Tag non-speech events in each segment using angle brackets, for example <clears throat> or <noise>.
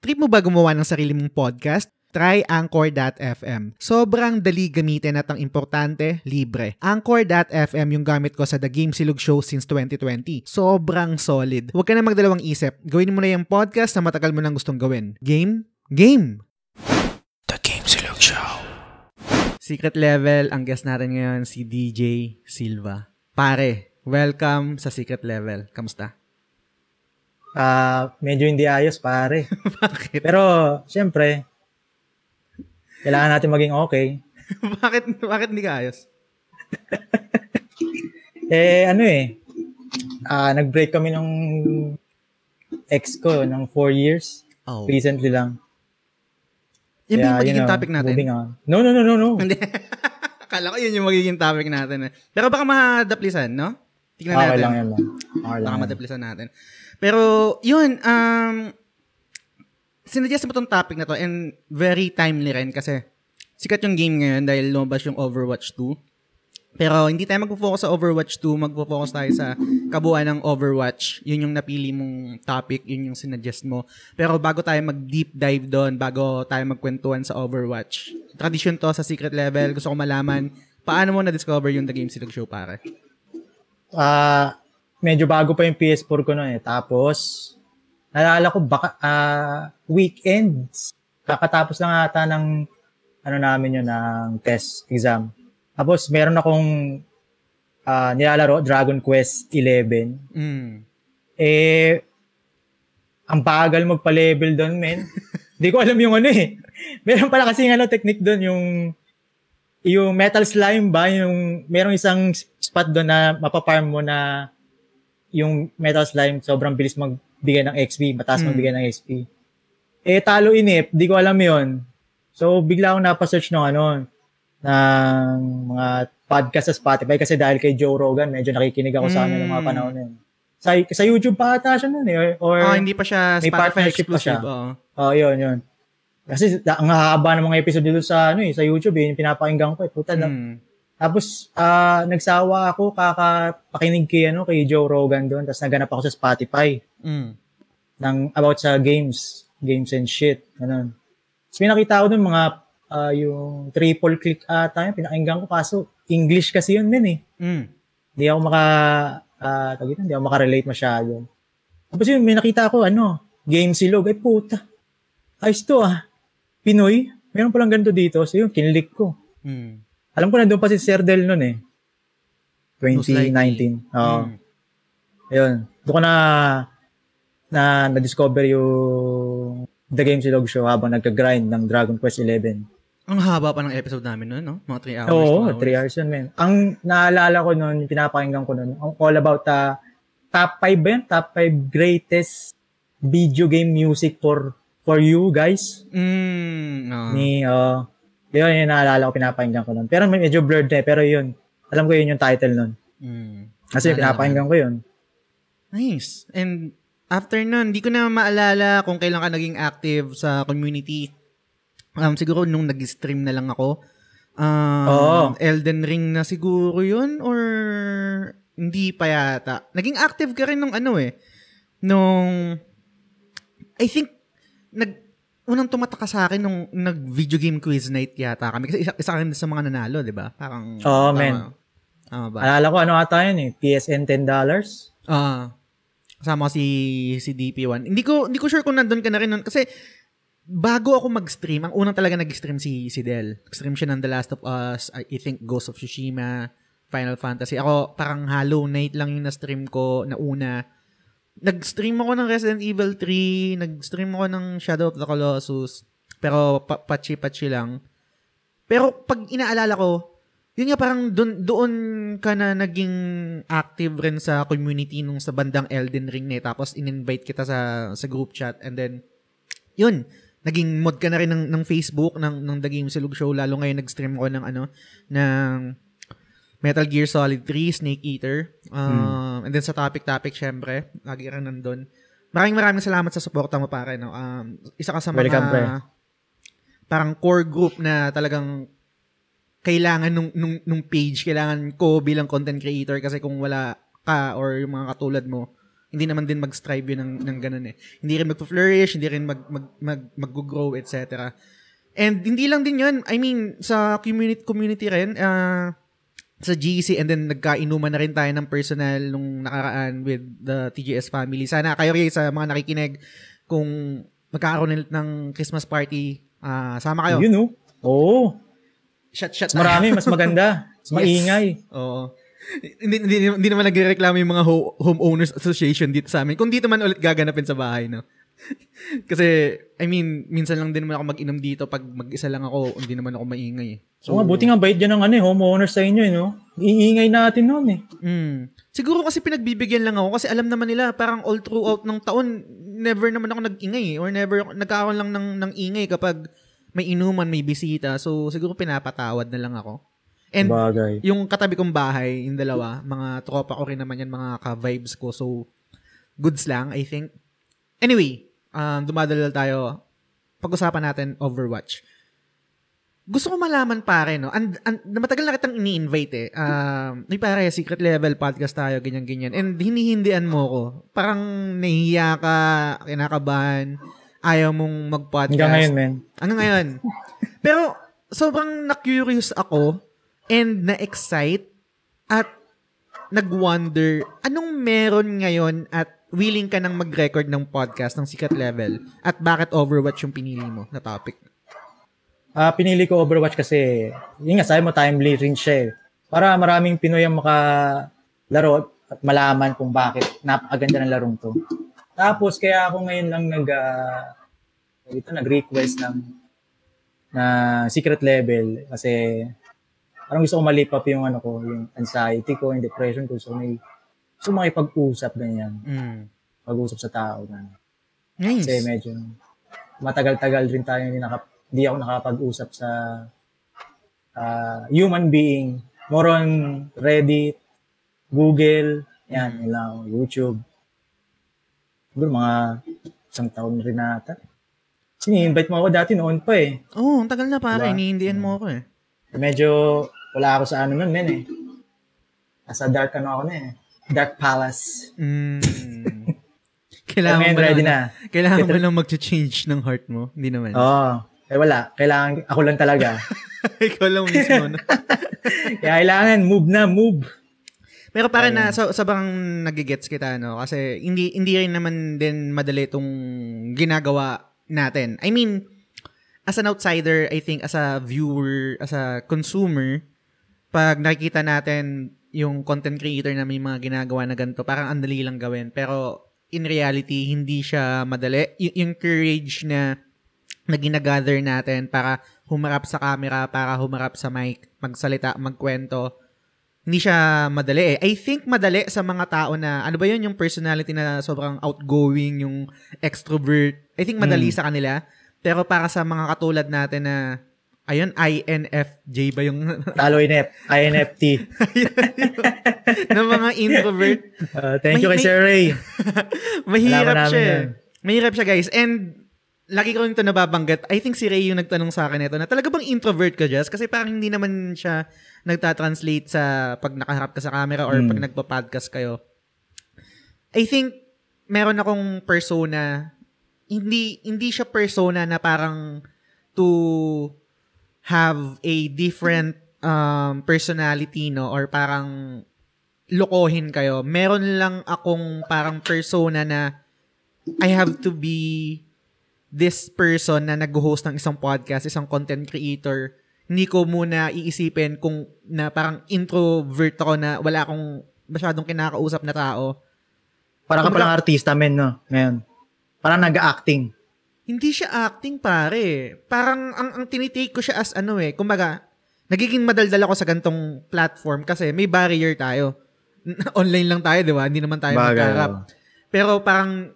Trip mo ba gumawa ng sarili mong podcast? Try Anchor.fm. Sobrang dali gamitin at ang importante, libre. Anchor.fm yung gamit ko sa The Game Silog Show since 2020. Sobrang solid. Huwag ka na magdalawang isip. Gawin mo na yung podcast na matagal mo nang gustong gawin. Game? Game! The Game Silog Show. Secret level, ang guest natin ngayon si DJ Silva. Pare, welcome sa Secret Level. Kamusta? Ah, medyo hindi ayos, pare. <laughs> Bakit? Pero, syempre, kailangan natin maging okay. <laughs> bakit, bakit hindi ka ayos? <laughs> Eh, ano eh, ah, nag-break kami ng ex ko ng four years. Oh. Recently lang. Yan ba yung magiging you know, topic natin? Moving on. No, no, no, no, no. Hindi. Akala ko yun yung magiging topic natin. Eh. Pero baka madaplisan, no? Tingnan Okay natin. lang yan lang. Okay lang. Baka madaplisan natin. Pero, yun, um, sinuggest mo tong topic na to and very timely rin kasi sikat yung game ngayon dahil lumabas yung Overwatch 2. Pero hindi tayo magpo-focus sa Overwatch 2, magpo-focus tayo sa kabuuan ng Overwatch. Yun yung napili mong topic, yun yung sinuggest mo. Pero bago tayo mag-deep dive doon, bago tayo magkwentuhan sa Overwatch, tradition to sa secret level, gusto ko malaman, paano mo na-discover yung The Game Silog Show, pare? Ah, medyo bago pa yung PS4 ko noon eh. Tapos, naalala ko baka ah, weekends. Kakatapos lang ata ng ano namin yun, ng test exam. Tapos, meron akong ah, nilalaro, Dragon Quest 11. Mm. Eh, ang bagal magpa-level doon, men. <laughs> Hindi ko alam yung ano eh. Meron pala kasi ano, technique doon, yung yung metal slime ba, yung merong isang spot doon na mapaparm mo na yung metal slime sobrang bilis magbigay ng XP, mataas Hmm. magbigay ng XP. Eh, talo inip, di ko alam yon So, bigla akong napasearch ng ano, ng mga podcast sa Spotify kasi dahil kay Joe Rogan, medyo nakikinig ako sa kanya ng mga Mm. panahon na yun. Sa, sa YouTube pa ata siya nun eh. Or, Oh, hindi pa siya may Spotify partnership pa exclusive. siya. oo. Oh, yun, yun. Kasi ang haba ng mga episode dito sa ano eh, sa YouTube eh, yung pinapakinggan ko eh. Puta. Mm. Tapos ah, nagsawa ako kakapakinig kay ano kay Joe Rogan doon, tapos naganap ako sa Spotify Mm. ng about sa games, games and shit, ganun. Tapos may nakita ko doon mga ah, yung triple click ata yun, pinakinggan ko kaso English kasi yun din eh. Mm. Hindi ako maka ah, tawag dito, hindi ako makarelate masyado. Tapos yun, may nakita ako ano, game silog, ay puta. Ayos to ah. Pinoy, meron palang ganito dito. So yun, kinlik ko. Mm. Alam ko nandun pa si Sir Del nun eh. Most likely. 2019. Oo. Mm. Ayun. Doon ko na na na-discover yung The Game Silog Show habang nagka-grind ng Dragon Quest 11. Ang haba pa ng episode namin noon, no? Mga 3 hours. Oo, two 3 hours yun, man. Ang naalala ko yung pinapakinggan ko nun, ang all about uh, top 5 ba yun? Top 5 greatest video game music for for you guys. Mm. oo. Ni, uh, yun yung naalala ko, pinapakinggan ko nun. Pero medyo blurred na eh, pero yun. Alam ko yun yung title nun. Mm. Kasi Naalala pinapakinggan ko yun. Nice. And after nun, di ko na maalala kung kailan ka naging active sa community. Um, siguro nung nag-stream na lang ako. Um, Oo. Elden Ring na siguro yun or hindi pa yata. Naging active ka rin nung ano eh. Nung, I think, nag, unang tumatak ka sa akin nung nag-video game quiz night yata kami. Kasi isa, isa ka rin sa mga nanalo, di ba? Parang, Oo, tama. men. Tama ba? Alala ko ano ata yun eh, PSN $10. Ah. kasama ko si si DP1. Hindi ko hindi ko sure kung nandun ka na rin nun kasi bago ako mag-stream, ang unang talaga nag-stream si si Del. Nag-stream siya ng The Last of Us, I I think Ghost of Tsushima, Final Fantasy. Ako parang Hollow Knight lang yung na-stream ko na una. Nag-stream ako ng Resident Evil 3, nag-stream ako ng Shadow of the Colossus, pero pa- patchy-patchy lang. Pero pag inaalala ko, yun nga parang doon doon ka na naging active rin sa community nung sa bandang Elden Ring na. Tapos in-invite kita sa sa group chat and then yun, naging mod ka na rin ng, ng Facebook ng ng The Game Silog Show lalo ngayon nag-stream ko ng ano ng Metal Gear Solid 3, Snake Eater. Um, And then sa topic-topic, syempre, lagi rin nandun. Maraming maraming salamat sa suporta mo, pare. No? Um, isa ka sa mga Welcome, pre. parang core group na talagang kailangan nung, nung, nung page, kailangan ko bilang content creator kasi kung wala ka or yung mga katulad mo, Hindi naman din mag-strive yun ng, ng ganun eh. Hindi rin mag-flourish, hindi rin mag, mag, mag, mag-grow, etc. And hindi lang din yun. I mean, sa community, community rin, ah, sa GC and then nagkainuman na rin tayo ng personal nung nakaraan with the TGS family. Sana kayo rin sa mga nakikinig kung magkakaroon ng Christmas party, ah, sama kayo. Yun, no? Oo. Shot, shot. Mas marami, mas maganda. Mas <laughs> maingay. Oo. Hindi, hindi, hindi naman nagreklamo yung mga ho- homeowners association dito sa amin. Kung dito man ulit gaganapin sa bahay, no? <laughs> Kasi, I mean, minsan lang din naman ako mag-inom dito pag mag-isa lang ako, hindi naman ako maingay. eh. So, nga, buti nga bait dyan ng ano, eh, homeowners sa inyo, eh, no? Iingay natin noon, eh. Mm. Siguro kasi pinagbibigyan lang ako kasi alam naman nila parang all throughout ng taon never naman ako nag-ingay eh, or never nagkakaroon lang ng, ng ingay kapag may inuman, may bisita. So siguro pinapatawad na lang ako. And Bagay. yung katabi kong bahay, yung dalawa, mga tropa ko rin naman yan, mga ka-vibes ko. So goods lang, I think. Anyway, um, dumadalal tayo. Pag-usapan natin Overwatch. Gusto ko malaman pare, no? And, and, matagal na kitang ini-invite eh. Um, may pare, secret level podcast tayo, ganyan-ganyan. And hinihindian mo ko. Parang nahihiya ka, kinakabahan, ayaw mong mag-podcast. Hanggang ngayon, men. Ano ngayon? Pero sobrang na-curious ako and na-excite at nag-wonder anong meron ngayon at willing ka nang mag-record ng podcast ng Secret Level at bakit Overwatch yung pinili mo na topic? Ah, pinili ko Overwatch kasi, yun nga, sabi mo, timely rin siya, eh. Para maraming Pinoy ang makalaro at malaman kung bakit napakaganda ng larong to. Tapos, kaya ako ngayon lang nag, ah, ito, nag-request ng na secret level kasi parang gusto ko malip up yung ano ko, yung anxiety ko, yung depression ko. So, may gusto ko makipag-usap ganyan. Mm. Pag-usap sa tao. Na. Nice. Kasi medyo matagal-tagal rin tayo hindi, naka, hindi ako nakapag-usap sa ah, human being. More on Reddit, Google, yan, yun lang, YouTube. Siguro mga isang taon rin nata. Sini-invite mo ako dati noon pa eh. Oh, ang tagal na pare. Diba? Iniindihan mo ako eh. Medyo wala ako sa ano nun, men eh. Nasa dark ano ako na eh. Dark Palace. Mm. <laughs> Kailangan mo ready lang, na. Kailangan mo lang mag-change ng heart mo. Hindi naman. Oo. eh wala. Kailangan, ako lang talaga. <laughs> Ikaw lang mismo. no? Kaya <laughs> kailangan, move na, move. Pero para na so, sobrang nagigets kita no kasi hindi hindi rin naman din madali itong ginagawa natin. I mean, as an outsider, I think as a viewer, as a consumer, pag nakikita natin yung content creator na may mga ginagawa na ganito, parang ang dali lang gawin. Pero in reality, hindi siya madali. Y- yung courage na na ginagather natin para humarap sa camera, para humarap sa mic, magsalita, magkwento, hindi siya madali eh. I think madali sa mga tao na, ano ba yun, yung personality na sobrang outgoing, yung extrovert. I think madali Mm. sa kanila. Pero para sa mga katulad natin na, ayun, INFJ ba yung, Talo INF, INFT. na mga introvert. <laughs> Uh, thank you May- kay Sir Ray. <laughs> Mahirap siya. eh. yan. Mahirap siya, guys. And, lagi ko rin ito nababanggit. I think si Ray yung nagtanong sa akin ito na talaga bang introvert ka, Jess? Kasi parang hindi naman siya nagtatranslate sa pag nakaharap ka sa camera or Mm. pag nagpa-podcast kayo. I think meron akong persona hindi hindi siya persona na parang to have a different um, personality no or parang lokohin kayo. Meron lang akong parang persona na I have to be this person na nag-host ng isang podcast, isang content creator. Hindi ko muna iisipin kung na parang introvert ako na wala akong masyadong kinakausap na tao. Parang ka palang artista, men, no? Ngayon. Parang nag-acting. Hindi siya acting pare. Parang ang, ang tinitake ko siya as ano eh. Kumbaga, nagiging madaldal ako sa gantong platform kasi may barrier tayo. <laughs> Online lang tayo, di ba? Hindi naman tayo magkarap. Pero parang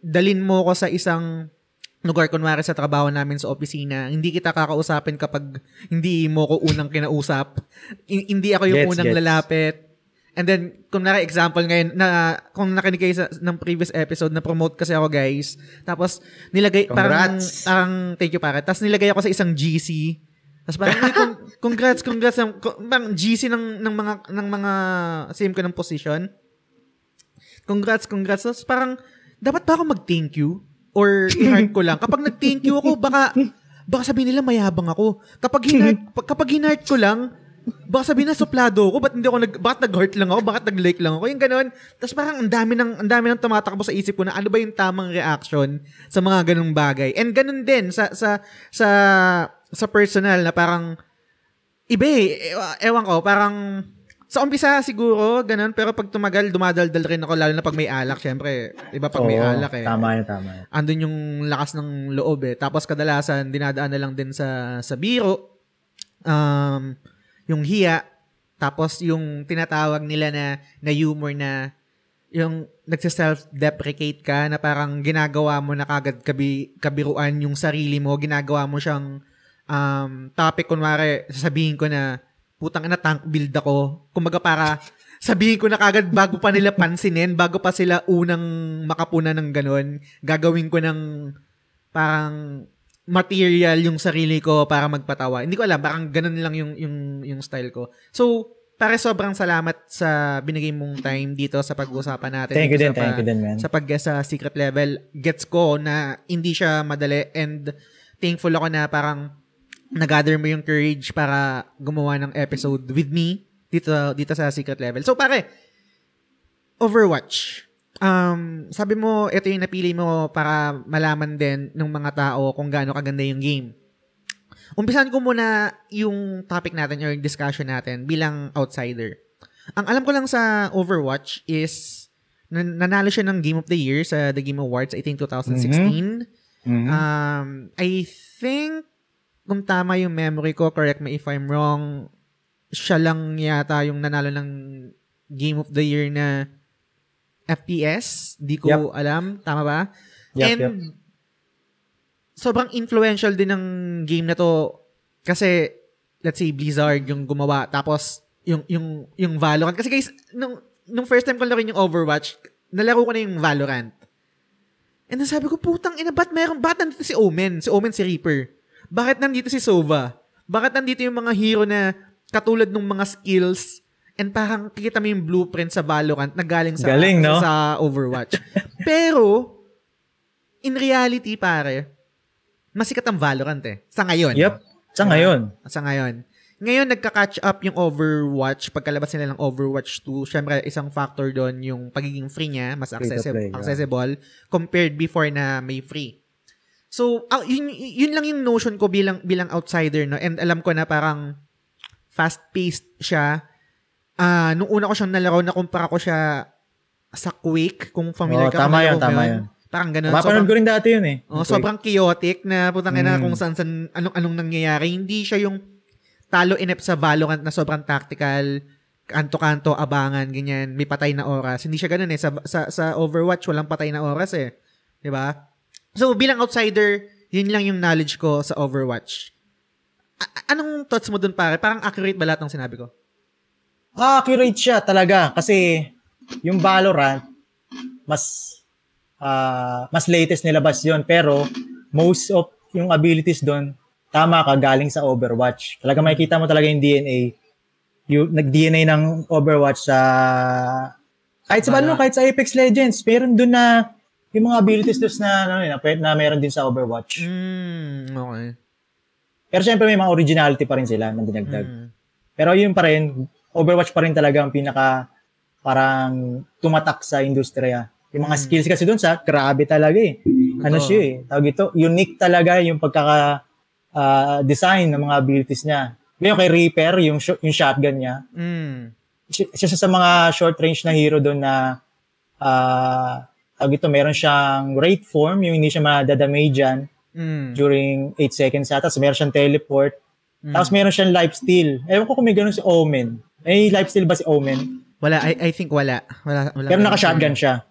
dalin mo ko sa isang lugar, kunwari sa trabaho namin sa opisina, hindi kita kakausapin kapag hindi mo ko unang kinausap. <laughs> Hindi ako yung Gets, unang gets. lalapit. And then, kung naka example ngayon, na, kung nakinig kayo sa, ng previous episode, na promote kasi ako guys. Tapos, nilagay, parang, Congrats. parang, thank you pare. Tapos nilagay ako sa isang GC. Tapos parang, "Uy, con- <laughs> congrats, congrats. ng- Parang GC ng, ng mga, ng mga same ko ng position. congrats, congrats. Tapos parang, dapat ba ako mag-thank you? Or i-heart ko lang? Kapag nag-thank you ako, baka, baka sabihin nila mayabang ako. Kapag hinart, <laughs> kapag hinart ko lang, baka sabihin na suplado ako, ba't hindi ako nag, bakit nag-heart lang ako, bakit nag-like lang ako, yung ganun. Tapos parang ang dami ng, ang dami ng tumatakbo sa isip ko na ano ba yung tamang reaction sa mga ganung bagay. And ganun din sa, sa, sa, sa personal na parang, iba eh, ewan ko, parang, sa umpisa siguro, ganun, pero pag tumagal, dumadaldal rin ako, lalo na pag may alak, syempre, iba pag may Oo, alak eh. Tama yun, tama yun. Andun yung lakas ng loob eh. Tapos kadalasan, dinadaan na lang din sa, sa biro, um, yung hiya, tapos yung tinatawag nila na, na humor na, yung nagsa-self-deprecate ka na parang ginagawa mo na kagad kabi, kabiruan yung sarili mo, ginagawa mo siyang um, topic, kunwari, sasabihin ko na, putang ina, tank build ako. Kumbaga para, sabihin ko na kagad bago pa nila pansinin, bago pa sila unang makapuna ng ganun, gagawin ko ng parang material yung sarili ko para magpatawa. Hindi ko alam, parang ganun lang yung, yung, yung style ko. So, pare sobrang salamat sa binigay mong time dito sa pag-uusapan natin. Thank you din, thank you din, man. Sa pag-guest sa secret level. Gets ko na hindi siya madali and thankful ako na parang nag-gather mo yung courage para gumawa ng episode with me dito dito sa secret level. So pare, Overwatch. Um, sabi mo, ito yung napili mo para malaman din ng mga tao kung gaano kaganda yung game. Umpisan ko muna yung topic natin or yung discussion natin bilang outsider. Ang alam ko lang sa Overwatch is nan- nanalo siya ng Game of the Year sa The Game Awards, I think 2016. Mhm. Um, I think, kung tama yung memory ko, correct me if I'm wrong, siya lang yata yung nanalo ng Game of the Year na FPS. Di ko Yup. alam. Tama ba? Yup, And, yup. sobrang influential din ng game na to kasi, let's say, Blizzard yung gumawa. Tapos, yung, yung, yung Valorant. Kasi guys, nung, nung first time ko laruin yung Overwatch, nalaro ko na yung Valorant. And then sabi ko, putang ina, ba't meron, ba't nandito si Omen? Si Omen si Reaper. Bakit nandito si Sova? Bakit nandito yung mga hero na katulad ng mga skills and parang kita mo yung blueprint sa Valorant na galing sa, Galing, no? sa Overwatch. <laughs> Pero, in reality, pare, masikat ang Valorant eh. Sa ngayon. Yep. Sa ngayon. Sa ngayon. Ngayon, nagka-catch up yung Overwatch. Pagkalabas nila ng Overwatch 2, syempre, isang factor doon yung pagiging free niya, mas accessible, play, yeah. accessible compared before na may free. So, ah, yun, yun lang yung notion ko bilang bilang outsider, no? And alam ko na parang fast-paced siya. Ah, nung una ko siyang nalaro, nakumpara ko siya sa Quake, kung familiar Oo, ka. tama yun, tama yun. Parang ganun. Mapanood Sobrang- ko rin dati yun eh. Oh, sobrang chaotic na putang ina Mm. kung saan saan anong anong nangyayari. Hindi siya yung talo inep sa Valorant na sobrang tactical, kanto-kanto, abangan, ganyan, may patay na oras. Hindi siya ganoon eh sa sa, sa Overwatch walang patay na oras eh. 'Di ba? So bilang outsider, yun lang yung knowledge ko sa Overwatch. A- anong thoughts mo dun pare? Parang accurate ba lahat ng sinabi ko? Accurate siya talaga kasi yung Valorant mas ah, mas latest nilabas yon pero most of yung abilities doon tama ka galing sa Overwatch. Talaga makikita mo talaga yung DNA yung nag-DNA ng Overwatch sa kahit sa Valorant. Kahit sa Apex Legends, meron doon na yung mga abilities doon na, ano, na, na meron din sa Overwatch. Mm, okay. Pero syempre may mga originality pa rin sila na dinagdag. Mm. Pero yun pa rin, Overwatch pa rin talaga ang pinaka parang tumatak sa industriya. Yung mga Mm. skills kasi doon sa grabe talaga eh. Ano siya eh, tawag ito, unique talaga yung pagkaka ah, design ng mga abilities niya. Ngayon kay Reaper, yung, sh- yung shotgun niya, Mm. siya sa mga short range na hero doon na ah tawag ito, meron siyang rate form, yung hindi siya madadamagean Mm. during 8 seconds ata. So meron siyang teleport. Mm. Tapos meron siyang lifesteal. Ewan ko kung may ganun si Omen. May lifesteal ba si Omen? Wala, I, I think wala. Wala, wala Pero naka-shotgun siya.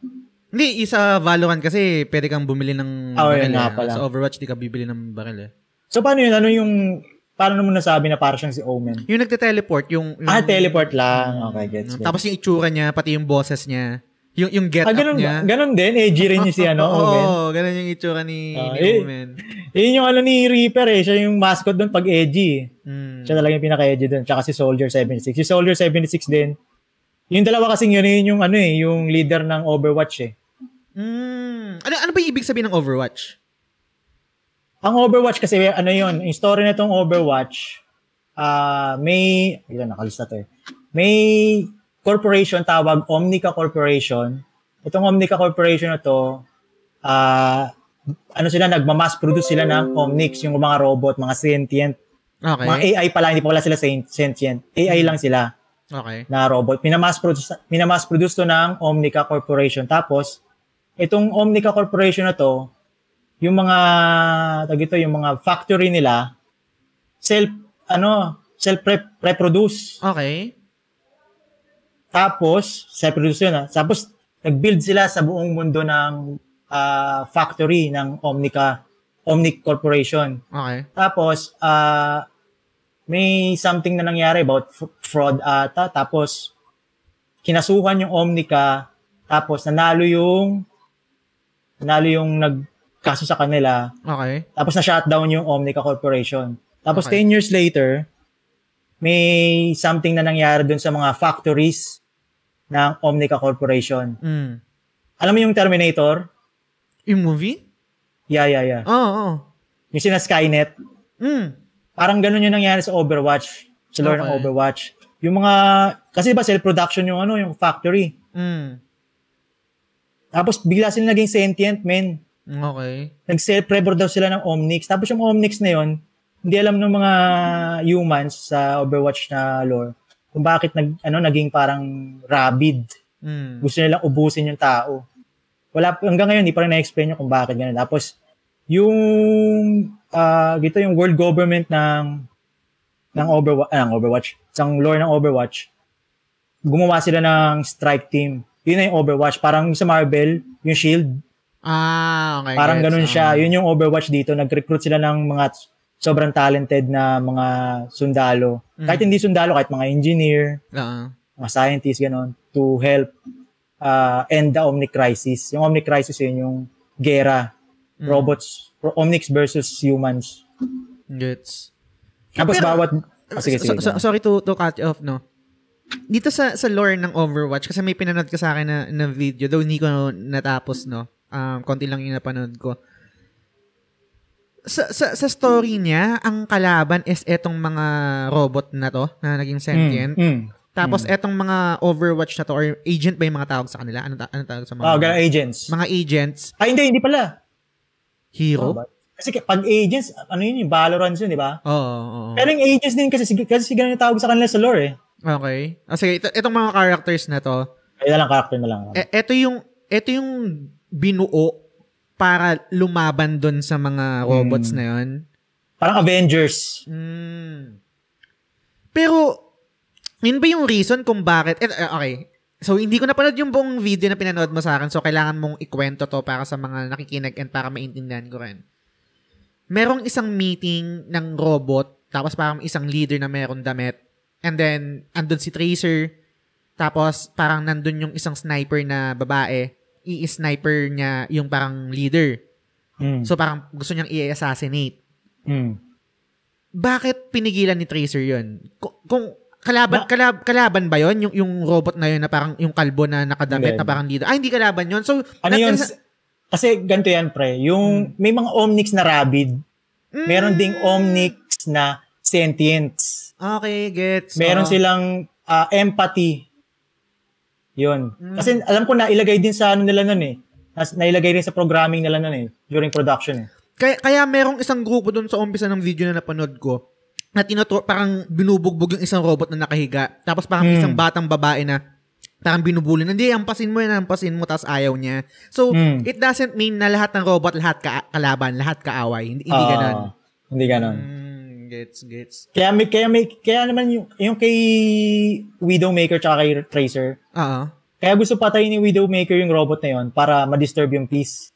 Hindi, isa Valorant kasi pwede kang bumili ng Ah, baril. yun eh. pala. Sa Overwatch, di ka bibili ng baril eh. So paano yun? Ano yung, paano mo nasabi na parang siyang si Omen? Yung nagte-teleport, yung... yung Ah, teleport lang. Okay, gets. Mm, gets. Tapos yung itsura niya, pati yung bosses niya. Yung, yung get ah, up ganun, niya. ba? ganun din. Edgy rin yung si ano, <laughs> Oo, Omen. ganun yung itsura ni, Ah, ni eh. Omen. Yun yung ano ni Reaper eh. Siya yung mascot doon pag edgy. eh. Mm. Siya talaga yung pinaka-edgy doon. Tsaka si Soldier 76. Si Soldier 76 din, Yung dalawa kasing yun, yun yung ano eh, yung leader ng Overwatch eh. Mm. Ano, ano ba yung ibig sabihin ng Overwatch? Ang Overwatch kasi, ano yun, yung story na itong Overwatch, ah may, ilan nakalista to eh. May corporation tawag Omnica Corporation. Itong Omnica Corporation na to, ah ano sila, nagmamass produce sila ng Omnix, yung mga robot, mga sentient. Okay. Mga AI pala, hindi pa wala sila sen- sentient. AI lang sila Okay. na robot. Minamass produce, minamass produce to ng Omnica Corporation. Tapos, itong Omnica Corporation na to, yung mga, tag ito, yung mga factory nila, self, ano, self-reproduce. Okay. Tapos, self-produce yun ah. Tapos, nag-build sila sa buong mundo ng ah, factory ng Omnica, Omnic Corporation. Okay. Tapos, ah may something na nangyari about f- fraud ata. Tapos, kinasuhan yung Omnica. Tapos, nanalo yung nanalo yung nagkaso sa kanila. Okay. Tapos, na-shutdown yung Omnica Corporation. Tapos, Okay. 10 years later, may something na nangyari dun sa mga factories ng Omnica Corporation. Mm. Alam mo yung Terminator? Yung movie? Yeah, yeah, yeah. Oo, oo. Yung sina Skynet. Mm. Parang ganun yung nangyari sa Overwatch. Sa lore ng Okay. Overwatch. Yung mga, kasi ba self-production yung ano, yung factory. Mm. Tapos bigla sila naging sentient, men. Okay. Nag-self-rebor daw sila ng Omnix. Tapos yung Omnix na yun, hindi alam ng mga humans sa Overwatch na lore kung bakit nag, ano, naging parang rabid. Mm. Gusto nilang ubusin yung tao. Wala, hanggang ngayon, hindi pa rin na-explain nyo kung bakit ganun. Tapos, yung, ah gito yung world government ng, ng Overwatch, ah, ng Overwatch, isang lore ng Overwatch, gumawa sila ng strike team. Yun na yung Overwatch. Parang sa Marvel, yung Shield, Ah, okay. Parang ganun Ah. siya. Yun yung Overwatch dito. Nag-recruit sila ng mga sobrang talented na mga sundalo. Mm. Kahit hindi sundalo, kahit mga engineer, Oo. mga scientists, ganun, to help uh, end the Omnic Crisis. Yung Omnic Crisis, yun yung gera. Mm. Robots, Omnics versus humans. Gets. Tapos Pero- bawat... Ah, sige, sige. So- so- sorry to, to cut off, no? Dito sa sa lore ng Overwatch, kasi may pinanood ka sa akin na, na video, though hindi ko natapos, no? Um, konti lang yung napanood ko. Sa, sa, sa story niya, ang kalaban is etong mga robot na to, na naging sentient. Mm, mm. Tapos etong mga Overwatch na to, or agent ba yung mga tawag sa kanila? Ano, ano tawag sa mga? Ah, ganun, agents. Mga agents, Ay, hindi, hindi pala. hero? Oh, kasi pag agents, ano yun, yung Valorant yun, di ba? Oo, oo, oo. Pero yung agents din kasi, kasi ganun yung tawag sa kanila sa lore eh. Okay. Ah, sige, ito, itong mga characters na to, Ay, na lang, character na lang. E- eto yung eto yung binuo para lumaban doon sa mga robots Hmm. na yon. Parang Avengers. Mm. Pero yun ba yung reason kung bakit et, eh, okay. So hindi ko napanood yung buong video na pinanood mo sa akin so kailangan mong ikwento to para sa mga nakikinig and para maintindihan ko rin. Merong isang meeting ng robot tapos parang isang leader na meron damit and then andun si Tracer tapos parang nandun yung isang sniper na babae i-sniper niya yung parang leader. Mm. So parang gusto niyang i-assassinate. Mm. Bakit pinigilan ni Tracer yun? Kung, kung kalaban, Ba- kalab, kalaban ba yun? Yung, yung robot na yun na parang yung kalbo na nakadamit na parang leader? Ah, hindi kalaban yun. So, Ano not- yun? Kasi ganito yan, pre. Yung may mga Omnix na rabid, Mm. meron ding Omnix na sentients. Okay, gets. Meron Oo. silang ah, empathy. Yun. Mm. Kasi alam ko na ilagay din sa ano nila nun eh. Nas, nailagay rin sa programming nila nun eh. During production eh. Kaya, kaya merong isang grupo doon sa umpisa ng video na napanood ko na tinuto, parang binubugbog yung isang robot na nakahiga. Tapos parang Hmm. isang batang babae na parang binubuli. Hindi, ampasin mo yan, ampasin mo, tapos ayaw niya. So, Hmm. it doesn't mean na lahat ng robot, lahat ka kalaban, lahat kaaway. Hindi, hindi Ah, ganun. Hindi ganon. Mm, gets, gets. Kaya may, kaya may, kaya naman yung, yung kay Widowmaker tsaka kay Tracer, Oo. kaya gusto patayin ni Widowmaker yung robot na yon para ma-disturb yung peace.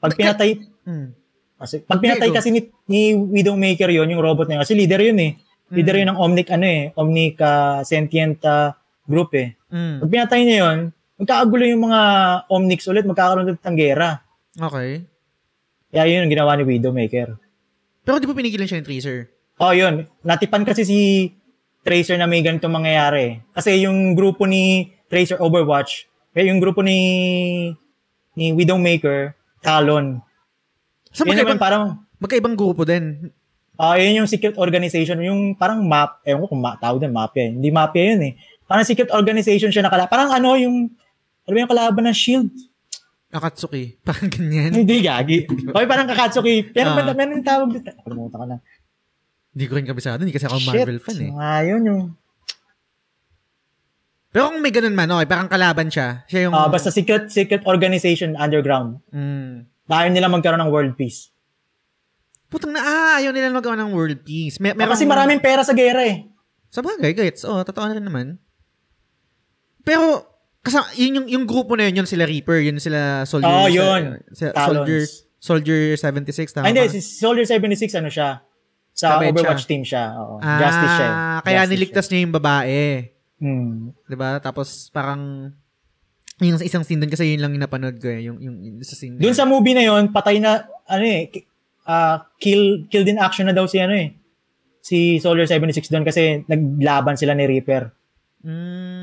Pag pinatay, Mm. kasi, pag pinatay kasi ni, ni Widowmaker yon yung robot na yun, kasi leader yun eh. Leader yun ng Omnic, ano eh, Omnic ah, sentient ah, group eh. Mm. Pag pinatay niya yun, magkakagulo yung mga Omnics ulit, magkakaroon ulit ng gera. Okay. Kaya yun ang ginawa ni Widowmaker. Pero di ba pinigilan siya ng Tracer? Oh, yun. Natipan kasi si Tracer na may ganito mangyayari. Kasi yung grupo ni Tracer Overwatch, eh, yung grupo ni ni Widowmaker, Talon. So, Yun magkaibang, parang, magkaibang grupo din. ah yun yung secret organization, yung parang map, ewan ko kung ma- din, eh. Hindi mafia yun eh. Parang secret organization siya nakala. Parang ano yung, ano yung kalaban ng shield? Akatsuki. <laughs> Parang ganyan. Hindi gagi. Okay, parang Kakatsuki. Pero uh, meron yung tawag dito. Kalimutan ko na. Hindi ko rin kabisado. Hindi kasi ako Shit. Marvel fan eh. Nga yun yung, Pero kung may ganun man, okay, parang kalaban siya. Siya yung... ah basta secret secret organization underground. Mm. Dahil nila magkaroon ng world peace. Putang na, ah, ayaw nila magawa ng world peace. May, Ah, meron, kasi maraming pera sa gera eh. Sa bagay, gets. Oh, totoo na rin naman. Pero, kasi yun yung, yung grupo na yun, yun sila Reaper, yun sila Soldier. Oo, yun. sa-. Soldier, Soldier 76, tama Ah, hindi, si Soldier 76 ano siya? Sa Kabet Overwatch siya. team siya. Oo. Ah, Justice siya. eh. kaya Justice niligtas niya yung babae. siya. Hmm. 'Di ba? Tapos parang yung sa isang scene doon kasi yun lang yung napanood ko eh, yung yung, yung sa scene. Doon yun. sa movie na yon patay na, ano eh, ah, kill, killed in action na daw si ano eh. Si Soldier 76 doon kasi naglaban sila ni Reaper. Mm.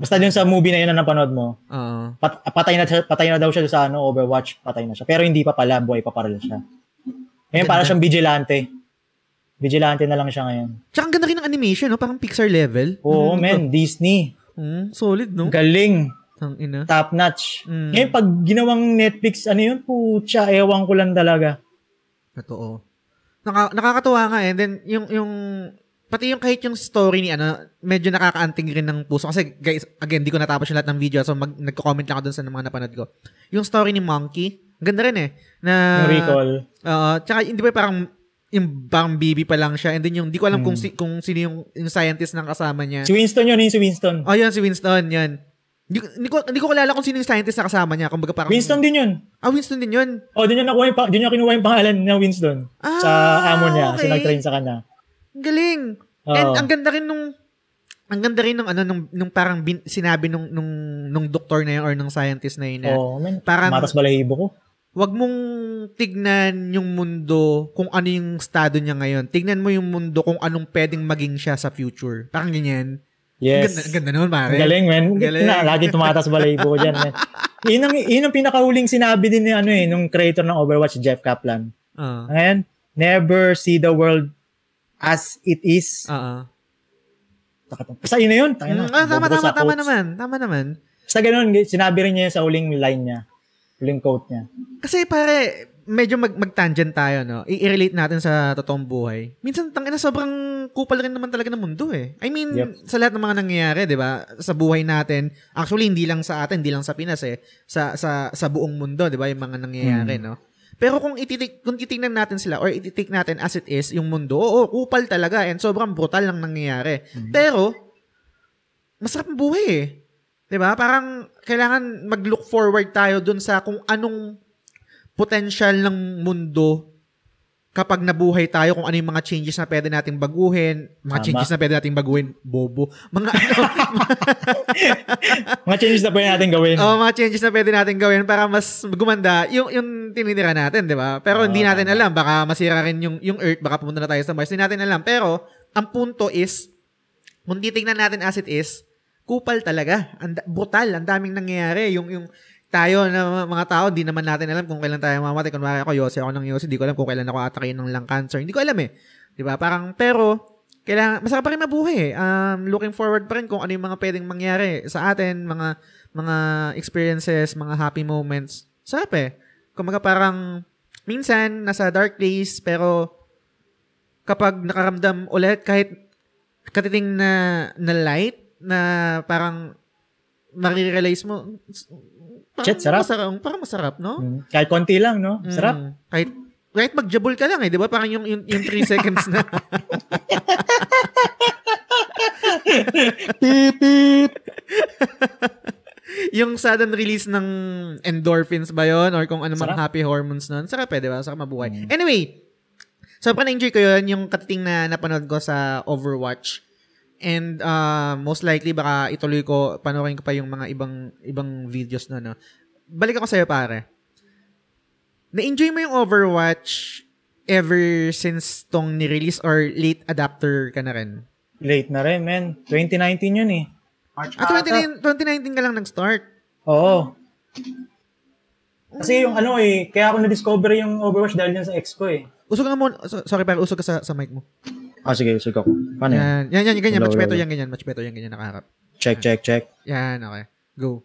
Basta doon sa movie na yun na napanood mo, Oo. pat- patay na patay na daw siya sa ano Overwatch, patay na siya. Pero hindi pa pala, buhay pa pala siya. Ngayon para siyang vigilante. Vigilante na lang siya ngayon. Tsaka ang ganda rin ng animation, no? Parang Pixar level. Oo, Mm, men, Disney. Mm, solid, no? Galing. Ang ina. Top notch. Mm. Ngayon pag ginawang Netflix, ano yun, putya, ewan ko lang talaga. Totoo. Naka, nakakatuwa nga eh. And then, yung, yung, pati yung kahit yung story ni ano, medyo nakakaanting rin ng puso. Kasi guys, again, di ko natapos yung lahat ng video. So, mag, nagko-comment lang ako dun sa mga napanood ko. Yung story ni Monkey, ganda rin eh. Na, recall. Oo. tsaka, hindi ba parang, yung parang baby pa lang siya. And then yung, di ko alam kung, Hmm. si, kung sino yung, yung scientist ng kasama niya. Si Winston yun, yun si Winston. Oh, yun, si Winston, yun. Hindi, ko- hindi ko, kilala kung sino yung scientist na kasama niya. Kumbaga parang, Winston din yun. Ah, Winston din yun. Oh, doon niya nakuha yung, doon niya kinuha yung pangalan ng Winston. Ah, sa amo niya, okay. so nag-train sa kanya. Ang galing. Oo. And ang ganda rin nung ang ganda rin nung ano nung, nung parang bin, sinabi nung nung nung doktor na yun or nung scientist na yun oh, man, parang- matas balahibo ko. wag mong tignan yung mundo kung ano yung estado niya ngayon. Tignan mo yung mundo kung anong pwedeng maging siya sa future. Parang ganyan. Ang Yes. ganda, ang ganda naman, pare. Ang galing, man. Galing. Na, lagi tumatas balahibo ko dyan, man. Yun ang, yun ang pinakahuling sinabi din ni ano eh, nung creator ng Overwatch, Jeff Kaplan. Ah. Ngayon, never see the world as it is. Basta yun na yun. Tayo Mm, na. ah, tama, tama, sa tama naman. Tama naman. Basta ganun, sinabi rin niya yun sa huling line niya. Huling quote niya. Kasi pare, medyo mag mag-tangent tayo, no? I-relate natin sa totoong buhay. Minsan, tangina, sobrang kupal rin naman talaga ng mundo, eh. I mean, Yep. sa lahat ng mga nangyayari, di ba? Sa buhay natin, actually, hindi lang sa atin, hindi lang sa Pinas, eh. Sa, sa, sa buong mundo, di ba? Yung mga nangyayari, Hmm. no? Pero kung ititik, kung titingnan natin sila or ititik natin as it is, yung mundo, oo, kupal talaga and sobrang brutal lang nangyayari. Pero, masarap ang buhay eh. 'Di ba? Parang kailangan mag-look forward tayo dun sa kung anong potential ng mundo kapag nabuhay tayo kung ano yung mga changes na pwede nating baguhin, mga Tama. changes na pwede nating baguhin, bobo. Mga ano, <laughs> Mga changes na pwede natin gawin. oh, mga changes na pwede nating gawin para mas gumanda yung yung tinitira natin, 'di ba? Pero Oo, hindi natin tama. alam, baka masira rin yung yung Earth, baka pumunta na tayo sa Mars, hindi natin alam. Pero ang punto is kung titingnan natin as it is, kupal talaga. Ang brutal, ang daming nangyayari. Yung yung tayo na mga tao, di naman natin alam kung kailan tayo mamatay. Kung ako, Yossi ako ng Yossi, di ko alam kung kailan ako atakin ng lung cancer. Hindi ko alam eh. Di ba? Parang, pero, kailangan, masarap pa rin mabuhay eh. Um, looking forward pa rin kung ano yung mga pwedeng mangyari sa atin, mga, mga experiences, mga happy moments. Sarap eh. Kumaga parang, minsan, nasa dark place, pero, kapag nakaramdam ulit, kahit katiting na, na light, na parang, marirealize mo, parang Shit, sarap. Masarap, parang masarap, no? Mm. Kahit konti lang, no? Sarap. Mm. Kahit kahit magjabol ka lang eh, 'di ba? Parang yung yung, yung 3 seconds na. Beep, beep. yung sudden release ng endorphins ba 'yon or kung ano mang happy hormones nun. Sarap eh, 'di ba? Sarap mabuhay. Mm. Anyway, sobrang na-enjoy ko 'yun yung katiting na napanood ko sa Overwatch. And uh, most likely baka ituloy ko panoorin ko pa yung mga ibang ibang videos na no. Balik ako sa pare. Na-enjoy mo yung Overwatch ever since tong ni-release or late adapter ka na rin? Late na rin, man. 2019 yun eh. March Ah, ata. 2019, 2019 ka lang nag-start. Oo. Kasi yung ano eh, kaya ako na-discover yung Overwatch dahil yan sa ex ko eh. Usog nga mo. so- Sorry, pero usog ka sa, sa mic mo. Ah, sige, sige ako. Paano yan? Yan, yan, yan, ganyan. Hello, Much better yan, ganyan. Much better yan, ganyan. Nakaharap. Check, check, check. Yan, okay. Go.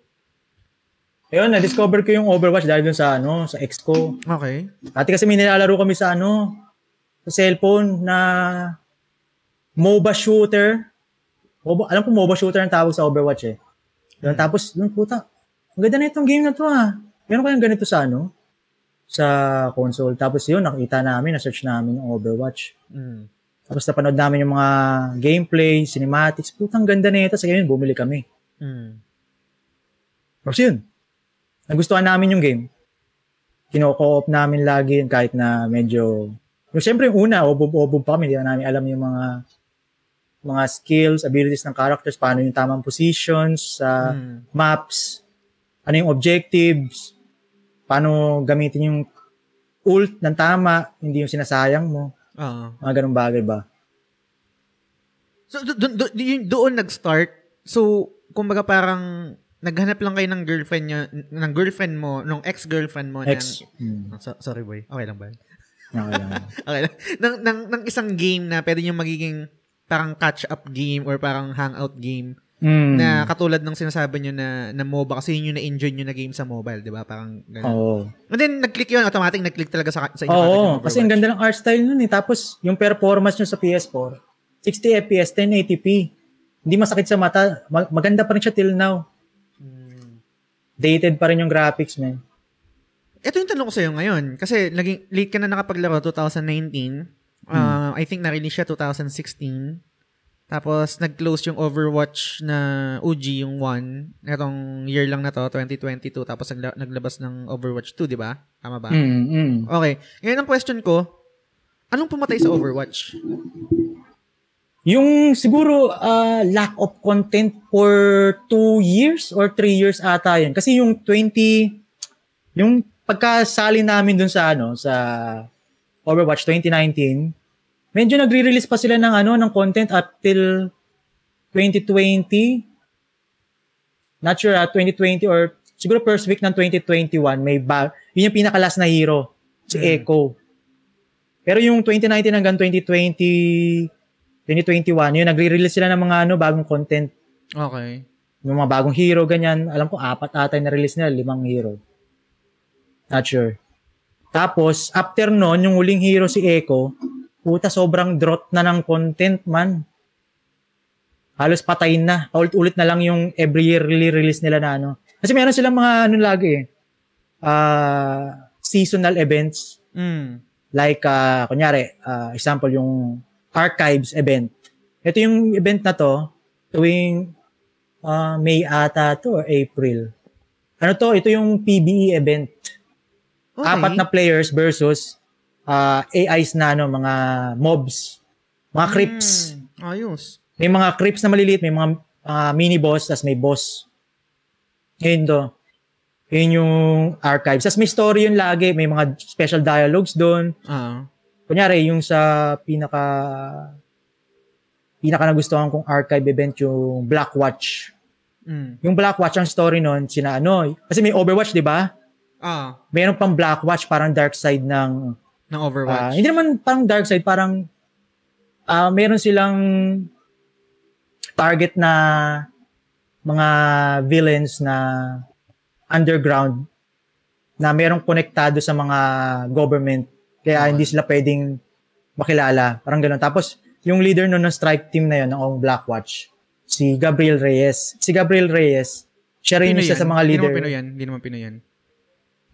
Ayun, na-discover ko yung Overwatch dahil dun sa ano, sa ex ko. Okay. Dati kasi may nilalaro kami sa ano, sa cellphone na MOBA shooter. MOBA, alam ko MOBA shooter ang tawag sa Overwatch eh. Yun, Tapos, yung puta, ang ganda na itong game na to ah. Meron kayang ganito sa ano, sa console. Tapos yun, nakita namin, na-search namin yung Overwatch. Mm. Tapos napanood namin yung mga gameplay, cinematics. Putang ganda na ito. Sa ganyan, bumili kami. Mm. Tapos yun, nagustuhan namin yung game. Kino-co-op namin lagi kahit na medyo... Yung siyempre yung una, obob-obob pa kami. Hindi na namin alam yung mga mga skills, abilities ng characters, paano yung tamang positions sa Mm. maps, ano yung objectives, paano gamitin yung ult ng tama, hindi yung sinasayang mo. Oo. Mga ganun bagay ba? So, do, do, do, yun- doon nag-start. So, kumbaga parang naghanap lang kayo ng girlfriend niya, ng girlfriend mo, nung ex-girlfriend mo. Ex. Ng. Oh, so- sorry boy. Okay lang ba? Okay lang. <laughs> Okay lang. ng, ng, ng isang game na pwede nyo magiging parang catch-up game or parang hangout game Hmm. na katulad ng sinasabi nyo na, na MOBA kasi yun yung na-enjoy nyo na game sa mobile, di ba? Parang ganun. Oo. And then, nag-click yun, automatic nag-click talaga sa, sa inyo. Oo, yung kasi ang ganda ng art style nun eh. Tapos, yung performance nyo sa PS4, 60 FPS, 1080p. Hindi masakit sa mata. Ma- maganda pa rin siya till now. Hmm. Dated pa rin yung graphics, man. Ito yung tanong ko sa'yo ngayon. Kasi naging late ka na nakapaglaro 2019. Uh, I think na-release siya 2016. Tapos nag-close yung Overwatch na OG, yung 1. Itong year lang na to, 2022. Tapos nagla- naglabas ng Overwatch 2, di ba? Tama ba? Mm, mm. Okay. Ngayon ang question ko, anong pumatay sa Overwatch? Yung siguro ah, lack of content for two years or three years ata yun. Kasi yung 20, yung pagkasali namin dun sa ano, sa Overwatch 2019, medyo nagre-release pa sila ng ano, ng content up till 2020. Not sure ah, 2020 or siguro first week ng 2021 may ba yun yung pinaka last na hero, si Hmm. Echo. Pero yung 2019 hanggang 2020 2021, yun, nagre-release sila ng mga ano, bagong content. Okay. Yung mga bagong hero, ganyan. Alam ko, apat ata yung na-release nila, limang hero. Not sure. Tapos, after nun, yung huling hero si Echo, puta, sobrang drought na ng content, man. Halos patayin na. Paulit-ulit na lang yung every yearly release nila na ano. Kasi meron silang mga ano lagi eh. ah, seasonal events. Mm. Like, ah, kunyari, ah, example, yung archives event. Ito yung event na to, tuwing ah, May ata to or April. Ano to? Ito yung PBE event. Okay. Apat na players versus ah, AIs na ano, mga mobs. Mga creeps. Mm, ayos. May mga creeps na maliliit, may mga ah, mini boss, tas may boss. Yun to. Yun yung archives. Tas may story yun lagi, may mga special dialogues doon. Ah. kunyari, yung sa pinaka pinaka nagustuhan kong archive event yung Blackwatch. Mm. Yung Blackwatch ang story nun, sina ano, kasi may Overwatch, di ba? Ah. Mayroon pang Blackwatch, parang dark side ng, Ng Overwatch. hindi naman parang dark side, parang ah meron silang target na mga villains na underground na merong konektado sa mga government kaya Okay. hindi sila pwedeng makilala. Parang gano'n. Tapos, yung leader nun ng strike team na yun, ng Blackwatch, si Gabriel Reyes. Si Gabriel Reyes, siya rin isa yan? sa mga Hindi leader. naman Pinoy yan. Hindi naman Pinoy yan.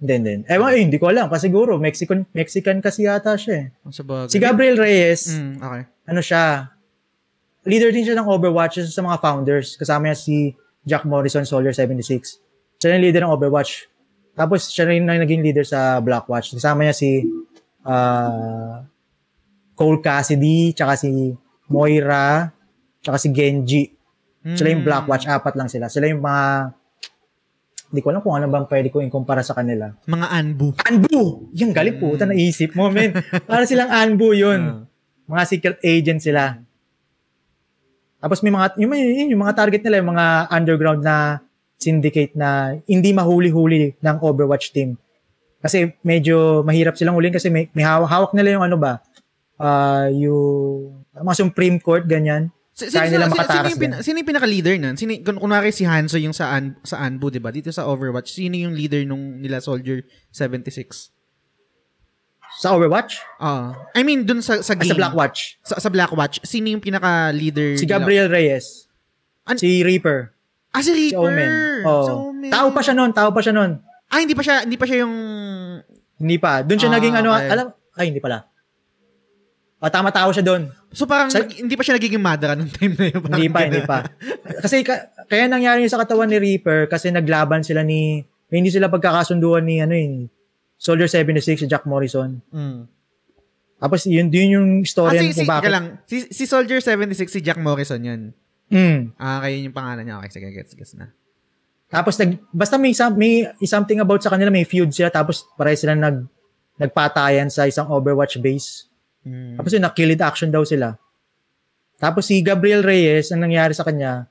Hindi, hindi. Ewan, eh, hindi ko alam. Kasi siguro, Mexican, Mexican kasi yata siya eh. Ang sa bagay. Si Gabriel Reyes, Mm, okay. ano siya, leader din siya ng Overwatch, sa mga founders. Kasama niya si Jack Morrison, Soldier 76. Siya rin leader ng Overwatch. Tapos siya rin ang naging leader sa Blackwatch. Kasama niya si ah, Cole Cassidy, tsaka si Moira, tsaka si Genji. Sila yung Mm. Blackwatch, apat lang sila. Sila yung mga hindi ko alam kung ano bang pwede ko ikumpara sa kanila. Mga Anbu. Anbu! Yung galing Mm. puta, naisip mo, men. Para silang Anbu yun. Ah. Mga secret agent sila. Tapos may mga, yung, yung, yung mga target nila, yung mga underground na syndicate na hindi mahuli-huli ng Overwatch team. Kasi medyo mahirap silang huliin kasi may, may hawak, hawak nila yung ano ba, uh, yung mga Supreme Court, ganyan. Si- Kaya sino- nila sino- makatakas sino, yung, pina- sino yung pinaka-leader nun? Sino, kun, kunwari si Hanzo yung sa, An, sa Anbu, di ba? Dito sa Overwatch, sino yung leader nung nila Soldier 76? Sa Overwatch? Ah, I mean, dun sa, sa Ah, game. sa Blackwatch. Sa, sa Blackwatch, sino yung pinaka-leader? Si nila? Gabriel Reyes. An- si Reaper. Ah, si Si Reaper. Omen. Oh. Si Omen. Tao pa siya noon, tao pa siya noon. Ah, hindi pa siya, hindi pa siya yung... Hindi pa. Doon siya Ah, naging ano, okay. alam, ay hindi pala. O, tama tao siya doon. So parang Sa- hindi pa siya nagiging Madara nung time na yun. Hindi pa, ganun. hindi pa. Kasi ka, kaya nangyari yun sa katawan ni Reaper kasi naglaban sila ni, hindi sila pagkakasunduan ni ano yun, Soldier 76 si Jack Morrison. Mm. Tapos yun din yung Ah, story si, si, kung bakit. lang. Si, si Soldier 76, si Jack Morrison yun. Mm. Ah, kaya yun yung pangalan niya. Okay, sige, gets, gets na. Tapos nag, basta may, may something about sa kanila, may feud sila, tapos pare sila nag, nagpatayan sa isang Overwatch base. Mm. Tapos yun, nakilled action daw sila. Tapos si Gabriel Reyes, ang nangyari sa kanya,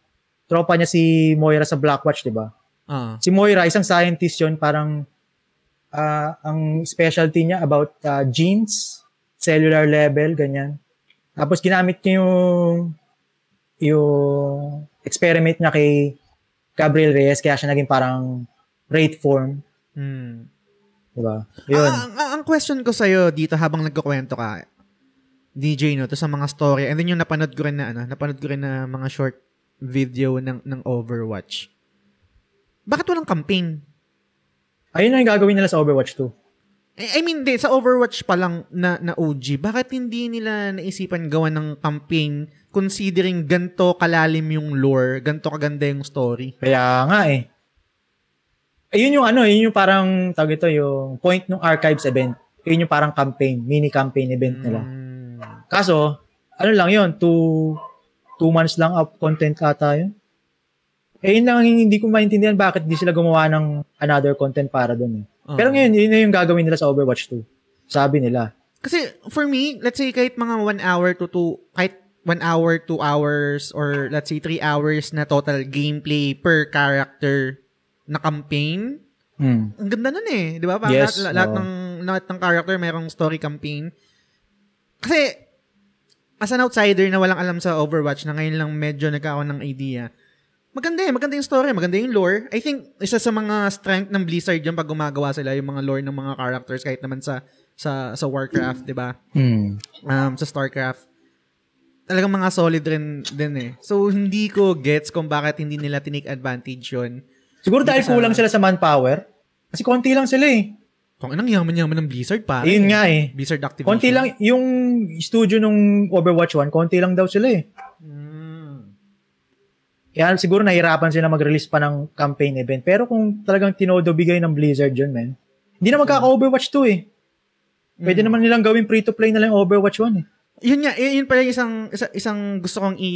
tropa niya si Moira sa Blackwatch, di ba? Ah. Si Moira, isang scientist yun, parang ah, ang specialty niya about ah, genes, cellular level, ganyan. Tapos ginamit niya yung yung experiment niya kay Gabriel Reyes, kaya siya naging parang rate form, Mm. di ba? Yun. Ah, ang, ang, ang question ko sa'yo dito habang nagkukwento ka, DJ, no, to sa mga story, and then yung napanood ko rin na, ano, napanood ko rin na mga short video ng, ng Overwatch. Bakit walang campaign? Ayun na yung gagawin nila sa Overwatch 2. I I mean, di, sa Overwatch pa lang na, na OG, bakit hindi nila naisipan gawa ng campaign considering ganto kalalim yung lore, ganto kaganda yung story? Kaya nga eh. Ayun yung ano, yun yung parang, tawag ito, yung point ng archives event. Yun yung parang campaign, mini campaign event nila. Mm. Kaso, ano lang yun, two, two months lang up content ata yun. Eh, yun lang ang hindi ko maintindihan bakit di sila gumawa ng another content para dun eh. Oo. Pero ngayon, yun na yung gagawin nila sa Overwatch 2. Sabi nila. Kasi for me, let's say kahit mga one hour to two, kahit one hour, two hours, or let's say three hours na total gameplay per character na campaign, Hmm. ang ganda nun eh. Di ba? Parang Yes, lahat, lahat oo. ng, lahat ng character mayroong story campaign. Kasi, as an outsider na walang alam sa Overwatch na ngayon lang medyo nagkakaroon ng idea, maganda eh. Maganda yung story. Maganda yung lore. I think, isa sa mga strength ng Blizzard yung pag gumagawa sila, yung mga lore ng mga characters kahit naman sa sa sa Warcraft, di ba? Hmm. um, sa StarCraft, talagang mga solid rin din eh. So, hindi ko gets kung bakit hindi nila tinake advantage yun. Siguro dahil sa- kulang sila sa manpower. Kasi konti lang sila eh. Kung anong yaman-yaman ng Blizzard pa. Ayun nga eh. Blizzard Activision. Konti lang, yung studio nung Overwatch 1, konti lang daw sila eh. Mm. Kaya siguro nahirapan sila mag-release pa ng campaign event. Pero kung talagang tinodo bigay ng Blizzard yun, man, hindi na magkaka-Overwatch 2 eh. Pwede naman nilang gawin free-to-play na lang Overwatch 1 eh. Yun nga, yun, yun pala yung isang, isa, isang gusto kong i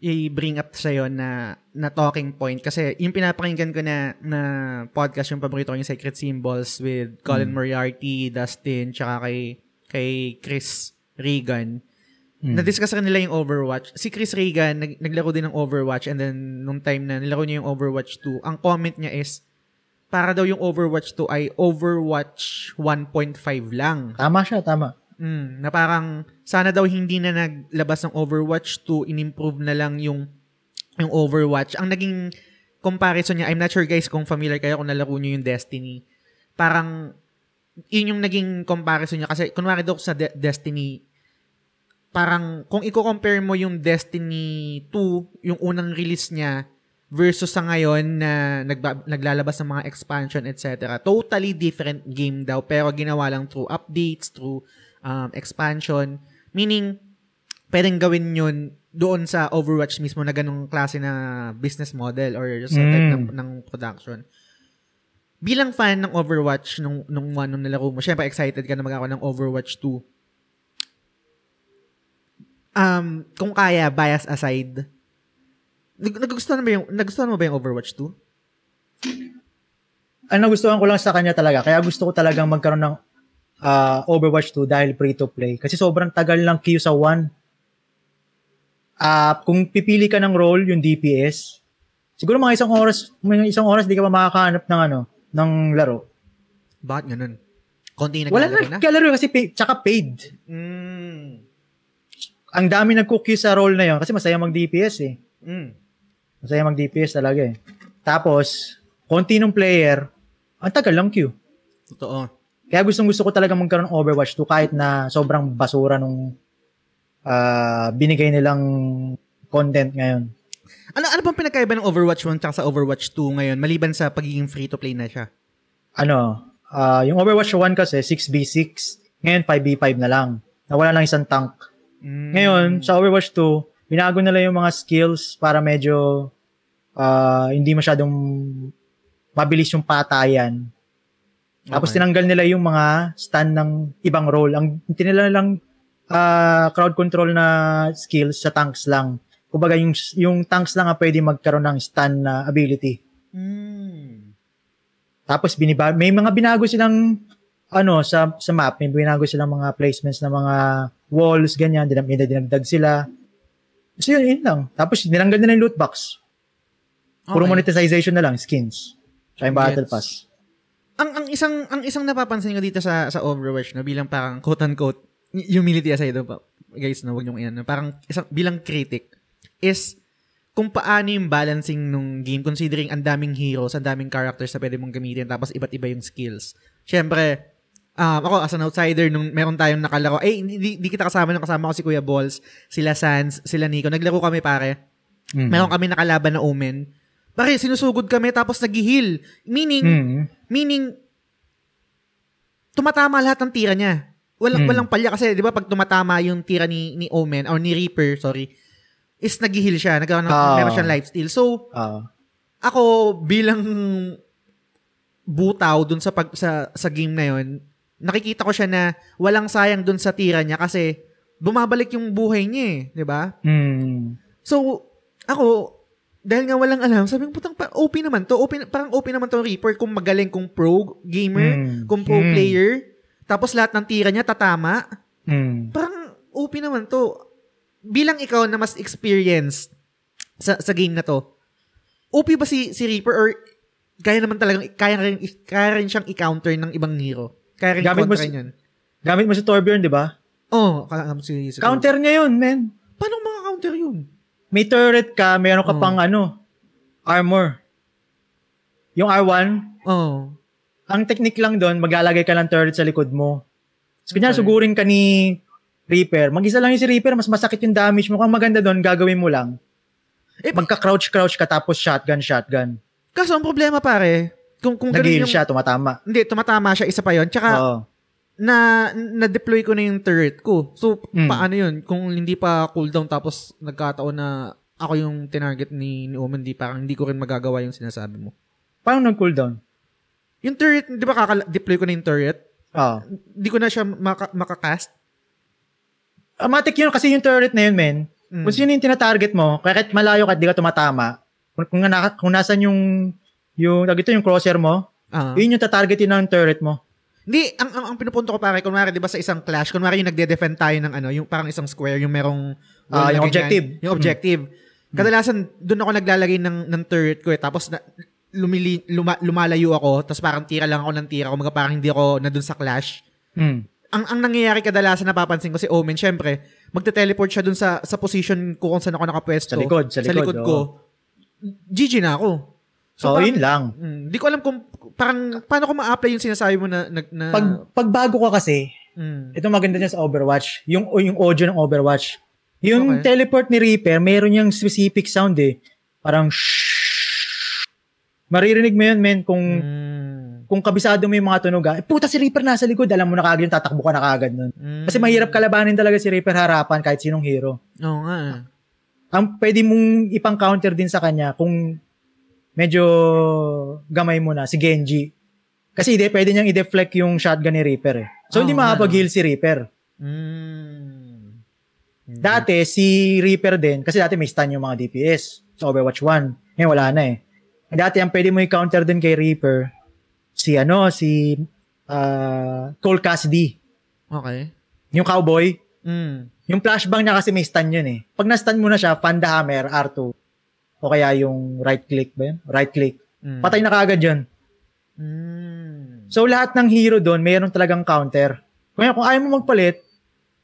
i-bring up sa'yo na na talking point kasi yung pinapakinggan ko na na podcast yung paborito ko yung Secret Symbols with Colin Moriarty, Dustin, tsaka kay kay Chris Regan. Na-discuss rin nila yung Overwatch. Si Chris Regan, nag, naglaro din ng Overwatch and then nung time na nilaro niya yung Overwatch 2, ang comment niya is, para daw yung Overwatch 2 ay Overwatch 1.5 lang. Tama siya, tama. Mm, na parang sana daw hindi na naglabas ng Overwatch 2, in-improve na lang yung yung Overwatch. Ang naging comparison niya, I'm not sure guys kung familiar kayo kung nalaro niyo yung Destiny. Parang yun yung naging comparison niya kasi kunwari daw sa De- Destiny parang kung i-compare mo yung Destiny 2, yung unang release niya versus sa ngayon na nagba- naglalabas ng mga expansion etc. Totally different game daw pero ginawa lang through updates, through um, expansion. Meaning, pwedeng gawin yun doon sa Overwatch mismo na ganong klase na business model or sa Mm. type ng, ng production. Bilang fan ng Overwatch nung, nung one nung nalaro mo, syempre excited ka na magkakaroon ng Overwatch 2. Um, kung kaya, bias aside, nag- nagustuhan mo ba yung, nagustuhan mo ba yung Overwatch 2? Ang nagustuhan ko lang sa kanya talaga, kaya gusto ko talagang magkaroon ng ah, Overwatch 2 dahil free-to-play. Kasi sobrang tagal lang queue sa 1. ah kung pipili ka ng role, yung DPS, siguro mga isang oras, mga isang oras di ka pa makakahanap ng ano, ng laro. Bakit ganun? Konti na Wala naglalaro na kalaro kasi pay, tsaka paid. Mm. Ang dami nag-cookie sa role na yon kasi masaya mag-DPS eh. Mm. Masaya mag-DPS talaga eh. Tapos, konti ng player, ang tagal lang queue. Totoo. Kaya gustong gusto ko talaga magkaroon ng Overwatch 2 kahit na sobrang basura nung ah, binigay nilang content ngayon. Ano ano bang pinagkaiba ng Overwatch 1 tsaka sa Overwatch 2 ngayon maliban sa pagiging free to play na siya? Ano, ah, yung Overwatch 1 kasi 6v6, ngayon 5v5 na lang. Nawala lang isang tank. Mm. Ngayon, sa Overwatch 2, binago nila yung mga skills para medyo ah, hindi masyadong mabilis yung patayan. Tapos Okay. tinanggal nila yung mga stun ng ibang role. Ang tinila lang ah, crowd control na skills sa tanks lang. Kumbaga yung yung tanks lang ang pwede magkaroon ng stun na ability. Mm. Tapos biniba may mga binago silang ano sa sa map, may binago silang mga placements ng mga walls ganyan, may dinagdag sila. So yun, yun lang. Tapos nilanggal nila yung loot box. Puro Okay. monetization na lang, skins. Tsaka yung battle pass. Ang ang isang ang isang napapansin ko dito sa sa Overwatch no bilang parang quote unquote humility aside pa guys no wag niyo iyan parang isang bilang critic is kung paano yung balancing nung game considering ang daming heroes, ang daming characters na pwede mong gamitin tapos iba't iba yung skills. Syempre, um, ako as an outsider nung meron tayong nakalaro, eh hindi, hindi kita kasama nung kasama ko si Kuya Balls, sila Sans, sila Nico. Naglaro kami pare. Mm. Meron kami nakalaban na Omen. Pare, sinusugod kami tapos nag-heal. Meaning, Mm. Meaning, tumatama lahat ng tira niya. Walang, Hmm. walang palya kasi, di ba, pag tumatama yung tira ni, ni Omen, or ni Reaper, sorry, is nag-heal siya. Nagkaroon ng, Ah. meron siyang life steal. So, Ah. ako, bilang butaw dun sa, pag, sa, sa game na yon nakikita ko siya na walang sayang dun sa tira niya kasi bumabalik yung buhay niya eh. Di ba? Mm. So, ako, dahil nga walang alam, sabi ko, putang, OP naman to. OP, parang OP naman to Reaper kung magaling, kung pro gamer, Mm. kung pro Mm. player. Tapos lahat ng tira niya tatama. Mm. Parang OP naman to. Bilang ikaw na mas experienced sa, sa game na to, OP ba si, si Reaper or kaya naman talagang, kaya rin, kaya rin siyang i-counter ng ibang hero? Kaya rin Gamit mo si- yun? Gamit mo si Torbjorn, di ba? Oh, kaya si, si Counter niya yun, man. Paano mga counter yun? May turret ka, meron ka Oh. pang ano, armor. Yung R1, Oh. ang technique lang doon, maglalagay ka ng turret sa likod mo. So, kunyari, Okay. sugurin ka ni Reaper. Mag-isa lang yung si Reaper, mas masakit yung damage mo. Kung maganda doon, gagawin mo lang. Eh, Magka-crouch-crouch ka tapos shotgun, shotgun. Kaso ang problema pare, kung kung Nag-heal yung, siya, tumatama. hindi, tumatama siya, isa pa yon Tsaka, Oo. Na, na-deploy ko na yung turret ko. So, Mm. paano yun? Kung hindi pa cooldown tapos nagkataon na ako yung tinarget ni, ni Omen, di, parang hindi ko rin magagawa yung sinasabi mo. Paano nag-cooldown? Yung turret, di ba kaka-deploy ko na yung turret? Oo. Hindi ko na siya maka, makakast. Amatic yun kasi yung turret na yun, men. Mm. Kung sino yung tinatarget mo, kahit malayo ka, di ka tumatama, kung, kung, na, kung nasan yung, yung, ito, yung crosshair mo, Ah. yun yung tatargetin ng turret mo. Hindi, ang, ang, ang pinupunto ko pare, kunwari, di ba sa isang clash, kunwari yung nagde-defend tayo ng ano, yung parang isang square, yung merong... na yung ganyan. objective. Yung objective. Kadalasan, doon ako naglalagay ng, ng turret ko eh. Tapos, na, lumili, luma, lumalayo ako, tapos parang tira lang ako ng tira. Kumaga parang hindi ako na doon sa clash. Mm. Ang, ang nangyayari kadalasan, napapansin ko si Omen, syempre, magte-teleport siya doon sa, sa position ko kung saan ako nakapwesto. Sa likod, sa likod, ko. GG na ako. So, parang- yun lang. Mm, Hindi ko alam kung parang paano ko ma-apply yung sinasabi mo na, na, na Pag, pag bago ka kasi, mm, ito maganda niya sa Overwatch, yung, yung audio ng Overwatch. Yung Okay. teleport ni Reaper, meron yung specific sound eh. Parang. Maririnig mo yun, men, kung, mm, kung kabisado mo yung mga tunog, eh, puta si Reaper nasa likod, alam mo na kagad yung tatakbo ka na kagad nun. mm. Kasi mahirap kalabanin talaga si Reaper harapan kahit sinong hero. Oo nga. eh. Ang pwede mong ipang counter din sa kanya kung medyo gamay mo na si Genji. Kasi hindi, pwede niyang i-deflect yung shotgun ni Reaper eh. So, hindi Oo nga, makapag-heal si Reaper. Mm. Dati, si Reaper din, kasi dati may stun yung mga DPS sa Overwatch 1. Ngayon, wala na eh. Dati, ang pwede mo i-counter din kay Reaper, si ano, si uh, Cole Cassidy. Okay. Yung cowboy, Mm. Yung flashbang niya kasi may stun yun eh. Pag na-stun mo na siya, fan the hammer, R2. O kaya yung right click ba yun? Right click. Mm. Patay na kaagad yun. Mm. So lahat ng hero doon, mayroon talagang counter. Kaya kung ayaw mo magpalit,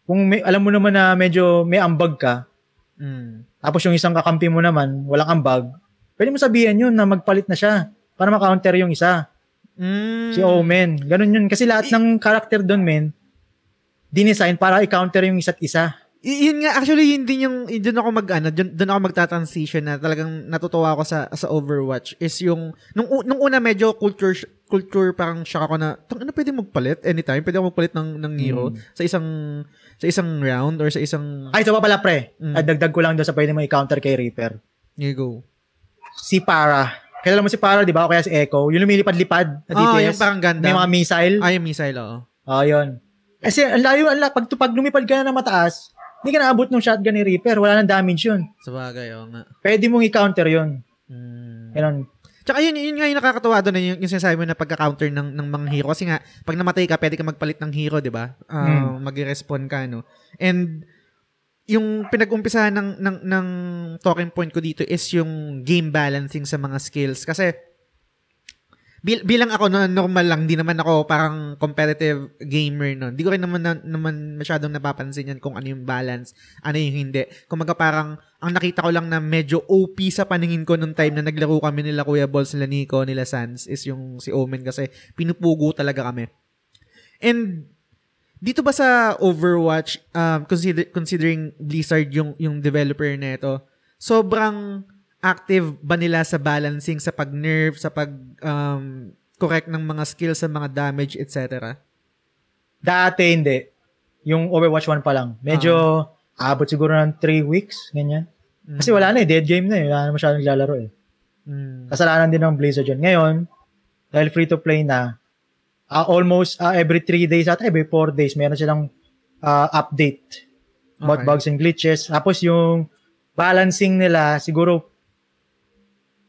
kung may, alam mo naman na medyo may ambag ka, Mm. tapos yung isang kakampi mo naman, walang ambag, pwede mo sabihin yun na magpalit na siya para ma-counter yung isa. Mm. Si Omen. Ganun yun. Kasi lahat ng character doon, men, dinesign para i-counter yung isa't isa. Y- yun nga actually yun din yung yun doon ako mag ano doon, ako magta-transition na talagang natutuwa ako sa sa Overwatch is yung nung nung una medyo culture culture parang shock ako na tang ano pwede magpalit anytime pwede ako magpalit ng ng hero sa isang sa isang round or sa isang Ay, pa pala, pre. Mm. At dagdag ko lang doon sa pwede mo i-counter kay Reaper. here you go Si Para. Kilala mo si Para, di ba? O kaya si Echo. Yung lumilipad-lipad na ah DPS. yung parang ganda May mga missile. ah yung missile oo Oh, yun. Kasi ang layo, ang la- pag, pag lumipad ka na ng mataas, hindi ka naabot ng shotgun ni Reaper. Wala nang damage yun. sa bagay oo nga Pwede mong i-counter yun. mm. Ganun. Tsaka yun, yun nga yung nakakatawa doon, yung, yung sinasabi mo na pagka-counter ng, ng mga hero. Kasi nga, pag namatay ka, pwede ka magpalit ng hero, di ba? Uh, Mag-respawn ka, no? And, yung pinag-umpisahan ng, ng, ng talking point ko dito is yung game balancing sa mga skills. Kasi, bil- bilang ako na normal lang, di naman ako parang competitive gamer no. Di ko rin naman na, naman masyadong napapansin yan kung ano yung balance, ano yung hindi. Kumaga parang ang nakita ko lang na medyo OP sa paningin ko nung time na naglaro kami nila Kuya Balls, nila Nico, nila Sans is yung si Omen kasi pinupugo talaga kami. And dito ba sa Overwatch, um, consider, considering Blizzard yung, yung developer nito, sobrang active ba nila sa balancing, sa pag-nerf, sa pag um, correct ng mga skills sa mga damage, etc. Dati hindi. Yung Overwatch 1 pa lang. Medyo abot siguro ng 3 weeks, ganyan. Kasi wala na eh, dead game na eh. Wala na masyadong naglalaro eh. Mm. Kasalanan din ng Blizzard yun. Ngayon, dahil free to play na, ah, almost ah, every 3 days at every 4 days, meron silang ah, update about Okay. bugs and glitches. Tapos yung balancing nila, siguro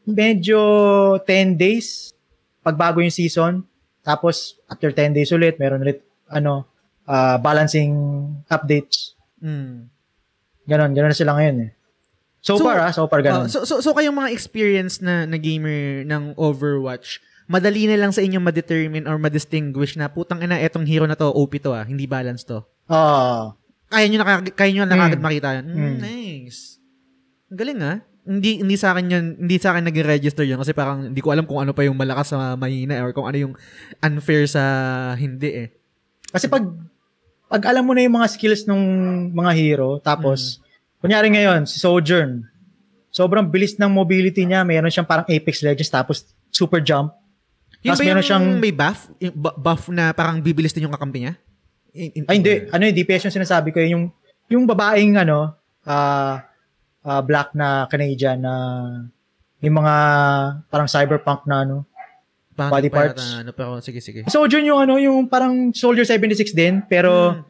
medyo 10 days pag bago yung season. Tapos after 10 days ulit, meron ulit ano, ah, balancing updates. Mm. Ganon, ganon na sila ngayon eh. So, So, far ah, so far ganon. Oh, so, so, so kayong mga experience na, na gamer ng Overwatch, madali na lang sa inyo ma-determine or ma-distinguish na putang ina, etong hero na to, OP to ah, hindi balance to. Ah, Kaya nyo, nakag- kaya nyo na Mm. makita yun. Mm, Mm. Nice. Ang galing ah. Hindi hindi sa akin yun, hindi sa akin nag-register yun kasi parang hindi ko alam kung ano pa yung malakas sa mahina or kung ano yung unfair sa hindi eh. Kasi pag pag alam mo na yung mga skills ng mga hero, tapos, kunyari ngayon, si Sojourn, sobrang bilis ng mobility niya, mayroon siyang parang Apex Legends, tapos super jump. Yun Tapos meron siyang- may buff? Yung bu- buff na parang bibilis din yung kakampi niya? In- in- Ay, hindi. Ano yung DPS yung sinasabi ko, yung, yung babaeng, ano, ah ah, black na Canadian na yung mga parang cyberpunk na ano. Paano body pa yata, parts. Ano, pero sige, sige. Sojourn yung ano, yung parang Soldier 76 din, pero Hmm.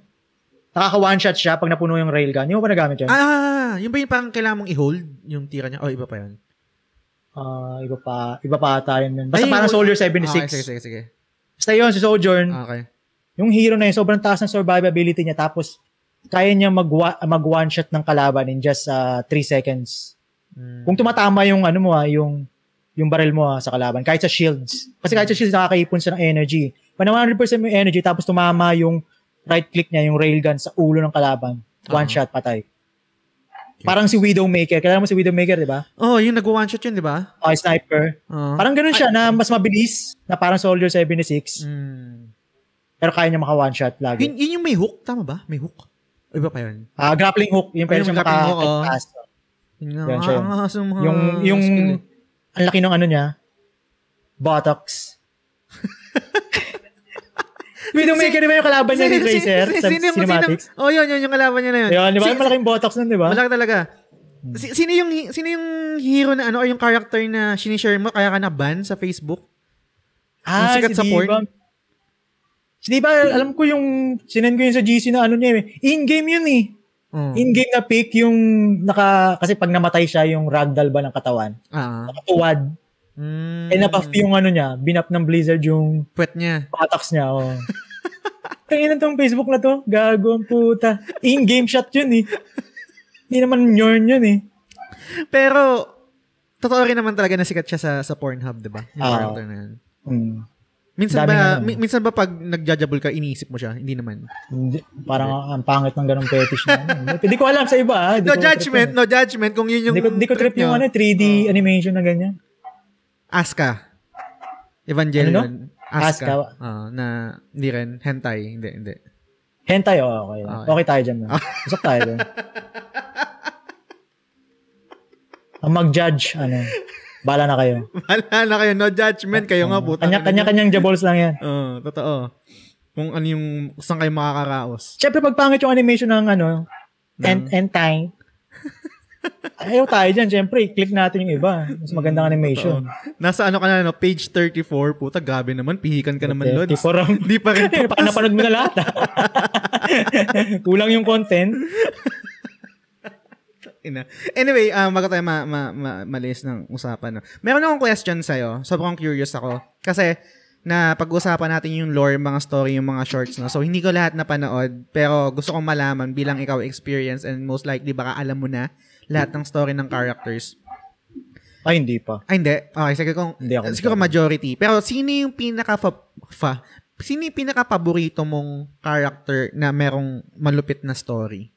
nakaka one shot siya pag napuno yung railgun. Yung pa nagamit yun? Ah, yun ba yung parang kailangan mong i-hold yung tira niya? Oh, iba pa yun. Ah, iba pa, iba pa ata yun. Basta Ay, parang yung- Soldier Ah, 76. sige, sige, sige. Basta yun, si Sojourn, Ah, Okay. yung hero na yun, sobrang taas ng survivability niya, tapos kaya niya mag, mag one shot ng kalaban in just 3 seconds. Mm. Kung tumatama yung ano mo ah, yung yung barrel mo ah, sa kalaban, kahit sa shields. Kasi kahit sa shields, nakakaipon siya ng energy. Pag na 100% mo yung energy, tapos tumama yung right click niya, yung railgun sa ulo ng kalaban, one Ah. shot patay. Parang si Widowmaker. Kailangan mo si Widowmaker, di ba? Oh, yung nag-one shot yun, di ba? Okay, sniper. Oh. Parang ganun siya na mas mabilis na parang Soldier 76. Mm. Pero kaya niya maka one shot lagi. Yun, yun yung may hook, tama ba? May hook? O iba pa yun? Ah, grappling hook. Yung pwede Ay, yung siya grappling maka hook, oh. Yun nga. Siya. Ah, sa mga Yung, yung, eh. ang laki ng ano niya, buttocks. <laughs> Widowmaker, di ba yung kalaban niya ni Tracer sa yung- cinematics? Oh, yun, yun, yung kalaban niya na yun. Yun, di ba? Si- Malaking buttocks nun, di ba? Malaki talaga. Si- sino yung sino yung hero na ano or yung character na sinishare mo kaya ka na ban sa Facebook? Ah, Yung sikat si sa porn? Diva. Si Diva, alam ko yung, sinend ko yun sa GC na ano niya, eh. in-game yun eh. Oh. In-game na pick yung naka, kasi pag namatay siya, yung ragdoll ba ng katawan, ah. nakatuwad. Mm. Eh, nabuff yung ano niya, binap ng Blizzard yung Puwet niya. buttocks niya. Oh. <laughs> Tangin tong Facebook na to. Gago ang puta. In-game shot yun eh. Hindi naman yorn yun eh. Pero, totoo rin naman talaga na sikat siya sa, sa Pornhub, di ba? Yung character na yun. Hmm. Minsan Daming ba, ano. mi- minsan ba pag nagjajabol ka, iniisip mo siya? Hindi naman. Hindi, parang ang pangit ng ganong fetish na. ano. Hindi ko alam sa iba. ah. Hindi No judgment, no judgment kung yun yung Hindi ko, hindi ko trip yung ano, 3D animation na ganyan. Aska. Evangelion. Aska. Asuka. Ah, na, hindi rin. Hentai. Hindi, hindi. Hentai, oh, okay. Okay. Okay, tayo dyan. Usap tayo dyan. <laughs> Ang mag-judge, ano, bala na kayo. <laughs> Wala na kayo. No judgment. Kayo nga, puta. Kanya, kanya-kanyang jabols lang yan. Oo, totoo. Kung ano yung, saan kayo makakaraos. Siyempre, pag pangit yung animation ng ano, and, and time, ayaw tayo dyan. Siyempre, click natin yung iba. Mas magandang animation. Nasa ano ka na, no? page 34. Puta, gabi naman. Pihikan ka naman, Lods. Hindi pa rin <laughs> napanood mo na lahat. ah. <laughs> Kulang yung content. Ina. Anyway, um, bago tayo ma, ma, ma, malis ng usapan. No? Meron akong question sa'yo. Sobrang curious ako. Kasi, na pag-usapan natin yung lore, mga story, yung mga shorts. No? So, hindi ko lahat napanood. Pero gusto kong malaman bilang ikaw experience and most likely baka alam mo na lahat ng story ng characters. Ay, hindi pa. Ay, hindi. Okay, sige kung, Hindi ako siguro majority. Pero sino yung pinaka fa, sino yung pinaka paborito mong character na merong malupit na story?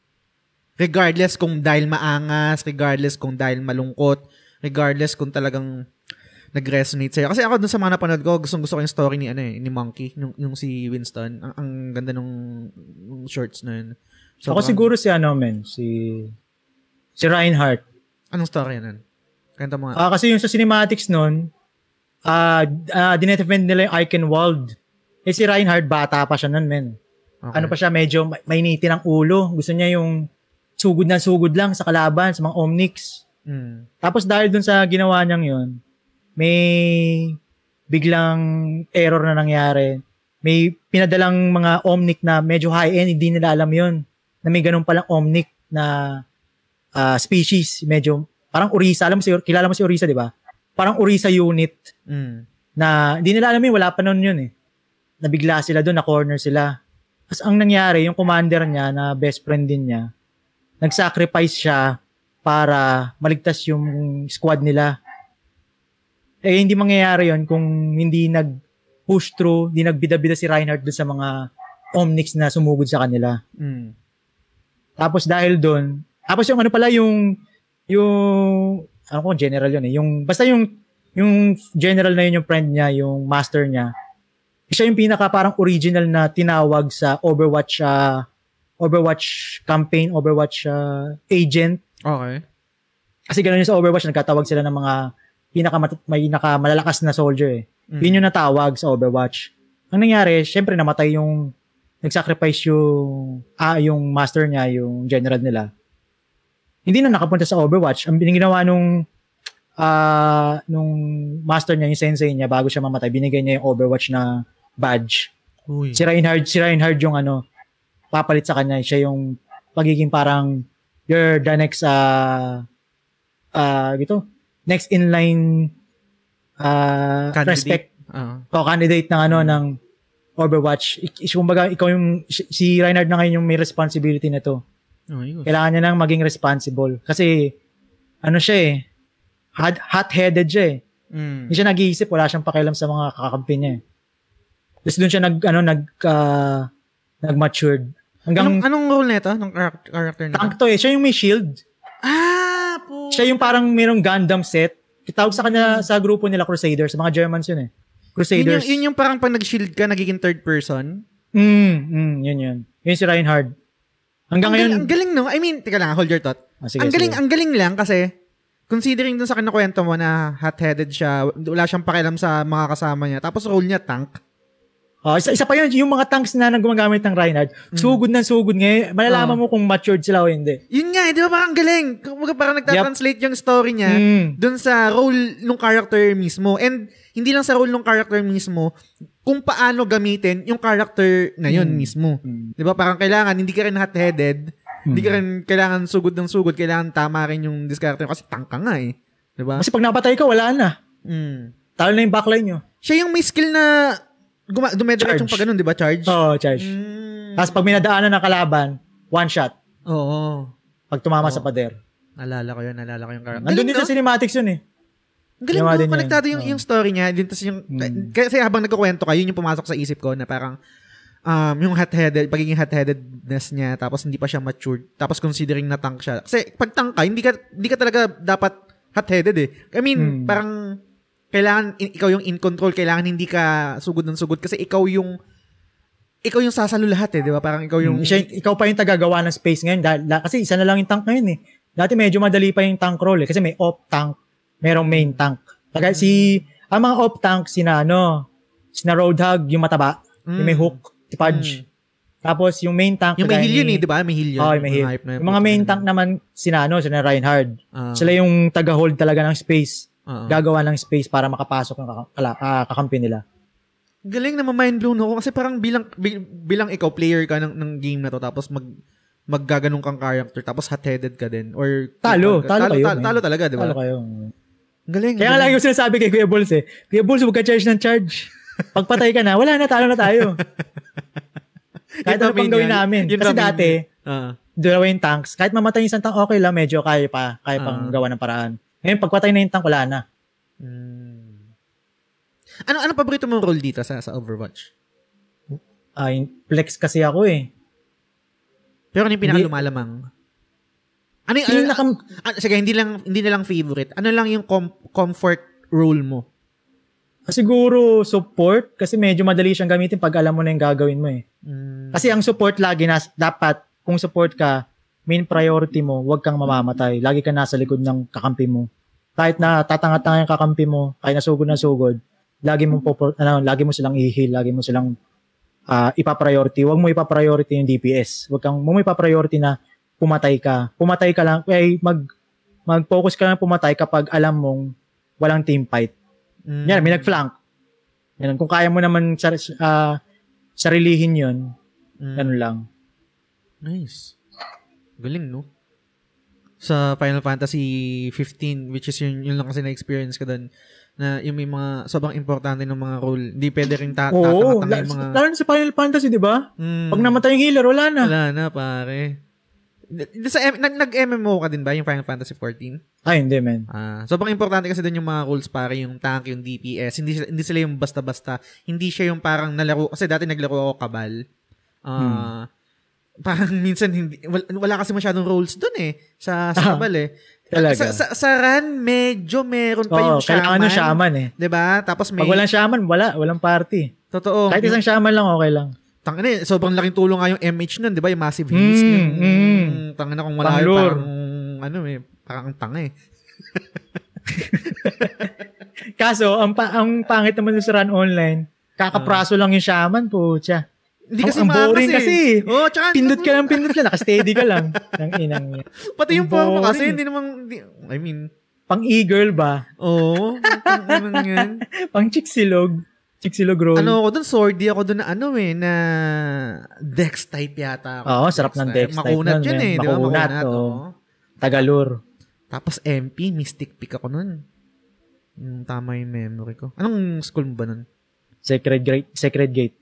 Regardless kung dahil maangas, regardless kung dahil malungkot, regardless kung talagang nag-resonate sa'yo. Kasi ako dun sa mga napanood ko, gustong gusto ko yung story ni, ano eh, ni Monkey, yung, yung si Winston. Ang, ang ganda nung, nung shorts na yun. So, Ako siguro si ano, men, si si Reinhardt. Anong story yan? Kanta mo nga. Ah, kasi yung sa cinematics nun, ah uh, dinetefend nila yung Eichenwald. Eh si Reinhardt, bata pa siya nun, men. Okay. Ano pa siya, medyo may- mainitin ang ulo. Gusto niya yung sugod na sugod lang sa kalaban, sa mga Omnics. Mm. Tapos dahil dun sa ginawa niyang yun, may biglang error na nangyari. May pinadalang mga Omnic na medyo high-end, hindi nila alam yun. Na may ganun palang Omnic na ah, species, medyo parang Orisa. Alam mo si, kilala mo si Orisa, di ba? Parang Orisa unit Mm. na hindi nila alam yun, wala pa noon yun eh. Nabigla sila doon, na-corner sila. Tapos ang nangyari, yung commander niya na best friend din niya, nag-sacrifice siya para maligtas yung squad nila. Eh, hindi mangyayari yon kung hindi nag-push through, hindi nagbida-bida si Reinhardt doon sa mga Omnics na sumugod sa kanila. Mm. Tapos dahil doon, tapos yung ano pala yung yung ano ko general yun eh. Yung basta yung yung general na yun yung friend niya, yung master niya. Siya yung pinaka parang original na tinawag sa Overwatch ah, Overwatch campaign, Overwatch ah, agent. Okay. Kasi ganoon yung sa Overwatch, nagkatawag sila ng mga pinaka may pinaka malalakas na soldier eh. Mm. Yun yung natawag sa Overwatch. Ang nangyari, syempre namatay yung nag-sacrifice yung ah, yung master niya, yung general nila. Hindi na nakapunta sa Overwatch. Ang ginawa nung ah nung master niya, yung sensei niya, bago siya mamatay, binigay niya yung Overwatch na badge. Uy. Si Reinhard, si Reinhard yung ano, papalit sa kanya. Siya yung pagiging parang you're the next uh uh gito next in line uh Candidate. respect Ah. o candidate ng ano ng Overwatch. Is- Kumbaga, ikaw yung, si- Reinhard na ngayon yung may responsibility na to. Oh. Kailangan niya nang maging responsible. Kasi, ano siya eh, hot, hot-headed siya eh. Mm. Hindi siya nag-iisip, wala siyang pakialam sa mga kakampi niya eh. Tapos doon siya nag, ano, nag, uh, nag-matured. Hanggang, Anong, anong role nito? Ng character, character nito? tank to eh. Siya yung may shield. Ah, po. Siya yung parang mayroong Gundam set. Kitawag sa kanya sa grupo nila Crusaders. Mga Germans yun eh. Yun Crusaders. yung, yun yung parang pag nag-shield ka, nagiging third person. Mm, mm, yun yun. Yun si Reinhard. ang, Hanggang ngayon, galing, ang galing, no? I mean, teka lang, hold your thought. Ah, sige, ang galing, sige. ang galing lang kasi considering dun sa kinukwento mo na hot-headed siya, wala siyang pakialam sa mga kasama niya, tapos role niya tank. Oh, isa, isa pa yun, yung mga tanks na nang gumagamit ng Reinhardt, sugod na sugod ngayon. Malalaman Oh. mo kung matured sila o hindi. Yun nga, eh, di ba parang galing? Kumbaga parang nagtatranslate yung story niya Mm. dun sa role ng character mismo. And hindi lang sa role ng character mismo, kung paano gamitin yung character na yun Mm. mismo. Mm. Di ba? Parang kailangan, hindi ka rin hot-headed, hindi Hmm. ka rin kailangan sugod ng sugod, kailangan tama rin yung discarte mo kasi tank ka nga eh. Di ba? Kasi pag napatay ka, wala na. Mm. Talo na yung backline nyo. Siya yung may skill na Guma- dumediretso Charge. pa ganun, di ba? Charge? Oo, charge. Mm. Tapos pag minadaanan ng kalaban, one shot. Oo. Pag tumama Oo. sa pader. Naalala ko yun, naalala ko yung character. Nandun din sa cinematics yun eh. Galing Ginawa no, din konektado yung, Oo. yung story niya. Din, tas yung, Mm. Kasi habang nagkukwento ka, yun yung pumasok sa isip ko na parang um, yung hot-headed, pagiging hot-headedness niya, tapos hindi pa siya matured, tapos considering na tank siya. Kasi pag tank ka, hindi ka, hindi ka talaga dapat hot-headed eh. I mean, Mm. parang kailangan in- ikaw yung in control, kailangan hindi ka sugod ng sugod kasi ikaw yung ikaw yung sasalo lahat eh, di ba? Parang ikaw yung... Yung, siya, ikaw pa yung tagagawa ng space ngayon. Dahil, la- kasi isa na lang yung tank ngayon eh. Dati medyo madali pa yung tank roll eh. Kasi may off tank, merong main tank. Kaya si, ang mga off tank, sina ano, sina Roadhog, yung mataba, Mm. yung may hook, si Pudge. Tapos yung main tank, Yung may heal yun ni- eh, di ba? May heal yun. Oo, may heal. Yung mga main tank naman, sina ano, sina Reinhard. Ah, Sila yung taga-hold talaga ng space. Ah. Gagawa ng space para makapasok ng kaka- ah, kakampi nila. Galing na mind blown ako kasi parang bilang bi- bilang ikaw player ka ng, ng game na to tapos mag maggaganong kang character tapos hot-headed ka din or Talo, talo kayo, talo, man. talo talaga, di ba? Talo kayo. Galing. Kaya lagi ko sinasabi kay Kuya Bulls eh, Kuya Bulls, huwag ka charge ng charge. Pagpatay ka na, wala na, talo na tayo. <laughs> Kahit ano pang gawin namin. Kasi dati, dalawa yung tanks. Kahit mamatay yung isang tank, okay lang, medyo kaya pa, kaya pang gawa ng paraan. Ngayon, pagpatay na yung tank, wala na. Hmm. Ano ano paborito mong role dito sa sa Overwatch? Ay, flex kasi ako eh. Pero ano yung pinakalumalamang? Ano yung, Yung ano, nakam- ah, sige, hindi lang hindi na lang favorite. Ano lang yung com- comfort role mo? siguro support, kasi medyo madali siyang gamitin pag alam mo na yung gagawin mo eh. Hmm. Kasi ang support lagi, nas, dapat, kung support ka, main priority mo, huwag kang mamamatay. Lagi ka nasa likod ng kakampi mo. Kahit na tatanga-tanga yung kakampi mo, kahit nasugod na sugod, lagi mo po, ano, lagi mo silang i-heal, lagi mo silang ah, ipa-priority. Huwag mo ipa-priority yung DPS. Huwag kang, mo ipa-priority na pumatay ka. Pumatay ka lang, eh, mag, mag-focus ka lang pumatay kapag alam mong walang team fight. Hmm. Yan, may nag-flank. Yan, kung kaya mo naman sar- ah, sarilihin yun, Hmm. ganun lang. Nice. Galing, no? Sa Final Fantasy 15, which is yun, yun lang kasi na-experience ko doon, na yung may mga sobrang importante ng mga role. Hindi pwede rin ta- Oo, tatanga-tanga la- yung mga... lalo na sa Final Fantasy, di ba? Mm, Pag namatay yung healer, wala na. Wala na, pare. D- d- Sa, M- nag, nag-MMO ka din ba yung Final Fantasy 14? Ay, hindi, man. Ah, sobrang importante kasi doon yung mga roles pare, yung tank, yung DPS. Hindi sila, hindi sila yung basta-basta. Hindi siya yung parang nalaro kasi dati naglaro ako Kabal. Ah, parang <laughs> minsan hindi wala, wala kasi masyadong roles doon eh sa sa Ah, Kabal eh. talaga. Sa, sa, sa RAN, medyo meron pa yung Oo, shaman. kailangan ng shaman eh. 'Di ba? Tapos may Pag walang shaman, wala. Walang party. totoo. Kahit isang shaman lang, okay lang. Tang na, sobrang laking tulong nga yung MH nun, 'di ba? Yung massive heals Mm, yung mm. tanga na kung wala yung Panglure. parang ano eh, parang ang tanga eh. <laughs> Kaso, ang, pa- ang pangit naman sa run online, kakapraso lang yung shaman, putya. Hindi kasi ang boring eh. kasi. Oh, tsaka Pindot ka lang, pindot ka, nakasteady ka lang. <laughs> Nang inang niya. Pati yung Ang forma kasi hindi naman hindi, I mean, Pang e-girl ba? oh, ano yan? <laughs> Pang chiksilog. Chiksilog roll. Ano ako doon, swordy ako doon na ano eh, na dex type yata ako. Oo, sarap ng dex type Makunat yun men. eh, di ba? Makunat, oo. oo. Tagalur. Tapos MP, mystic pick ako nun. Yung tama yung memory ko. Anong school mo ba nun? Sacred Gate. Sacred Gate.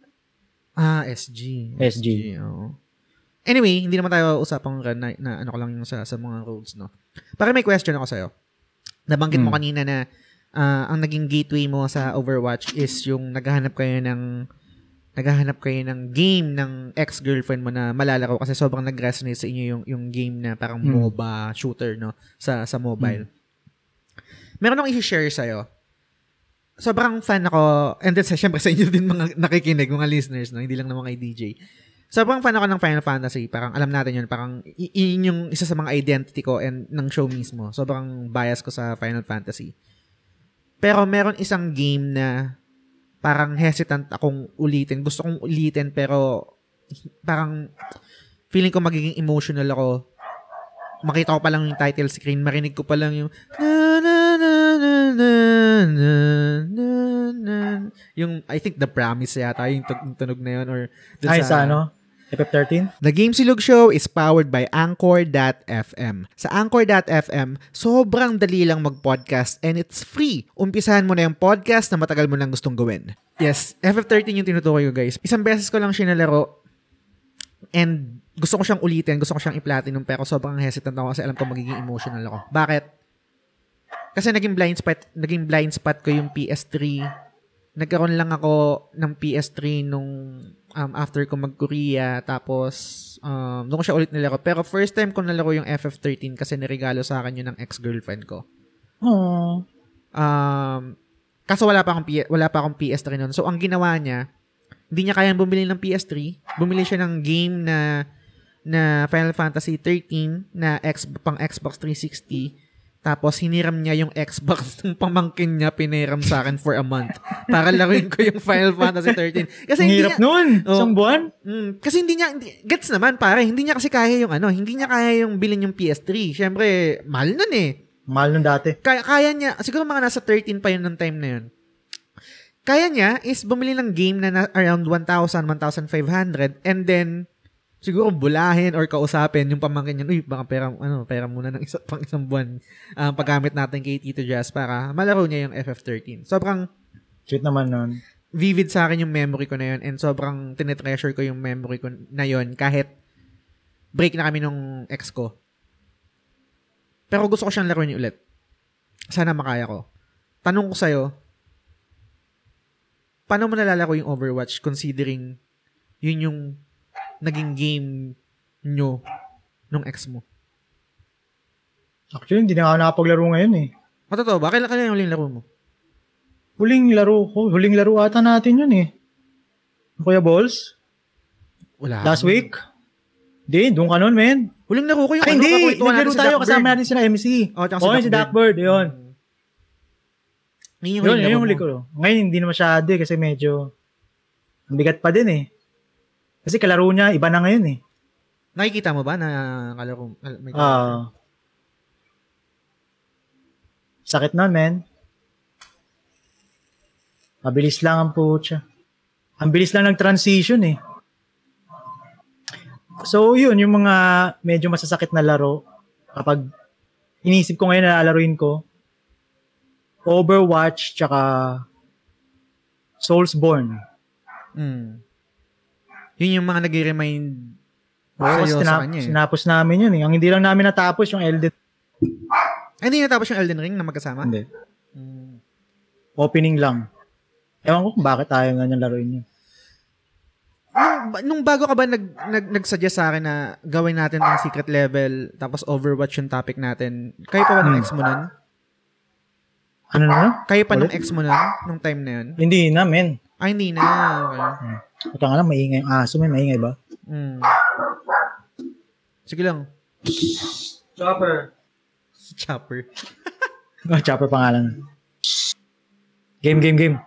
Ah, SG. SG. oo. Anyway, hindi naman tayo usapang na, na ano ko lang yung sa, sa mga roads, no? Para may question ako sa'yo. Nabanggit mo Hmm. kanina na ah, ang naging gateway mo sa Overwatch is yung naghahanap kayo ng naghahanap kayo ng game ng ex-girlfriend mo na malalaro kasi sobrang nag-resonate sa inyo yung, yung game na parang Hmm. MOBA shooter, no? Sa, sa mobile. Meron akong i-share sa'yo. Sobrang fan ako, and then syempre sa inyo din mga <laughs> nakikinig, mga listeners, no? hindi lang naman kay DJ. Sobrang fan ako ng Final Fantasy. Parang alam natin yun. Parang yun yung isa sa mga identity ko and ng show mismo. Sobrang bias ko sa Final Fantasy. Pero meron isang game na parang hesitant akong ulitin. Gusto kong ulitin pero parang feeling ko magiging emotional ako. Makita ko pa lang yung title screen, marinig ko pa lang yung na na na na na na na na yung I think The Promise yata yung tug- yung tunog na yun or dun Ay, sa ano? FF13? The Game Silog Show is powered by Anchor.fm. Sa Anchor.fm, sobrang dali lang mag-podcast and it's free. Umpisahan mo na yung podcast na matagal mo lang gustong gawin. Yes, FF13 yung tinutukoy ko guys. Isang beses ko lang siya nalaro and gusto ko siyang ulitin, gusto ko siyang i-platinum pero sobrang hesitant ako kasi alam ko magiging emotional ako. Bakit? Kasi naging blind spot, naging blind spot ko yung PS3. Nagkaroon lang ako ng PS3 nung um, after ko mag-Korea. Tapos, um, doon ko siya ulit nilaro. Pero first time ko nalaro yung FF13 kasi niregalo sa akin yun ng ex-girlfriend ko. Um, kaso wala pa akong, P- wala pa akong PS3 noon. So, ang ginawa niya, hindi niya kayang bumili ng PS3. Bumili siya ng game na na Final Fantasy 13 na X, pang Xbox 360. Tapos hiniram niya yung Xbox <laughs> ng pamangkin niya, piniram sa akin for a month para laruin ko yung Final Fantasy 13. Kasi hindi hirap niya, nun. Oh. Isang buwan. Mm, kasi hindi niya, hindi, gets naman pare, hindi niya kasi kaya yung ano, hindi niya kaya yung bilhin yung PS3. Siyempre, mahal nun eh. Mahal nun dati. Kaya, kaya niya, siguro mga nasa 13 pa yun ng time na yun. Kaya niya is bumili ng game na, na around 1,000, 1,500 and then siguro bulahin or kausapin yung pamangkin niya, uy, baka pera, ano, pera muna ng isa, pang isang buwan ang paggamit natin kay Tito Jazz para malaro niya yung FF13. Sobrang Sweet naman nun. vivid sa akin yung memory ko na yun and sobrang tinetreasure ko yung memory ko na yun kahit break na kami nung ex ko. Pero gusto ko siyang laruin ulit. Sana makaya ko. Tanong ko sa'yo, paano mo nalalaro yung Overwatch considering yun yung naging game nyo nung ex mo? Actually, hindi na ako nakapaglaro ngayon eh. Matotoo ba? Kailan kailan yung huling laro mo? Huling laro ko. Huling laro ata natin yun eh. Kuya Balls? Wala. Last week? Hindi, doon ka nun, men. Huling laro ko yung Ay, ano, hindi. Naglaro si tayo Duckbird. kasama natin sila MC. Oh, tsaka si Oo, si Duckbird. Yun. Yun yung Yun, huling yun laro yung mo. huli ko. Ngayon, hindi na masyado eh, kasi medyo ang bigat pa din eh. Kasi kalaro niya, iba na ngayon eh. Nakikita mo ba na kalaro? kal- may- Ah. sakit nun, men. Mabilis lang ang putya. Ang bilis lang ng-transition eh. So, yun, yung mga medyo masasakit na laro, kapag inisip ko ngayon na lalaruin ko, Overwatch, tsaka Soulsborne. Mm. Yun yung mga nag-remind Oo, sa'yo sa kanya eh. sinapos namin yun eh. Ang hindi lang namin natapos yung Elden. Ay, hindi natapos yung Elden Ring na magkasama? Hindi. Mm. Opening lang. Ewan ko kung bakit tayo nga niyang laruin yun. Nung, nung bago ka ba nag, nag, nag-suggest sa akin na gawin natin ng secret level tapos Overwatch yung topic natin, kayo pa ba ng Hmm. ex mo nun? Ano na? Kayo pa Ulit? ex mo nun? Nung time na yun? Hindi na, men. Ay, hindi na. Okay. Ito nga lang, maingay yung aso. May maingay ba? Mm. Sige lang. Chopper. Si Chopper. <laughs> Oh, chopper pangalan. Game, game, game.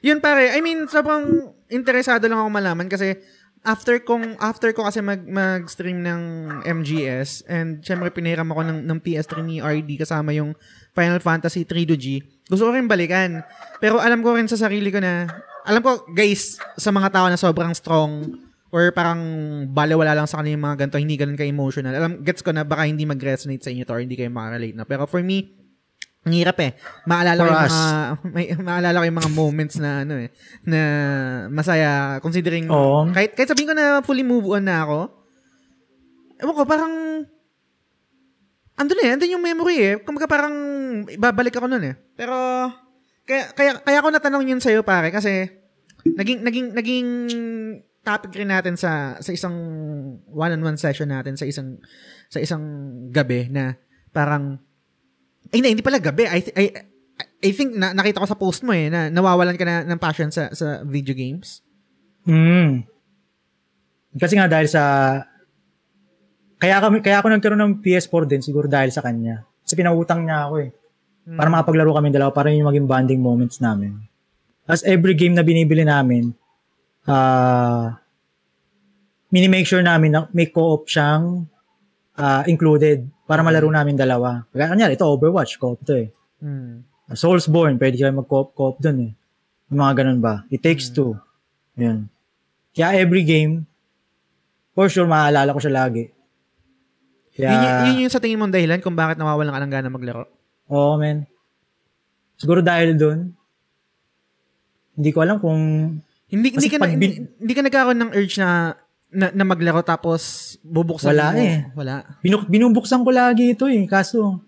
Yun pare, I mean, sobrang interesado lang ako malaman kasi after kong after ko kasi mag mag-stream ng MGS and syempre pinahiram ako ng ng PS3 ni RD kasama yung Final Fantasy 3 G. Gusto ko rin balikan. Pero alam ko rin sa sarili ko na alam ko guys sa mga tao na sobrang strong or parang balewala lang sa kanila yung mga ganito, hindi ganun ka-emotional. Alam, gets ko na baka hindi mag-resonate sa inyo to or hindi kayo makarelate na. Pero for me, ang hirap eh. Maalala ko yung us. mga, <laughs> may, maalala ko yung mga moments na ano eh, na masaya considering, Oo. kahit, kahit sabihin ko na fully move on na ako, ewan ko, parang, andun eh, andun yung memory eh. Kumbaga parang, babalik ako nun eh. Pero, kaya, kaya, kaya ako natanong yun sa'yo pare, kasi, naging, naging, naging topic rin natin sa, sa isang one-on-one session natin sa isang, sa isang gabi na parang, ay, hindi, hindi pala gabi. I, th- I, I think na, nakita ko sa post mo eh, na nawawalan ka na ng passion sa, sa video games. Hmm. Kasi nga dahil sa kaya kami kaya ako nagkaroon ng PS4 din siguro dahil sa kanya. Kasi pinautang niya ako eh. Para makapaglaro kami dalawa para yun yung maging bonding moments namin. As every game na binibili namin, ah mini-make sure namin na may co-op siyang ah, included para malaro namin dalawa. Kaya kanya, ito Overwatch, co-op to eh. Hmm. Soulsborne, pwede kayo mag-co-op co-op dun eh. Yung mga ganun ba? It takes two. Yun. Kaya every game, for sure, maaalala ko siya lagi. Kaya, Yun, yun, yun yung sa tingin mong dahilan kung bakit nawawalan ka ng gana maglaro. Oo, men. Siguro dahil doon, hindi ko alam kung Hindi hindi ka na, pag hindi, hindi ka nagkakaroon ng urge na na, na maglaro tapos bubuksan Wala mo. eh. Wala. binuk- binubuksan ko lagi ito eh. Kaso,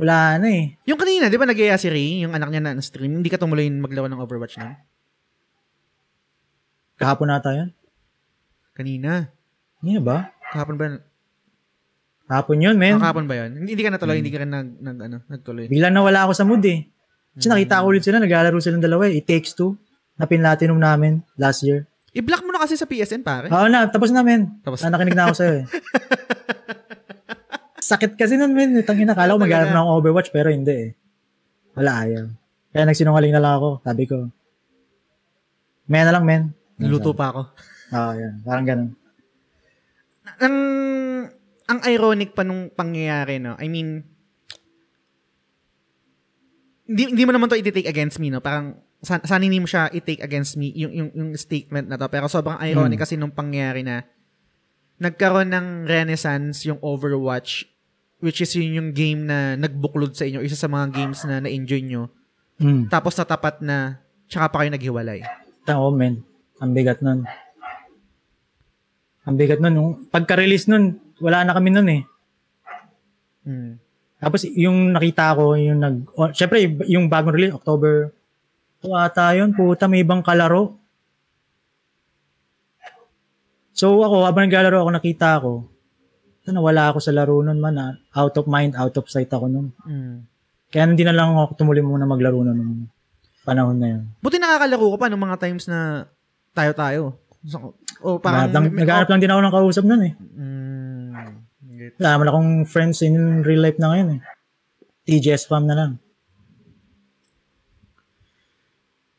wala na eh. Yung kanina, di ba nag si Ray, yung anak niya na stream, hindi ka tumuloy maglaro ng Overwatch na? Kahapon nata yan. Kanina. Hindi na ba? Kahapon ba? Kahapon yun, men. Kahapon ba yun? Hindi, hindi ka natuloy, Hmm. hindi ka nag, nag, ano, nagtuloy. Bigla nawala ako sa mood eh. Kasi Hmm. nakita ko ulit sila, naglalaro silang dalawa eh. It Takes Two, na pinlatinum namin last year. I-block mo na kasi sa PSN, pare. Oo na, tapos na men. Tapos Ah, nakinig na ako sa'yo eh. <laughs> Sakit kasi nun men. Tangin na, kala ko maglalaro na akong Overwatch pero hindi eh. Wala, ayaw. Kaya nagsinungaling na lang ako. Sabi ko, maya na lang men. Niluto pa ako. Oo, yan. Parang ganun. Ang, ang ironic pa nung pangyayari, no? I mean, hindi, hindi mo naman to i-take against me, no? Parang, san, sana hindi mo siya i-take against me, yung, yung, yung statement na to. Pero sobrang ironic Hmm. kasi nung pangyayari na nagkaroon ng renaissance yung Overwatch, which is yun yung game na nagbuklod sa inyo, isa sa mga games na na-enjoy nyo. Mm. Tapos natapat na, tsaka pa kayo naghiwalay. Oo, men. Ang bigat nun. Ang bigat nun. Nung pagka-release nun, wala na kami nun eh. Hmm. Tapos yung nakita ko, yung nag... Oh, Siyempre, yung bagong release, October... Ito ata yun, puta, may ibang kalaro. So ako, habang naglalaro ako, nakita ko, ito, nawala ako sa laro nun man. ah. Out of mind, out of sight ako nun. Hmm. Kaya hindi na lang ako tumuli muna maglaro nun nung panahon na yun. Buti nakakalaro ko pa nung mga times na tayo-tayo. So, o parang... Lang, naghanap lang din ako ng kausap nun eh. Mm, Wala naman akong friends in real life na ngayon eh. TGS fam na lang.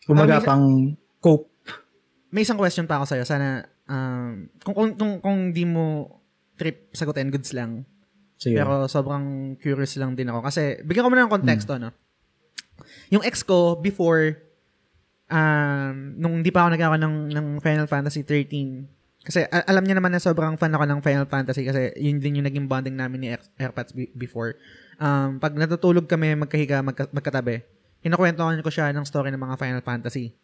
Kumaga Ah, may- pang cope. may isang question pa ako sa'yo. Sana, um, kung, kung, kung, kung di mo trip sagutin, goods lang. Sige. Pero sobrang curious lang din ako. Kasi, bigyan ko muna ng Hmm. konteksto, no? Yung ex ko, before, um, nung hindi pa ako nagkakaroon ng, ng Final Fantasy 13, kasi alam niya naman na sobrang fan ako ng Final Fantasy kasi yun din yung naging bonding namin ni Air- Airpods be- before. Um, pag natutulog kami magkahiga, magka- magkatabi, kinukwentuhan ko siya ng story ng mga Final Fantasy.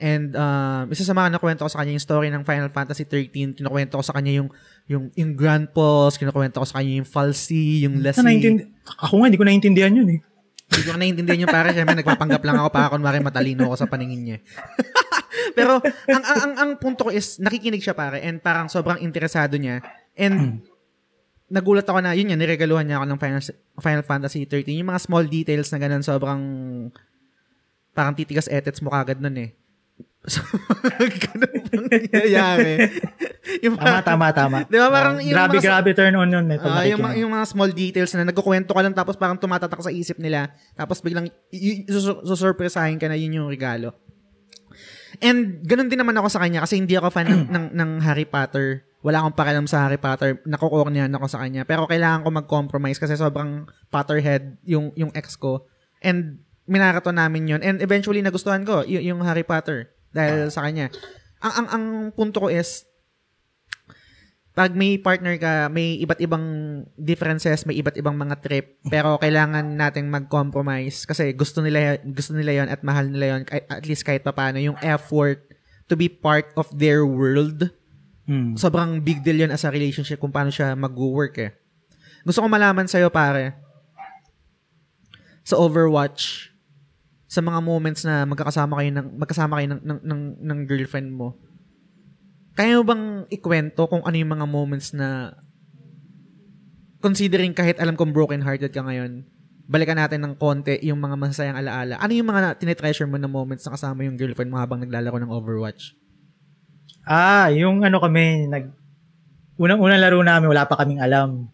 And um, isa sa mga nakwento ko sa kanya yung story ng Final Fantasy 13, kinukwento ko sa kanya yung yung yung Grand Pulse, kinukwento ko sa kanya yung Falsi, yung Lassie. naintindi- ako nga, hindi ko naintindihan yun eh. Hindi ko naiintindihan yung pare, syempre nagpapanggap lang ako para kunwari matalino ako sa paningin niya. <laughs> Pero ang, ang ang ang punto ko is nakikinig siya pare and parang sobrang interesado niya and nagulat ako na yun yan niregaluhan niya ako ng Final, Final Fantasy 13 yung mga small details na ganun sobrang parang titigas etets mo kagad nun eh. So, ganun bang nangyayari? yung Tama, tama, tama. Di ba, parang Oh, yung grabe, mga- grabe turn on yun. Ito, Ah, yung, mga- yung mga small details na nagkukwento ka lang tapos parang tumatatak sa isip nila tapos biglang susurpresahin ka na yun yung regalo. And ganun din naman ako sa kanya kasi hindi ako fan ng, <clears throat> ng, ng Harry Potter. Wala akong pakialam sa Harry Potter. Nakukornihan ako sa kanya. Pero kailangan ko mag-compromise kasi sobrang Potterhead yung, yung ex ko. And minarato namin yun. And eventually nagustuhan ko y- yung Harry Potter dahil sa kanya. Ang, ang, ang punto ko is pag may partner ka, may iba't ibang differences, may iba't ibang mga trip, pero <laughs> kailangan nating mag-compromise kasi gusto nila gusto nila 'yon at mahal nila 'yon at least kahit papaano yung effort to be part of their world. Hmm. Sobrang big deal 'yon as a relationship kung paano siya mag-work eh. Gusto ko malaman sa'yo pare sa Overwatch sa mga moments na magkakasama kayo ng magkasama kayo ng ng, ng, ng girlfriend mo kaya mo bang ikwento kung ano yung mga moments na considering kahit alam kong broken-hearted ka ngayon, balikan natin ng konti yung mga masasayang alaala. Ano yung mga tinitreasure mo na moments na kasama yung girlfriend mo habang naglalaro ng Overwatch? Ah, yung ano kami, nag, unang-unang laro namin, wala pa kaming alam.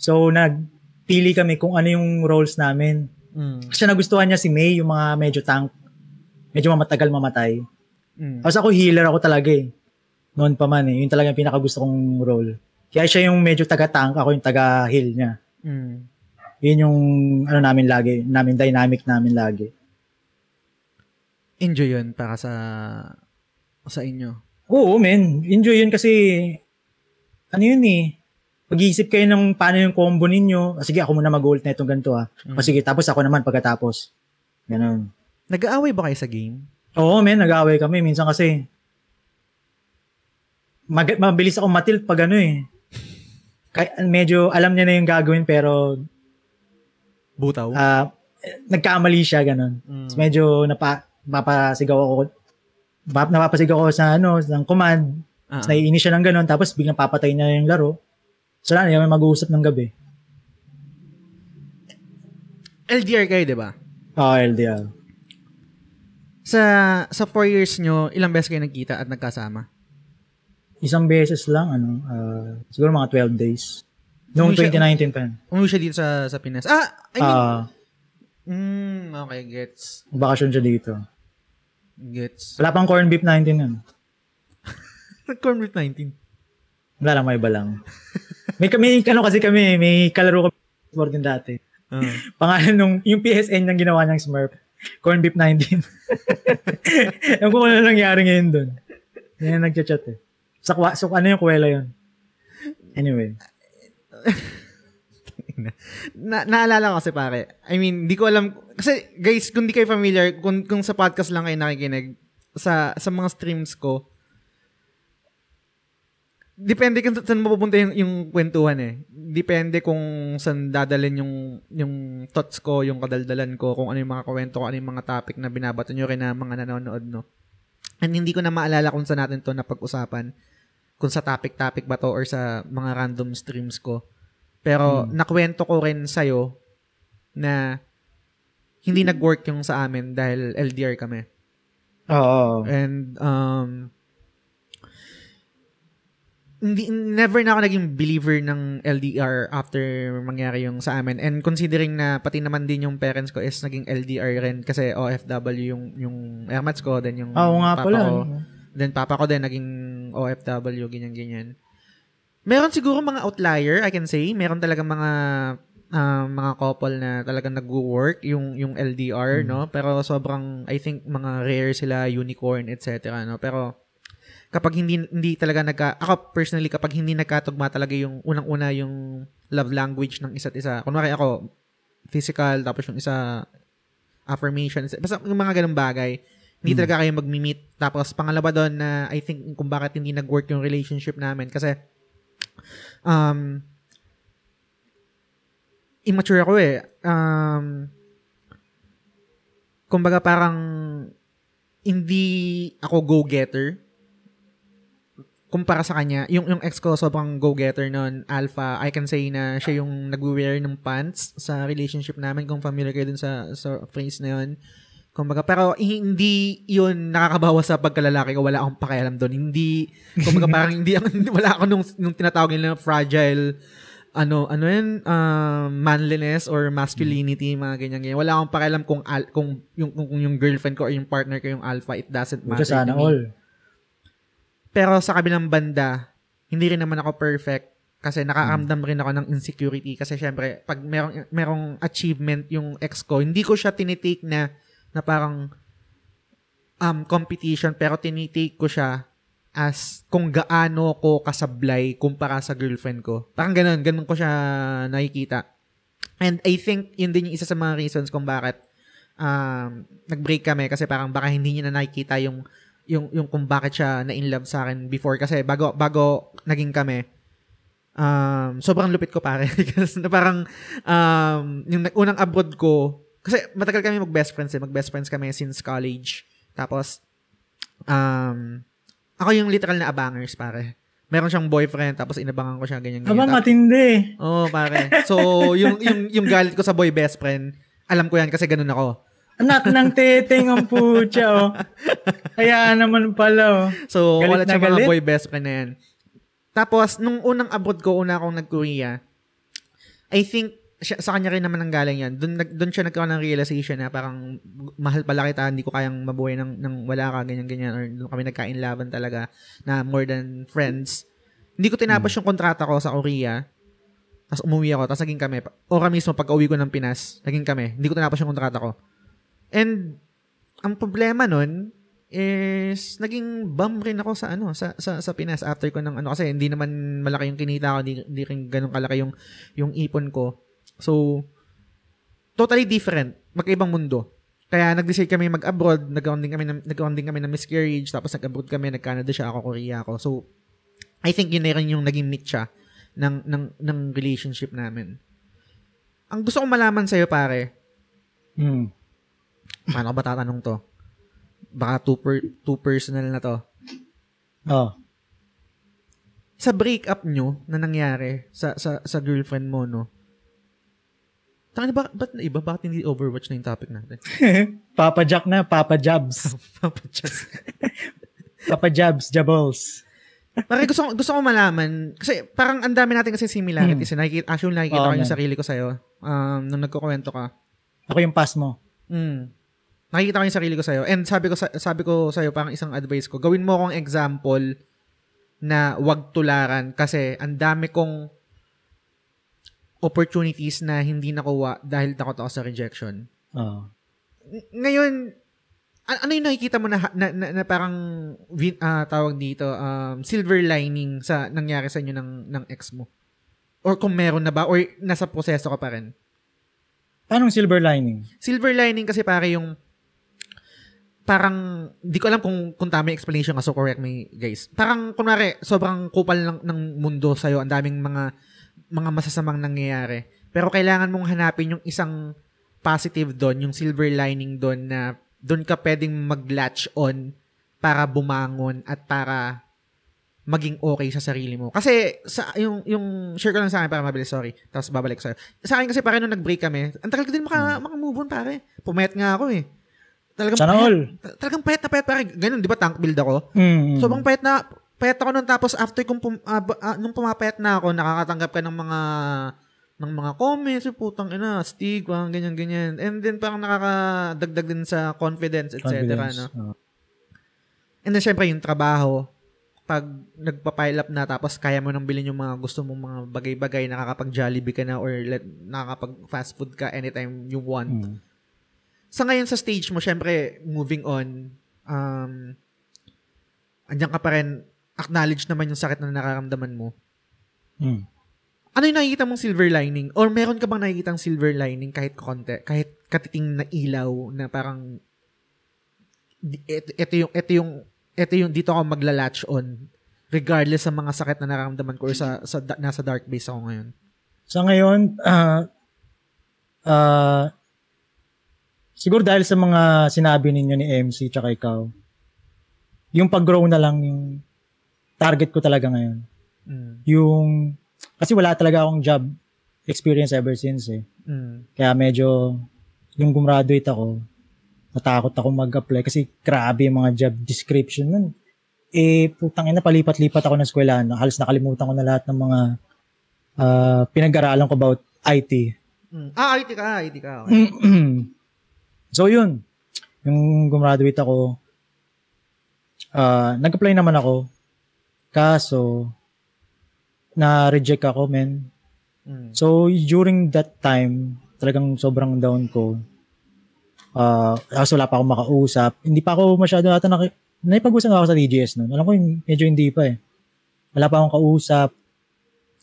So, nagpili kami kung ano yung roles namin. Mm. Kasi nagustuhan niya si May, yung mga medyo tank, medyo mamatagal mamatay. Mm. Tapos ako healer ako talaga eh. Noon pa man eh. Yun talaga yung pinakagusto kong role. Kaya siya yung medyo taga-tank, ako yung taga-heal niya. Mm. Yun yung ano namin lagi, namin dynamic namin lagi. Enjoy yun para sa sa inyo. Oo, men. Enjoy yun kasi, ano yun eh, pag-iisip kayo ng paano yung combo ninyo. Ah, sige, ako muna mag-ult na itong ganito ah. Mm. O sige, tapos ako naman pagkatapos. Ganun. Nag-aaway ba kayo sa game? Oo, men, nag-away kami. Minsan kasi, mag- mabilis ako matilt pag ano eh. Kaya, medyo alam niya na yung gagawin pero Butaw? ah, nagkamali siya, ganun. Mm. Tapos medyo napa, napapasigaw ako nap- napapasigaw ako sa ano, ng command. Ah, Tapos naiinis siya ng ganun. Tapos biglang papatay na yung laro. So, lang, yung mag-uusap ng gabi. LDR kayo, di ba? Oo, LDR. Sa sa four years nyo, ilang beses kayo nagkita at nagkasama? Isang beses lang, ano, ah, siguro mga 12 days. Noong Umuwi siya- 2019 pa. Umuwi siya dito sa, sa Pinas. Ah, I mean, Ah, mm, okay, gets. bakasyon siya dito. Gets. Wala pang corn beef 19 yun. <laughs> Corn beef 19. Wala lang, may iba lang. may, may, ano kasi kami, may kalaro kami sport din dati. Ah. <laughs> Pangalan nung, yung PSN yung ginawa niyang Smurf. Corn beef 19. <laughs> Ewan ko kung ano nangyari ngayon dun. Yan yung nagchat-chat eh. Kwa- so, ano yung kuwela yun? Anyway. na, naalala ko kasi pare. I mean, di ko alam. Kasi guys, kung di kayo familiar, kung, kung sa podcast lang kayo nakikinig, sa, sa mga streams ko, depende kung saan mapupunta yung, yung kwentuhan eh. Depende kung saan dadalhin yung, yung thoughts ko, yung kadaldalan ko, kung ano yung mga kwento ko, ano yung mga topic na binabato nyo rin na mga nanonood, no? And hindi ko na maalala kung saan natin to napag-usapan. Kung sa topic-topic ba to or sa mga random streams ko. Pero nakwento ko rin sa'yo na hindi nag-work yung sa amin dahil LDR kami. Oo. And um hindi, never na ako naging believer ng LDR after mangyari yung sa amin. And considering na pati naman din yung parents ko is naging LDR rin kasi OFW yung yung airmats ko, then yung Oo nga papa pala. ko. Then papa ko din naging OFW, ganyan-ganyan. Meron siguro mga outlier, I can say. Meron talaga mga ah, mga couple na talagang nag-work yung yung LDR, no? Pero sobrang I think mga rare sila, unicorn, etc. no? Pero kapag hindi hindi talaga nagka ako personally kapag hindi nagkatugma talaga yung unang-una yung love language ng isa't isa. Kunwari ako physical tapos yung isa affirmation, basta yung mga ganung bagay. Hindi talaga kayo mag-meet. Tapos pangalawa doon na I think kung bakit hindi nag-work yung relationship namin kasi um immature ako eh. Um kumbaga parang hindi ako go-getter kumpara sa kanya, yung, yung ex ko sobrang go-getter noon, alpha, I can say na siya yung nag-wear ng pants sa relationship namin, kung familiar kayo dun sa, sa phrase na yun. Kumbaga, pero hindi yun nakakabawa sa pagkalalaki ko, wala akong pakialam doon. Hindi, kumbaga <laughs> parang hindi, ako- <laughs> wala ako nung, nung tinatawag nila na fragile, ano, ano yun, um, manliness or masculinity, mga ganyan, ganyan. Wala akong pakialam kung, al, kung, yung, kung, kung yung girlfriend ko or yung partner ko yung alpha, it doesn't matter. Buti sana all. Pero sa kabilang banda, hindi rin naman ako perfect kasi nakaramdam rin ako ng insecurity kasi syempre pag merong merong achievement yung ex ko, hindi ko siya tinitake na na parang um competition pero tinitake ko siya as kung gaano ko kasablay kumpara sa girlfriend ko. Parang ganun, ganun ko siya nakikita. And I think yun din yung isa sa mga reasons kung bakit um, nag-break kami kasi parang baka hindi niya na nakikita yung yung yung kung bakit siya na in love sa akin before kasi bago bago naging kami um sobrang lupit ko pare <laughs> kasi parang um yung unang abroad ko kasi matagal kami mag best friends eh mag best friends kami since college tapos um ako yung literal na abangers pare meron siyang boyfriend tapos inabangan ko siya ganyan ganyan Aba, matindi. Oo, pare. So, yung, yung, yung galit ko sa boy best friend, alam ko yan kasi ganun ako. Anak ng teteng ang putya, oh. Kaya naman pala, oh. So, Galit wala siya mga boy best friend na yan. Tapos, nung unang abroad ko, una akong nag-Korea, I think, siya, sa kanya rin naman ang galing yan. Doon, doon siya nagkaroon ng realization na parang mahal pala kita, hindi ko kayang mabuhay ng, ng wala ka, ganyan-ganyan. Or doon kami nagkain-laban talaga na more than friends. Hindi ko tinapos yung kontrata ko sa Korea. Tapos umuwi ako, tapos naging kami. Ora mismo, pagka uwi ko ng Pinas, naging kami. Hindi ko tinapos yung kontrata ko. And, ang problema nun, is naging bum rin ako sa ano sa sa, sa Pinas after ko ng ano kasi hindi naman malaki yung kinita ko, hindi, hindi rin ganun kalaki yung yung ipon ko. So totally different, magkaibang mundo. Kaya nag-decide kami mag-abroad, nagkaroon din kami ng nagkaroon din kami ng miscarriage, tapos nag-abroad kami, nag-Canada siya, ako Korea ako. So I think yun na rin yung naging meet siya ng ng ng relationship namin. Ang gusto kong malaman sa'yo, pare, Hmm. paano ko ba tatanong to? Baka too, per, too personal na to. Oh. Sa breakup nyo na nangyari sa sa sa girlfriend mo, no? Tangina ba ba't na iba? Bakit hindi Overwatch na yung topic natin? <laughs> Papa Jack na, Papa Jabs. Papa Chas. <laughs> Papa Jabs, <laughs> Jables. Pare, gusto, gusto ko malaman, kasi parang ang dami natin kasi similarities. Hmm. Nakikita, actually, nakikita Oo, ko yung sarili ko sa'yo um, nung nagkukwento ka. Ako yung pass mo. Mm. Nakikita ko yung sarili ko sa'yo. And sabi ko, sa, sabi ko sa'yo, parang isang advice ko, gawin mo akong example na wag tularan kasi ang dami kong opportunities na hindi nakuha dahil takot ako sa rejection. Ng- Ngayon, ano yung nakikita mo na, na, na, na parang ah, tawag dito, um, silver lining sa nangyari sa inyo ng, ng ex mo? Or kung meron na ba? Or nasa proseso ka pa rin? Anong silver lining? Silver lining kasi pare yung parang di ko alam kung kung tama yung explanation ka so correct me guys. Parang kunwari sobrang kupal ng, ng mundo sa ang daming mga mga masasamang nangyayari. Pero kailangan mong hanapin yung isang positive doon, yung silver lining doon na doon ka pwedeng mag-latch on para bumangon at para maging okay sa sarili mo. Kasi sa yung yung share ko lang sa akin para mabilis, sorry. Tapos babalik sa'yo. Sa akin kasi pare nung nag-break kami, ang tagal ko din maka, maka-move on pare. Pumayat nga ako eh. Talagang Sana payat, all. ta- talagang payat na payat pare. Ganun, di ba tank build ako? Mm. Sobrang payat na payat ako nun tapos after kung pum, ba- ah, nung pumapayat na ako, nakakatanggap ka ng mga ng mga comments, "Uy, putang ina, stig, parang ganyan ganyan. And then parang nakakadagdag din sa confidence, etc. Confidence. No? Oh. And then syempre yung trabaho, pag nagpa-pile up na tapos kaya mo nang bilhin yung mga gusto mong mga bagay-bagay, nakakapag-Jollibee ka na or let, nakakapag-fast food ka anytime you want. Mm. Sa ngayon sa stage mo, syempre, moving on, um, andyan ka pa rin, acknowledge naman yung sakit na nararamdaman mo. Mm. Ano yung nakikita mong silver lining? Or meron ka bang nakikita silver lining kahit konti? Kahit katiting na ilaw na parang ito, ito yung ito yung ito yung dito ako magla-latch on regardless sa mga sakit na nararamdaman ko or sa, sa nasa dark base ako ngayon. Sa ngayon, ah ah, siguro dahil sa mga sinabi ninyo ni MC tsaka ikaw, yung pag-grow na lang yung target ko talaga ngayon. Mm. Yung, kasi wala talaga akong job experience ever since eh. Mm. Kaya medyo, yung gumraduate ako, natakot ako mag-apply kasi grabe yung mga job description nun. Eh, putang ina, palipat-lipat ako ng eskwelahan. Halos nakalimutan ko na lahat ng mga ah, pinag-aralan ko about IT. Mm. Ah, IT ka, IT ka. Okay. <clears throat> so, yun. Yung gumraduate ako, ah, nag-apply naman ako. Kaso, na-reject ako, men. Mm. So, during that time, talagang sobrang down ko. Uh, wala pa akong makausap. Hindi pa ako masyado ata naki... Naipag-usap ako sa DGS noon. Alam ko, yung- medyo hindi pa eh. Wala pa akong kausap.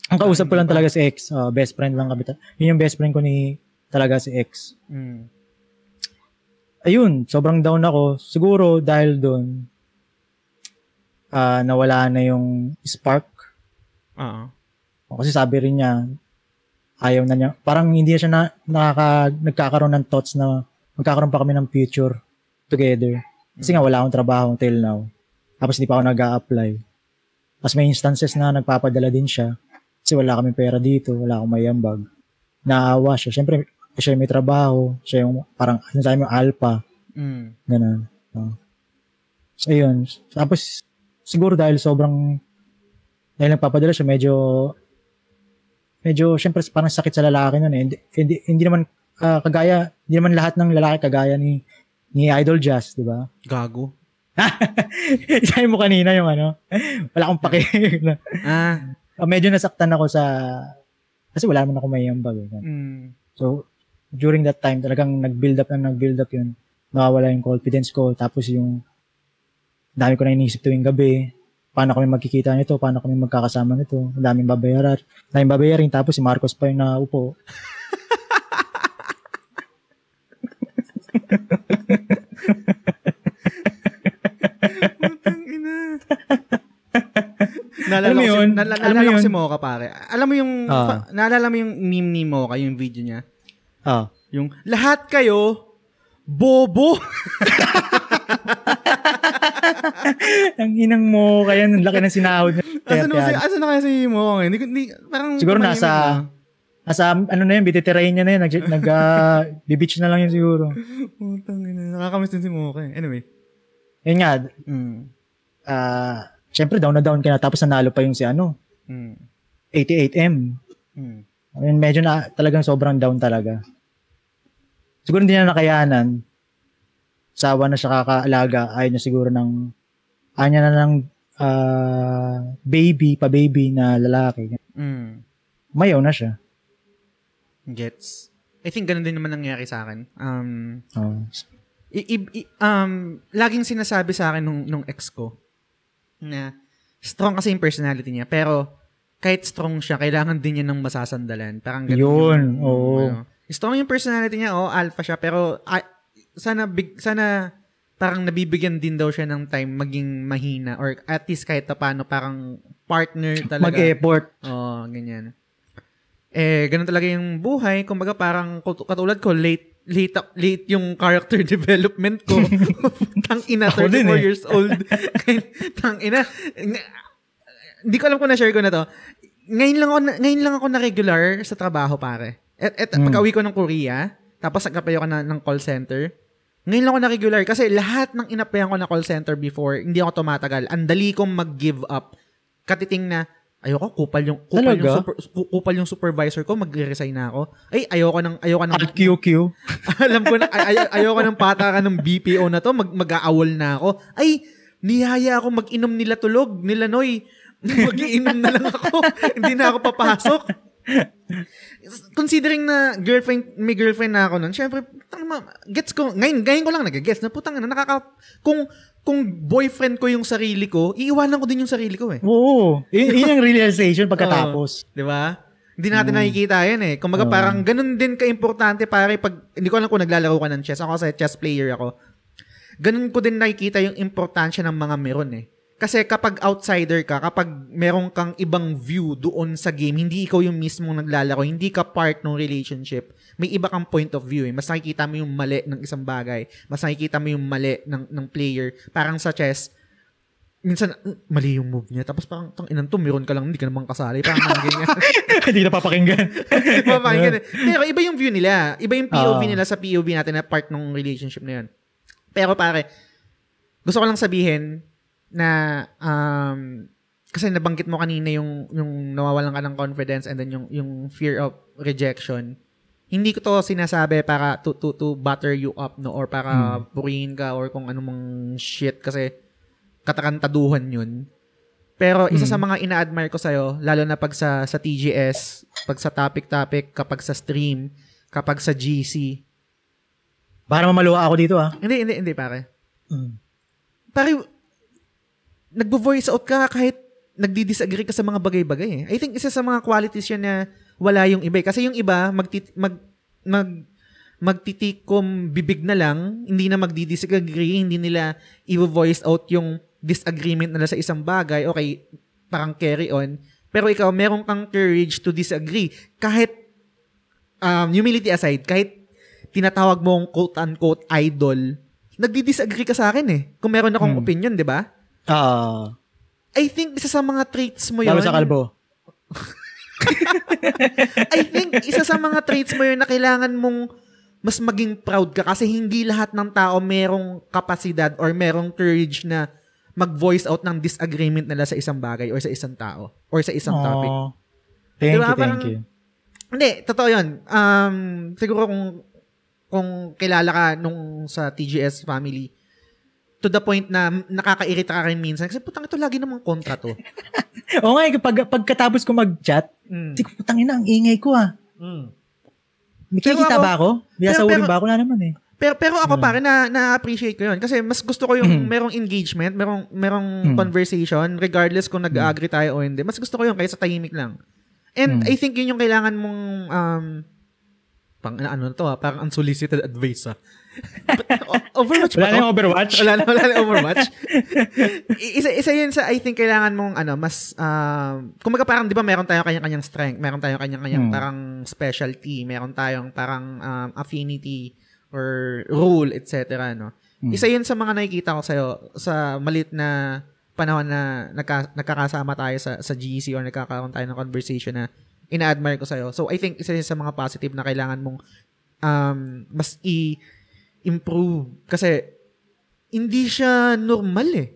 Ang kausap ko lang talaga si X. Uh, best friend lang kami. Yun yung best friend ko ni talaga si X. Mm. Ayun, sobrang down ako. Siguro dahil doon, ah nawala na yung spark. Oo. Kasi sabi rin niya, ayaw na niya. Parang hindi na siya na, nakaka, nagkakaroon ng thoughts na magkakaroon pa kami ng future together. Kasi nga wala akong trabaho until now. Tapos hindi pa ako nag apply Tapos may instances na nagpapadala din siya. Kasi wala kami pera dito, wala akong mayambag. Naawa siya. Siyempre, siya yung may trabaho. Siya yung parang, ano sa amin, alpha. Mm. Ganun. Oh. So, ayun. Tapos, siguro dahil sobrang, dahil nagpapadala siya, medyo, medyo, syempre, parang sakit sa lalaki nun eh. Hindi, hindi, hindi naman, ah, kagaya, hindi naman lahat ng lalaki kagaya ni, ni Idol Jazz, di ba? Gago. <laughs> Sabi mo kanina yung ano, wala akong paki. Ah. <laughs> Ah, medyo nasaktan ako sa, kasi wala naman ako may ambag. Eh. Mm. So, during that time, talagang nag-build up na nag-build up yun. Nawawala yung confidence ko. Tapos yung, dami ko na iniisip tuwing gabi. Paano kami magkikita nito? Paano kami magkakasama nito? Ang daming babayaran. Daming babayarin. Tapos si Marcos pa yung naupo. Putang ina. <laughs> Naalala Alam mo si, yun? Alam mo yun? si Mocha pare. Alam mo yung, Ah. fa- naalala mo yung meme ni Mocha, yung video niya? Ah. Yung, lahat kayo, bobo. <laughs> <laughs> Ang inang mo, kaya ang laki ng sinahod. Asan na, si, Kaya- asan na kaya si Mocha? Hindi, hindi, parang Siguro nasa, na. nasa, ano na yun, bititirain niya na yun. Nag, <laughs> nag uh, bibitch na lang yun siguro. Putang ina. Nakakamiss din si Mocha. Anyway. Yun nga, Mm. ah, syempre down na down ka na. Tapos nanalo pa yung si ano, Mm. 88M. Mm. I mean, medyo na talagang sobrang down talaga. Siguro hindi na nakayanan. Sawa na siya kakaalaga. Ayaw niya siguro ng ayaw niya na ng ah, baby, pa-baby na lalaki. Mm. Mayaw na siya. Gets. I think ganun din naman nangyari sa akin. Um, Oh. I, i- i- um, laging sinasabi sa akin nung, nung ex ko na strong kasi yung personality niya, pero kahit strong siya, kailangan din niya ng masasandalan. Parang ganun Yun, oo. ano. strong yung personality niya, oh, alpha siya, pero ah, sana, big, sana parang nabibigyan din daw siya ng time maging mahina or at least kahit pa paano parang partner talaga. Mag-effort. Oo, ganyan. Eh, ganun talaga yung buhay. Kumbaga parang katulad ko, late late late yung character <laughs> development ko. <laughs> tang ina, Ako 34 din eh. years old. <laughs> tang ina. Hindi ko alam kung na-share ko na to. Ngayon lang ako, na- ngayon lang ako na regular sa trabaho, pare. Et, et Mm. pag-uwi ko ng Korea, tapos nag-apply ako na, ng call center, ngayon lang ako na regular kasi lahat ng in-applyan ko na call center before, hindi ako tumatagal. Ang dali kong mag-give up. Katiting na, ayoko, kupal yung, kupal yung, Talaga? super, ku- kupal yung supervisor ko, mag-resign na ako. Ay, ayoko ng, ayoko ng, At QQ. <laughs> alam ko na, ay, ay- ayoko ng patakan ng BPO na to, mag, mag-aawol na ako. Ay, niyaya ako mag-inom nila tulog, nila Noy. <laughs> Mag-iinom na lang ako. <laughs> Hindi na ako papasok. <laughs> Considering na girlfriend, may girlfriend na ako nun, syempre, gets ko, ngayon, ngayon ko lang nag-gets na putang na, nakaka, kung, kung boyfriend ko yung sarili ko, iiwanan ko din yung sarili ko eh. Oo. Yun, yun ang realization <laughs> pagkatapos. Di ba? Hindi natin nakikita yan eh. Kumbaga Oo. parang ganun din ka-importante pare pag, hindi ko alam kung naglalaro ka ng chess. Ako kasi chess player ako. Ganun ko din nakikita yung importansya ng mga meron eh. Kasi kapag outsider ka, kapag meron kang ibang view doon sa game, hindi ikaw yung mismong naglalaro, hindi ka part ng relationship, may iba kang point of view eh. Mas nakikita mo yung mali ng isang bagay. Mas nakikita mo yung mali ng, ng player. Parang sa chess, minsan, "Uh, mali yung move niya. Tapos parang, tang inan to, meron ka lang, hindi ka naman kasali. Parang mga ganyan. <laughs> Hindi na papakinggan. <laughs> Papakinggan. Pero iba yung view nila. Iba yung POV Ah. nila sa POV natin na part ng relationship na yun. Pero pare, gusto ko lang sabihin na um, kasi nabanggit mo kanina yung yung nawawalan ka ng confidence and then yung yung fear of rejection. Hindi ko to sinasabi para to to to butter you up no or para purihin ka or kung anumang shit kasi katakantaduhan yun. Pero isa sa mga ina-admire ko sa'yo, lalo na pag sa, sa TGS, pag sa topic-topic, kapag sa stream, kapag sa GC. Para mamaluwa ako dito ah. Hindi, hindi, hindi, pare. Mm. Pare, nagbo-voice out ka kahit nagdi-disagree ka sa mga bagay-bagay. eh. I think isa sa mga qualities yan na wala yung iba. eh. Kasi yung iba, magtit- mag, mag, magtitikom bibig na lang, hindi na magdi-disagree, hindi nila i-voice out yung disagreement nila sa isang bagay. Okay, parang carry on. Pero ikaw, meron kang courage to disagree. Kahit, um, humility aside, kahit tinatawag mong quote-unquote idol, nagdi-disagree ka sa akin eh. Kung meron akong Hmm. opinion, di ba? Ah. I think isa sa mga traits mo yun. Lalo sa kalbo. <laughs> I think isa sa mga traits mo yun na kailangan mong mas maging proud ka kasi hindi lahat ng tao merong kapasidad or merong courage na mag-voice out ng disagreement nila sa isang bagay or sa isang tao or sa isang topic. Oh. Thank Diba? you, thank Parang- you. Hindi, totoo yun. Um, siguro kung kung kilala ka nung sa TGS family, to the point na nakakairita ka rin minsan kasi putang ito lagi namang kontra to. <laughs> Oo nga, eh, pag, pagkatapos ko mag-chat, Mm. Ko, putang ina, ang ingay ko ah. Mm. May kikita ako- ba ako? Pero- ba ako? Wala naman eh. Pero pero ako Mm. pare na na-appreciate ko 'yun kasi mas gusto ko yung Mm. merong engagement, merong merong Mm. conversation regardless kung nag-agree tayo o hindi. Mas gusto ko 'yun kaysa tahimik lang. And Mm. I think 'yun yung kailangan mong um pang ano to ah, parang unsolicited advice ah. Overwatch ba Wala to? yung Overwatch. wala na, wala na Overwatch. <laughs> I- isa, isa yun sa, I think, kailangan mong, ano, mas, um, kumaga parang, di ba, meron tayong kanya-kanyang strength, meron tayong kanya-kanyang Hmm. parang specialty, meron tayong parang um, affinity or rule, etc. No? Hmm. Isa yun sa mga nakikita ko sa'yo sa malit na panahon na nagka, nagkakasama tayo sa, sa GC or nagkakaroon tayo ng conversation na ina-admire ko sa'yo. So, I think isa yun sa mga positive na kailangan mong um, mas i-improve. Kasi, hindi siya normal eh.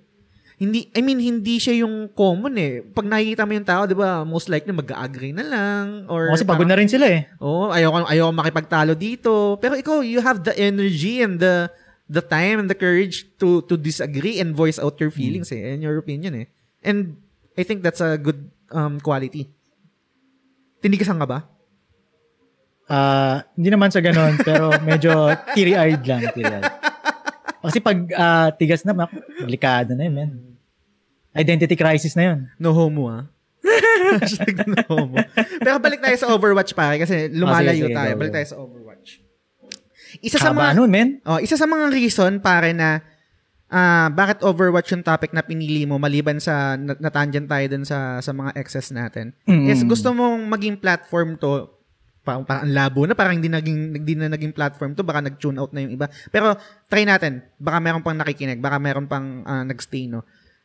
Hindi, I mean, hindi siya yung common eh. Pag nakikita mo yung tao, di ba, most likely mag-agree na lang. Or Kasi pagod na rin sila eh. Oo, oh, ayoko, ayoko makipagtalo dito. Pero ikaw, you have the energy and the the time and the courage to to disagree and voice out your feelings eh, and your opinion eh. And I think that's a good um, quality. Tindigasan ka ba? Ah, hindi naman sa ganun, pero medyo teary-eyed lang. Teary-eyed. Kasi pag ah, tigas na, delikado na yun, man. Identity crisis na yun. No homo ah. <laughs> Hashtag no homo. Pero balik tayo sa Overwatch pare kasi lumalayo Ah, sige, sige, tayo. Balik tayo sa Overwatch. Isa sa mga Haba nun, men. Oh, isa sa mga reason pare na ah bakit Overwatch yung topic na pinili mo maliban sa na- natangent tayo dun sa sa mga excess natin. Mm. Is gusto mong maging platform to parang, parang ang labo na parang hindi naging hindi na naging platform to baka nag-tune out na yung iba. Pero try natin. Baka meron pang nakikinig, baka meron pang ah, nagstay no.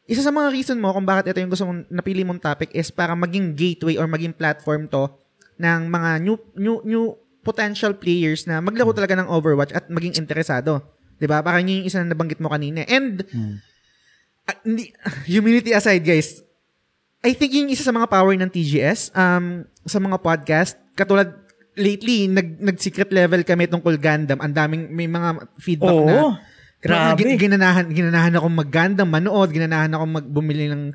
Isa sa mga reason mo kung bakit ito yung gusto mong napili mong topic is para maging gateway or maging platform to ng mga new new new potential players na maglaro talaga ng Overwatch at maging interesado. 'Di ba? Parang yun yung isa na nabanggit mo kanina. And Mm. hindi, <laughs> humility aside, guys, I think yung isa sa mga power ng TGS um, sa mga podcast, katulad lately, nag, nag-secret level kami tungkol Gundam. Ang daming, may mga feedback Oo. na Grabe. Gin- ginanahan, ginanahan ako mag-Gundam, manood, ginanahan ako magbumili ng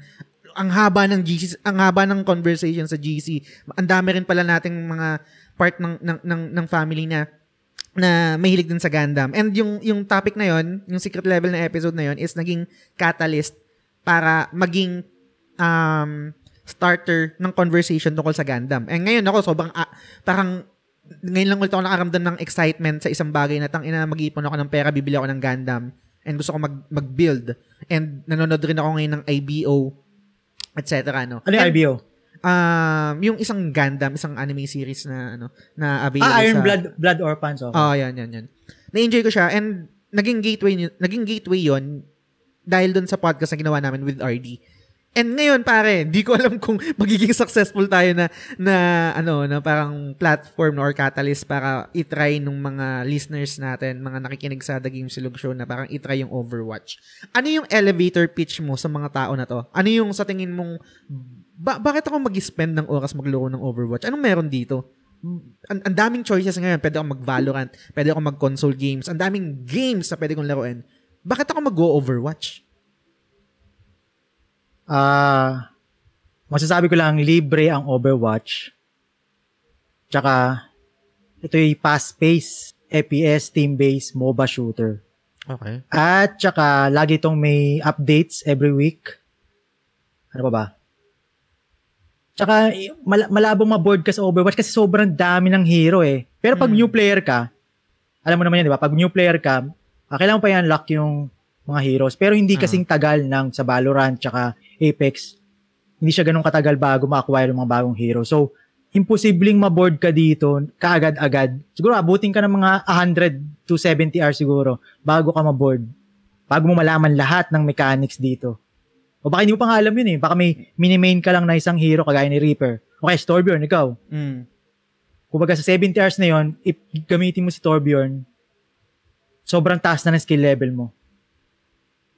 ang haba ng GC, ang haba ng conversation sa GC. Ang dami rin pala nating mga part ng ng ng, ng family na na mahilig din sa Gundam. And yung yung topic na yon, yung secret level na episode na yon is naging catalyst para maging um starter ng conversation tungkol sa Gundam. And ngayon ako sobrang ah, parang ngayon lang ulit ako nakaramdam ng excitement sa isang bagay na tang ina mag-iipon ako ng pera, bibili ako ng Gundam and gusto ko mag mag-build. And nanonood rin ako ngayon ng IBO etc. No? Ano yung And, IBO? Um, yung isang Gundam, isang anime series na ano na available Ah, Iron sa Blood Blood Orphans. Okay. Oh, yan, yan, yan. Na-enjoy ko siya and naging gateway naging gateway 'yon dahil doon sa podcast na ginawa namin with RD. And ngayon pare, di ko alam kung <laughs> magiging successful tayo na na ano na parang platform or catalyst para i-try nung mga listeners natin, mga nakikinig sa The Game Silog Show na parang i-try yung Overwatch. Ano yung elevator pitch mo sa mga tao na to? Ano yung sa tingin mong ba- bakit ako mag-spend ng oras maglaro ng Overwatch? Anong meron dito? ang, ang daming choices ngayon. Pwede akong mag-Valorant, pwede akong mag-console games, ang daming games na pwede kong laruin. Bakit ako mag-go Overwatch? Ah, masasabi ko lang libre ang Overwatch. Tsaka ito yung fast-paced FPS team-based MOBA shooter. Okay. At tsaka lagi itong may updates every week. Ano pa ba? Tsaka mal- malabong ma-board ka sa Overwatch kasi sobrang dami ng hero eh. Pero pag Mm. new player ka, alam mo naman yan, di ba? Pag new player ka, ah, kailangan pa i-unlock yung mga heroes. Pero hindi Ah. kasing tagal ng sa Valorant tsaka Apex. Hindi siya ganun katagal bago ma-acquire yung mga bagong hero. So, imposibleng ma-board ka dito kaagad-agad. Siguro abutin ka ng mga 100 to 70 hours siguro bago ka ma-board. Bago mo malaman lahat ng mechanics dito. O baka hindi mo pa nga alam yun eh. Baka may mini-main ka lang na isang hero kagaya ni Reaper. Okay, Torbjorn, ikaw. Mm. Kumbaga sa 70 hours na yon, if gamitin mo si Torbjorn, sobrang taas na ng skill level mo.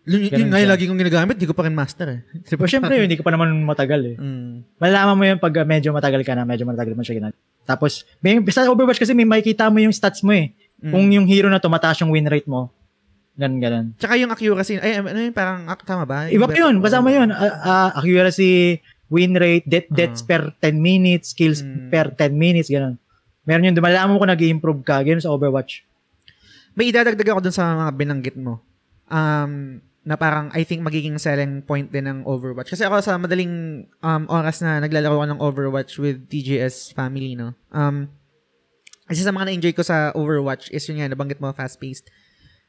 Yun, yun nga yung lagi kong ginagamit, di ko pa rin master eh. Pero syempre, hindi ka pa naman matagal eh. Mm. Malalaman mo yun pag uh, medyo matagal ka na, medyo matagal mo siya ginagawa. Tapos, may, sa Overwatch kasi may makikita mo yung stats mo eh. Mm. Kung yung hero na to, mataas yung win rate mo. Ganun, ganun. Tsaka yung accuracy, ay, ano yun, parang, ah, tama ba? Iba pa yun, kasama yun. Uh, uh, accuracy, win rate, death, deaths Ah. per 10 minutes, kills Mm. per 10 minutes, ganun. Meron yun, malalaman mo kung nag improve ka, ganun sa Overwatch. may idadagdag ako dun sa mga binanggit mo. Um, na parang I think magiging selling point din ng Overwatch. Kasi ako sa madaling um, oras na naglalaro ko ng Overwatch with TGS family, no? Um, isa sa mga na-enjoy ko sa Overwatch is yun nga, nabanggit mo, fast-paced.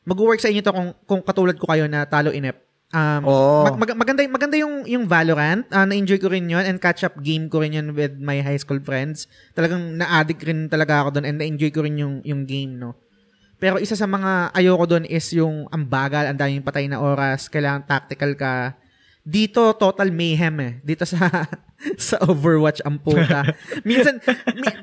Mag-work sa inyo to kung, kung katulad ko kayo na talo inep. Um, Oo. mag- mag- maganda, maganda yung, yung Valorant. Ah, na-enjoy ko rin yun and catch-up game ko rin yun with my high school friends. Talagang na-addict rin talaga ako doon and na-enjoy ko rin yung, yung game, no? Pero isa sa mga ayoko doon is yung ang bagal, ang daming patay na oras, kailangan tactical ka. Dito, total mayhem eh. Dito sa <laughs> sa Overwatch ang puta. Minsan, mi-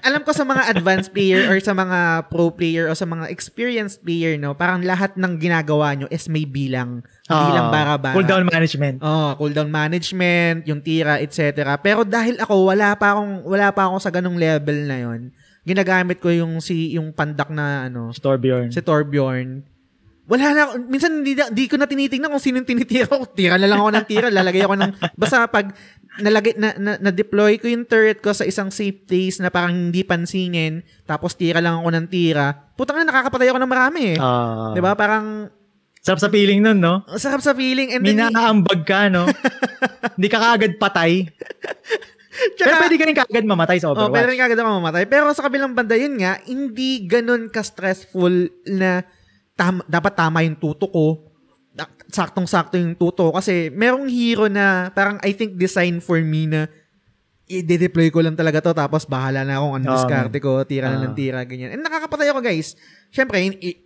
alam ko sa mga advanced player or sa mga pro player o sa mga experienced player, no, parang lahat ng ginagawa nyo is may bilang. bilang Ah, bara-bara. Cooldown management. Oh, cooldown management, yung tira, etc. Pero dahil ako wala pa akong wala pa ako sa ganung level na 'yon. Ginagamit ko yung si yung pandak na ano, Torbjorn. si Torbjorn. Wala na minsan hindi, na- hindi ko na tinitingnan kung sino yung tinitira ko. <laughs> Tira na lang ako ng tira, lalagay ako ng basta pag nalagay na, na, na-deploy ko yung turret ko sa isang safe place na parang hindi pansinin, tapos tira lang ako ng tira. Putang na nakakapatay ako ng marami eh. Ah. 'Di ba? Parang Sarap sa feeling nun, no? sarap sa feeling and naaambag ka, no? <laughs> Hindi ka kaagad patay. Pero pwede ka rin kaagad mamatay sa Oh, Overwatch. pwede rin kagad mamatay. Pero sa kabilang banda, yun nga, hindi ganun ka-stressful na tam- dapat tama yung tuto ko. Saktong-sakto yung tuto. Kasi merong hero na parang I think design for me na i-deploy ko lang talaga to tapos bahala na akong ano Oo, diskarte ko, tira na Ah. lang tira, ganyan. And nakakapatay ako guys. Siyempre, i-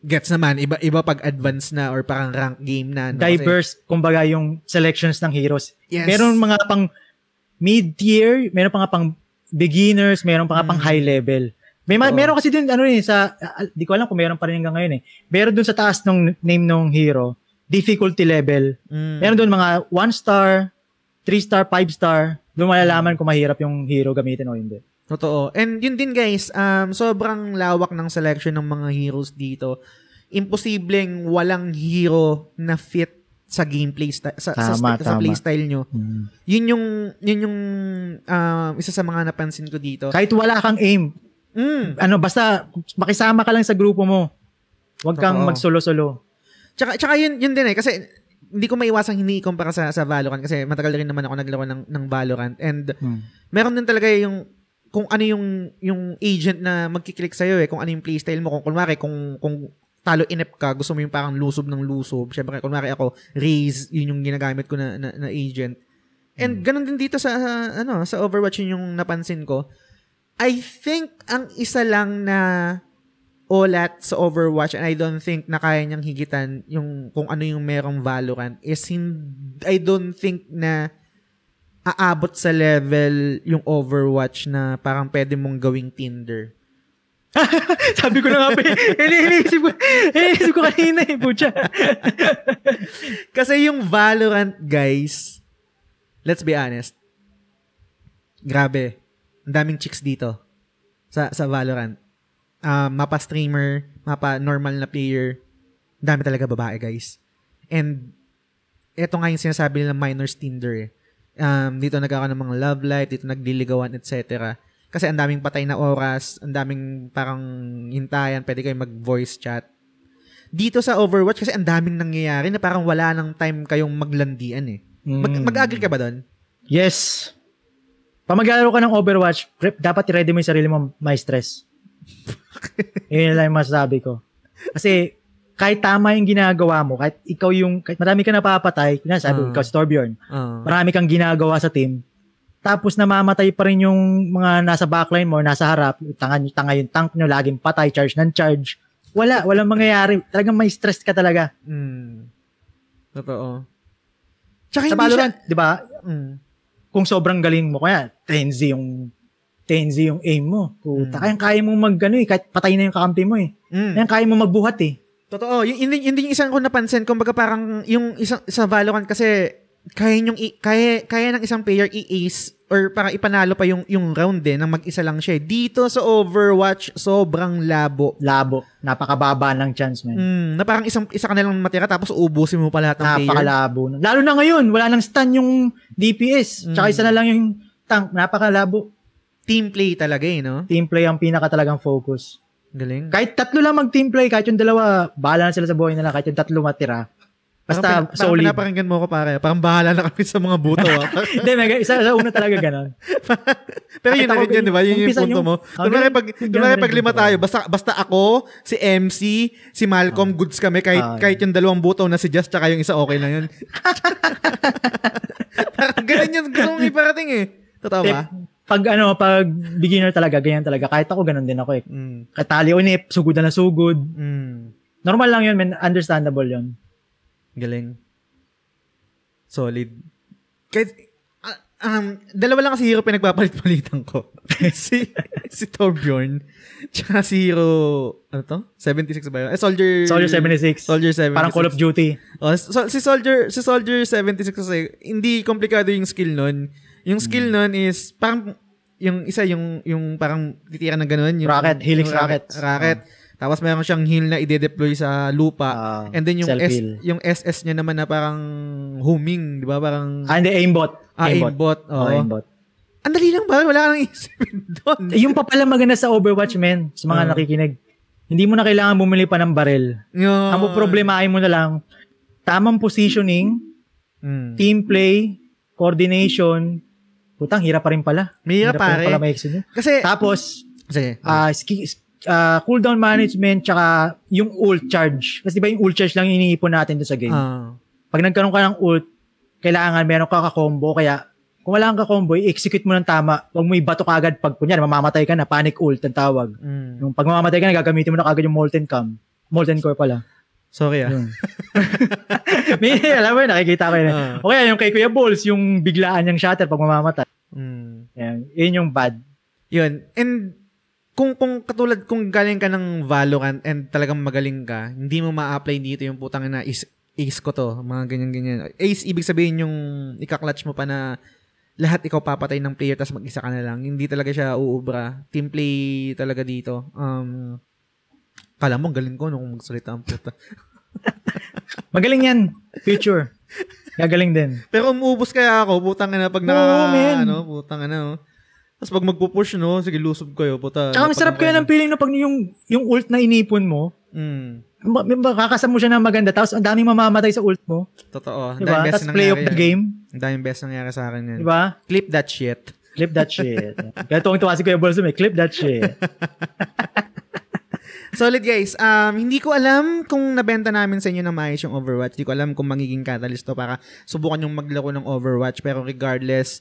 gets naman, iba, iba pag advance na or parang rank game na. no? Kasi- Diverse, kumbaga, yung selections ng heroes. Yes. Meron mga pang mid-tier, meron pa nga pang beginners, meron pa nga pang Mm. high level. May ma- meron kasi din ano eh sa ah, di ko alam kung meron pa rin hanggang ngayon eh. Meron dun sa taas ng name ng hero, difficulty level. Mm. Meron dun mga 1 star, 3 star, 5 star. Doon malalaman kung mahirap yung hero gamitin o hindi. Totoo. And yun din guys, um, sobrang lawak ng selection ng mga heroes dito. Imposibleng walang hero na fit sa gameplay sta- sa, sa, Tama, sa tama. playstyle nyo. Yun yung yun yung um, isa sa mga napansin ko dito. Kahit wala kang aim, Mm. ano basta makisama ka lang sa grupo mo. Huwag kang Totoo. magsolo-solo. Tsaka, tsaka yun, yun din eh. Kasi hindi ko maiwasang hinikumpara sa, sa Valorant kasi matagal rin naman ako naglaro ng, ng Valorant. And meron din talaga yung kung ano yung yung agent na magkiklik sa'yo eh, kung ano yung playstyle mo. Kung kunwari, kung, kung talo inep ka, gusto mo yung parang lusob ng lusob. Siyempre, kunwari ako, raise, yun yung ginagamit ko na, na, na agent. And ganun din dito sa, sa, ano, sa Overwatch yun yung napansin ko. I think ang isa lang na olat sa Overwatch and I don't think na kaya niyang higitan yung kung ano yung merong Valorant is hin- I don't think na aabot sa level yung Overwatch na parang pwede mong gawing Tinder. <laughs> Sabi ko na nga. Ini- iniisip ko, iniisip ko kanina eh, putya. <laughs> Kasi yung Valorant, guys, let's be honest, grabe, ang daming chicks dito sa sa Valorant. Um, mapa streamer, mapa normal na player, dami talaga babae, guys. And, eto nga yung sinasabi nila minors Tinder eh. Um, dito nagkakaroon ng mga love life, dito nagliligawan, etc. Kasi ang daming patay na oras, ang daming parang hintayan, pwede kayo mag-voice chat. Dito sa Overwatch, kasi ang daming nangyayari na parang wala nang time kayong maglandian eh. Mag- Mm. mag-agree ka ba doon? Yes. Pag maglalaro ka ng Overwatch, prep, dapat i-ready mo yung sarili mo may stress. <laughs> Yun lang yung masasabi ko. Kasi kahit tama yung ginagawa mo, kahit ikaw yung, kahit marami ka napapatay, sabi Ah. ikaw si Torbjorn, Oo. marami kang ginagawa sa team, tapos namamatay pa rin yung mga nasa backline mo, nasa harap, tanga, tanga yung tank nyo, laging patay, charge ng charge. Wala, walang mangyayari. Talagang may stress ka talaga. Mm. Totoo. Tsaka Sa hindi Valorant, di ba, siya... Mm. kung sobrang galing mo, kaya 10Z yung 10Z yung aim mo. Puta, Mm. kaya kaya mo mag ano eh, kahit patay na yung kakampi mo eh. Mm. Kaya kaya mo magbuhat eh. Totoo. Yun, yun, din- yun din yung isang ko napansin. Kumbaga parang yung isang, sa Valorant kasi kaya yung kaya kaya ng isang player i-ace or para ipanalo pa yung yung round din nang mag-isa lang siya. Dito sa Overwatch sobrang labo. Labo. Napakababa ng chance, man. Mm, na parang isang isa ka na lang matira tapos ubusin mo pa lahat ng player. Napakalabo. na. Lalo na ngayon, wala nang stun yung DPS. Tsaka Mm. isa na lang yung tank. Napakalabo. Team play talaga eh, no? Team play ang pinaka talagang focus. Galing. Kahit tatlo lang mag-team play, kahit yung dalawa, bahala na sila sa buhay nila, kahit yung tatlo matira. Basta parang, parang solid. pinapakinggan mo ko pare. Parang bahala na kami sa mga buto. ah. <laughs> Hindi, mega, isa sa una talaga ganon. <laughs> Pero yun na rin yun, di ba? Yun yung punto yung- mo. Ah, Kunwari ganun- pag, ganun kunwari pag lima tayo, basta, basta ako, si MC, si Malcolm, goods kami. Kahit, Ah, kahit yung dalawang buto na si Just, tsaka yung isa, okay lang yun. <laughs> parang ganun yung gusto mong iparating eh. Totoo ba? Pag ano, pag beginner talaga, ganyan talaga. Kahit ako, ganon din ako eh. Mm. Kahit tali unip, sugod na na sugod. Mm. Normal lang yun, man. Understandable yun. Galing. Solid. Kahit, ah, um, dalawa lang kasi hero pinagpapalit-palitan ko. <laughs> si, si Torbjorn, tsaka si hero, ano to? 76 ba yun? Eh, Soldier... Soldier 76. Soldier 76. Parang Call of Duty. Oh, so, si Soldier, si Soldier 76 kasi, hindi komplikado yung skill nun. Yung skill nun is, parang, yung isa, yung, yung parang titira ng ganun. Yung, Rocket, helix yung rockets. Rocket. Tapos meron siyang heal na ide-deploy sa lupa. Ah, And then yung S, yung SS niya naman na parang homing, di ba? Parang Ah, hindi, aimbot. ah, aimbot. Oh, Oo. aimbot. Ang dali lang ba? Wala ka nang isipin <laughs> doon. Yung pa pala maganda sa Overwatch, men, sa mga Ah. nakikinig. Hindi mo na kailangan bumili pa ng baril. Yung, Ang problemahin mo na lang, tamang positioning, Mm. team play, coordination, putang, hirap pa rin pala. Mahirap, pa rin pala yun. Kasi, Tapos, sige. ah ski, ah, cooldown management, tsaka yung ult charge. Kasi di ba yung ult charge lang yung iniipon natin doon sa game. Ah. Pag nagkaroon ka ng ult, kailangan meron ka ka-combo, kaya kung wala kang ka-combo, i-execute mo ng tama. Huwag mo ibato kagad pag kunyari, mamamatay ka na, panic ult ang tawag. Mm. Yung pag mamamatay ka na, gagamitin mo na kagad yung molten cam. Molten core pala. Sorry ah. <laughs> May, alam mo yun, nakikita ko yun. Ah. O kaya yung kay Kuya Balls, yung biglaan niyang shatter pag mamamatay. Mm. Yan, yun yung bad. Yun. And kung kung katulad kung galing ka ng Valorant and talagang magaling ka, hindi mo ma-apply dito yung putang na is ace ko to, mga ganyan ganyan. Ace ibig sabihin yung ika-clutch mo pa na lahat ikaw papatay ng player tapos mag-isa ka na lang. Hindi talaga siya uubra. Team play talaga dito. Um Kala mo, galing ko nung magsalita ang puta. <laughs> Magaling yan. Future. Gagaling din. Pero umuubos kaya ako, putang na pag naka, Oo, man. ano, putang na, oh. Tapos pag magpupush, no, sige, lusob kayo, puta. Tsaka masarap kaya ng feeling na pag yung, yung ult na inipon mo, Mm, ma- ma- makakasam mo siya ng maganda, tapos ang daming mamamatay sa ult mo. totoo. Ang Diba? Tapos play of the game. Ang daming best nangyari sa akin yan. Diba? Clip that shit. Clip that shit. <laughs> Kaya tuwang tuwa si Kuya Balls may clip that shit. <laughs> Solid guys. Um, hindi ko alam kung nabenta namin sa inyo na maayos yung Overwatch. Hindi ko alam kung magiging catalyst to para subukan yung maglaro ng Overwatch. Pero regardless,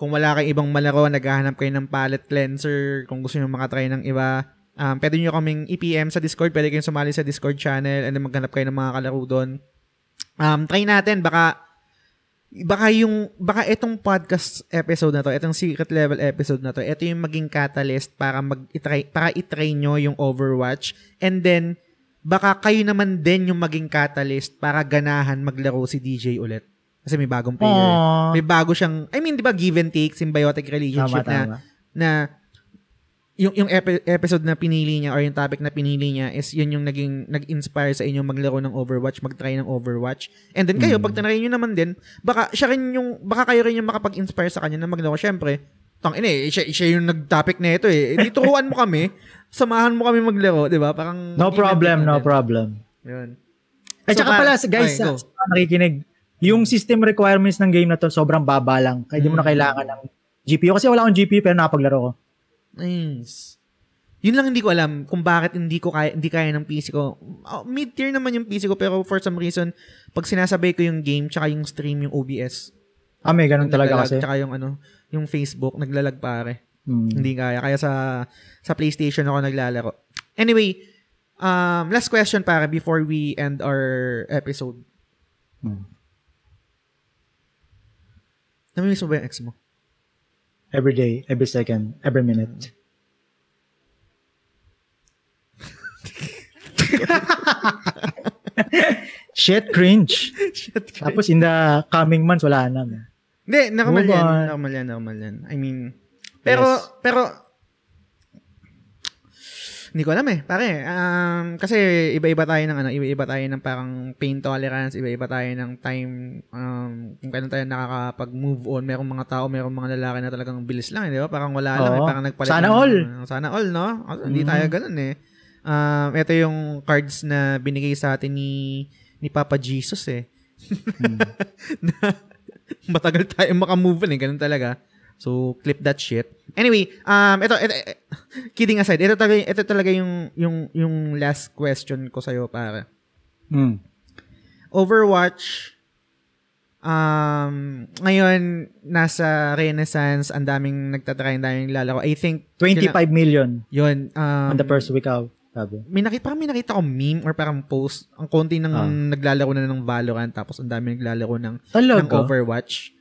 kung wala kayong ibang malaro, naghahanap kayo ng palette cleanser, kung gusto nyo makatry ng iba, um, pwede nyo kaming i-PM sa Discord. Pwede kayong sumali sa Discord channel and then maghanap kayo ng mga kalaro doon. Um, try natin. Baka baka yung baka itong podcast episode na to, itong secret level episode na to, ito yung maging catalyst para mag itry para itry nyo yung Overwatch and then baka kayo naman din yung maging catalyst para ganahan maglaro si DJ ulit. Kasi may bagong player. Aww. May bago siyang I mean, 'di ba, give and take symbiotic relationship Tama, na tama. na yung yung epi- episode na pinili niya or yung topic na pinili niya is yun yung naging nag-inspire sa inyo maglaro ng Overwatch, mag-try ng Overwatch. And then kayo, Mm. pag tinry nyo naman din, baka siya rin yung, baka kayo rin yung makapag-inspire sa kanya na maglaro. Syempre, tang ina eh, siya, siya yung nag-topic na ito eh. Turuan mo kami, <laughs> samahan mo kami maglaro, di ba? Parang No problem, no problem. Yun. At So, saka pa- pala, guys, Okay, sa, sa nakikinig, yung system requirements ng game na to, sobrang baba lang. Kaya di mo na Mm. kailangan ng GPU. Kasi wala akong GPU, pero nakapaglaro ko. Nice. Yun lang hindi ko alam kung bakit hindi ko kaya, hindi kaya ng PC ko. Oh, mid-tier naman yung PC ko pero for some reason, pag sinasabay ko yung game tsaka yung stream, yung OBS, Ah, may ganun talaga kasi. Tsaka yung ano, yung Facebook, naglalag pare. Hmm. Hindi kaya. Kaya sa sa PlayStation ako naglalaro. Anyway, um, last question pare before we end our episode. Hmm. Namimiss mo ba yung ex mo? Every day, every second, every minute. Shit, cringe. Shit. Tapos in the coming months, wala na. Hindi, normal Move yan. on. Normal yan, normal yan. I mean, pero, Yes. pero, hindi ko alam eh, pare. Um, kasi iba-iba tayo ng ano, iba-iba tayo ng parang pain tolerance, iba-iba tayo ng time, um, kung kailan tayo nakakapag-move on. Merong mga tao, merong mga lalaki na talagang bilis lang, eh, di ba? Parang wala lang, eh, Oo. parang nagpalit. Sana ng- all. Sana all, no? Ah, Hindi Mhm. tayo ganun eh. Um, ito yung cards na binigay sa atin ni ni Papa Jesus eh. <laughs> na matagal tayo makamove on eh. Ganun talaga. So, clip that shit. Anyway, um, ito, ito, ito kidding aside, ito talaga, ito talaga yung, yung, yung last question ko sa'yo, para. Mm. Overwatch, um, ngayon, nasa Renaissance, ang daming nagtatry, ang daming lalaro. I think, 25 million yun, um, on the first week out. Sabi. may nakita, parang may nakita ko meme or parang post, ang konti ng Ah. naglalaro na ng Valorant, tapos ang dami naglalaro ng, ng? Overwatch.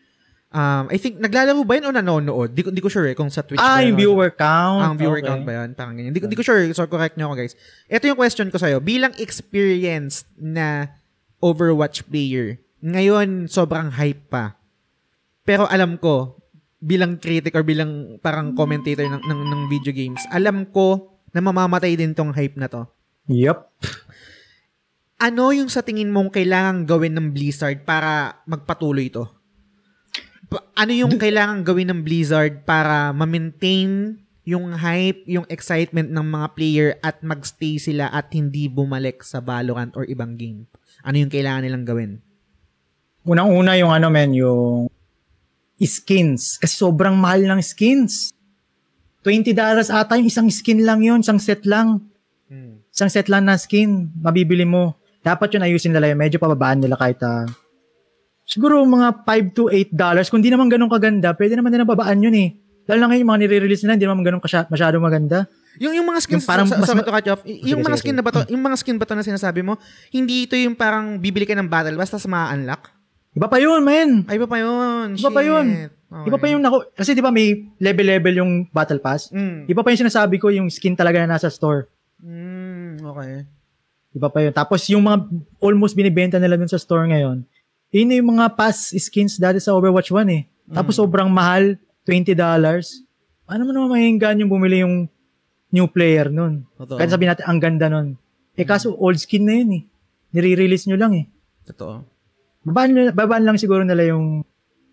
Um, I think, naglalaro ba yun o nanonood? Di, ko- di ko sure eh, kung sa Twitch Ah, yung viewer count. Ang viewer Okay. count ba yun? Parang ganyan. Di, ko- di ko sure. So, correct nyo ako, guys. Ito yung question ko sa'yo. Bilang experienced na Overwatch player, ngayon, sobrang hype pa. Pero alam ko, bilang critic or bilang parang commentator ng, ng, ng video games, alam ko na mamamatay din tong hype na to. Yup. Ano yung sa tingin mong kailangan gawin ng Blizzard para magpatuloy ito? Ano yung kailangan gawin ng Blizzard para ma-maintain yung hype, yung excitement ng mga player at magstay sila at hindi bumalik sa Valorant or ibang game? Ano yung kailangan nilang gawin? Unang-una yung ano men, yung skins. Kasi sobrang mahal ng skins. $20 ata yung isang skin lang yun, isang set lang. Isang set lang na skin, mabibili mo. Dapat yun ayusin nila yun. Medyo pababaan nila kahit ah, siguro mga 5 to 8 dollars. Kung di naman ganun kaganda, pwede naman din babaan yun eh. Lalo na ngayon, yung mga nire-release nila, hindi naman ganun kasya, masyadong maganda. Yung yung mga skins Yung parang sa, mas sorry to cut off. Yung Sige, mga sige, skin na ba to, yung mga skin ba to na sinasabi mo, hindi ito yung parang bibili ka ng battle basta sa ma-unlock? Iba pa yun, man. Ay, iba pa yun. Iba pa yun. Shit. Okay. Iba pa yung nako, kasi di ba may level-level yung battle pass? Mm. Iba pa yung sinasabi ko, yung skin talaga na nasa store. Mm, okay. Iba pa yun. Tapos yung mga almost binibenta nila dun sa store ngayon, yun yung mga pass skins dati sa Overwatch 1 eh. Tapos sobrang mahal, $20. Ano mo naman mahihingaan yung bumili yung new player nun? Totoo. Kaya sabihin natin, ang ganda nun. Eh kaso old skin na yun eh. Nire-release nyo lang eh. Totoo. Babaan, babaan lang siguro nila yung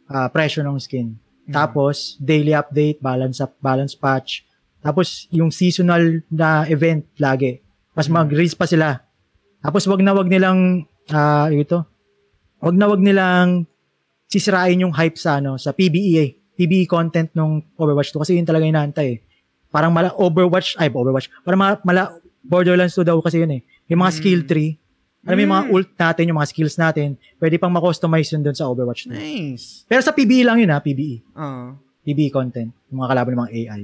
ah, presyo ng skin. Tapos, daily update, balance up, balance patch. Tapos, yung seasonal na event lagi. Mas mag-release pa sila. Tapos, wag na wag nilang, ah, ito, wag na wag nilang sisirain yung hype sa, ano, sa PBE eh. PBE content ng Overwatch 2 kasi yun talaga inaantay eh. Parang mala Overwatch, ay Overwatch, parang mala, mala Borderlands 2 daw kasi yun eh. Yung mga skill tree, alam mo yung mga ult natin, yung mga skills natin, pwede pang ma-customize yun doon sa Overwatch 2. Nice. Pero sa PBE lang yun ha, PBE. Ah. PBE content. Yung mga kalaban ng mga AI.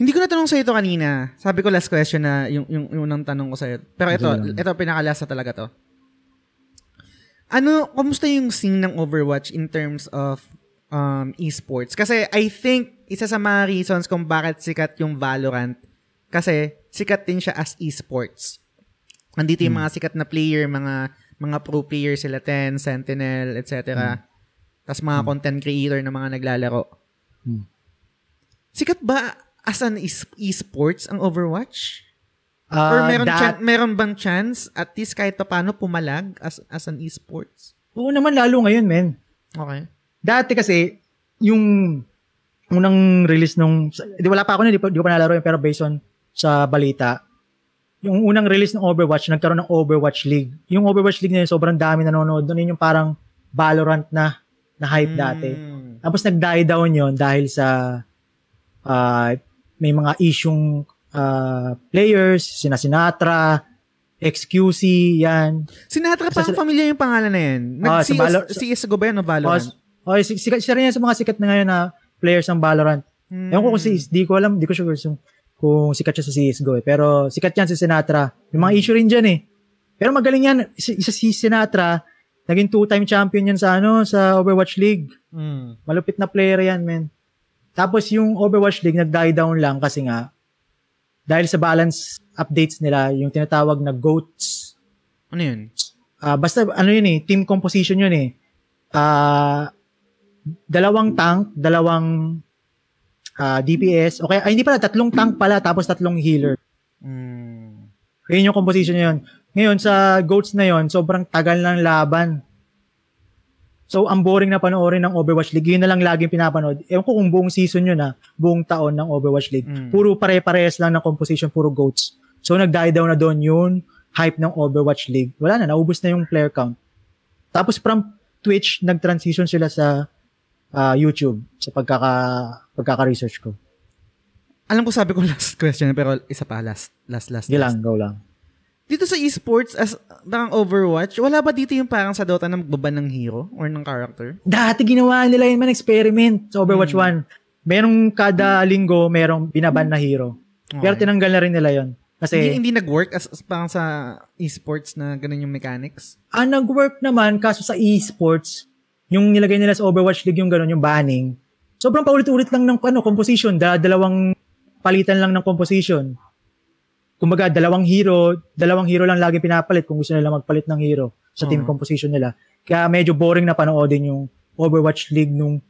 Hindi ko natanong sa ito kanina. Sabi ko last question na yung, yung, unang tanong ko sa Pero ito, lang. ito pinaka-last na talaga to. Ano, kumusta yung scene ng Overwatch in terms of um, esports? Kasi I think isa sa mga reasons kung bakit sikat yung Valorant kasi sikat din siya as esports. Nandito yung mga sikat na player, mga mga pro player sila, Ten, Sentinel, etc. Tapos mga content creator na mga naglalaro. Hmm. Sikat ba as an es- esports ang Overwatch? Ah, Or meron, that- chan- meron bang chance at least kahit pa paano pumalag as, as an esports? Oo naman lalo ngayon, men. Okay. Dati kasi, yung unang release nung, di wala pa ako na, di, pa- di ko pa nalaro yun, pero based on sa balita, yung unang release ng Overwatch, nagkaroon ng Overwatch League. Yung Overwatch League na yun, sobrang dami nanonood. Doon yun yung parang Valorant na, na hype dati. Mm. Tapos nag-die down yun dahil sa ah, may mga isyung ah, players, sina Sinatra, XQC, yan. Sinatra pa ang familiar yung pangalan na yan. Ah, Nag- sa Valor- CSGO ba yan o Valorant? Oh, si, sikat, siya rin yan sa mga sikat na ngayon na players ng Valorant. Hmm. Ewan ko kung si, di ko alam, di ko sure kung, kung sikat siya sa CSGO eh. Pero sikat yan si Sinatra. May mga issue rin dyan eh. Pero magaling yan. Isa si Sinatra, naging two-time champion yan sa ano, sa Overwatch League. Mm. Malupit na player yan, men. Tapos yung Overwatch League nag-die down lang kasi nga dahil sa balance updates nila, yung tinatawag na GOATs. Ano yun? Ah, basta ano yun eh, team composition yun eh. Ah, dalawang tank, dalawang ah, DPS. Okay, ay hindi pala tatlong tank pala tapos tatlong healer. Mm. Yun yung composition yun. Ngayon sa GOATs na yun, sobrang tagal ng laban. So, ang boring na panoorin ng Overwatch League, yun na lang laging pinapanood. Ewan ko kung buong season yun ha, buong taon ng Overwatch League. Mm. Puro pare-parehas lang ng composition, puro GOATs. So, nag-die down na doon yung hype ng Overwatch League. Wala na, naubos na yung player count. Tapos from Twitch, nag-transition sila sa ah, YouTube sa pagkaka, pagkaka-research ko. Alam ko sabi ko last question, pero isa pa, last, last, last. Last. lang, go lang. Dito sa esports, as parang Overwatch, wala ba dito yung parang sa Dota na magbaban ng hero or ng character? Dati ginawa nila yun man experiment sa Overwatch 1. Merong kada linggo, merong binaban na hero. Pero Okay. tinanggal na rin nila yon Kasi, hindi, hindi nag-work as, as parang sa esports na ganun yung mechanics? ah, nag-work naman, kaso sa esports, yung nilagay nila sa Overwatch League, yung gano'n, yung banning, sobrang paulit-ulit lang ng ano, composition, da, dalawang palitan lang ng composition. Kumbaga, dalawang hero, dalawang hero lang lagi pinapalit kung gusto nila magpalit ng hero sa team Oo. composition nila. Kaya medyo boring na panoodin yung Overwatch League nung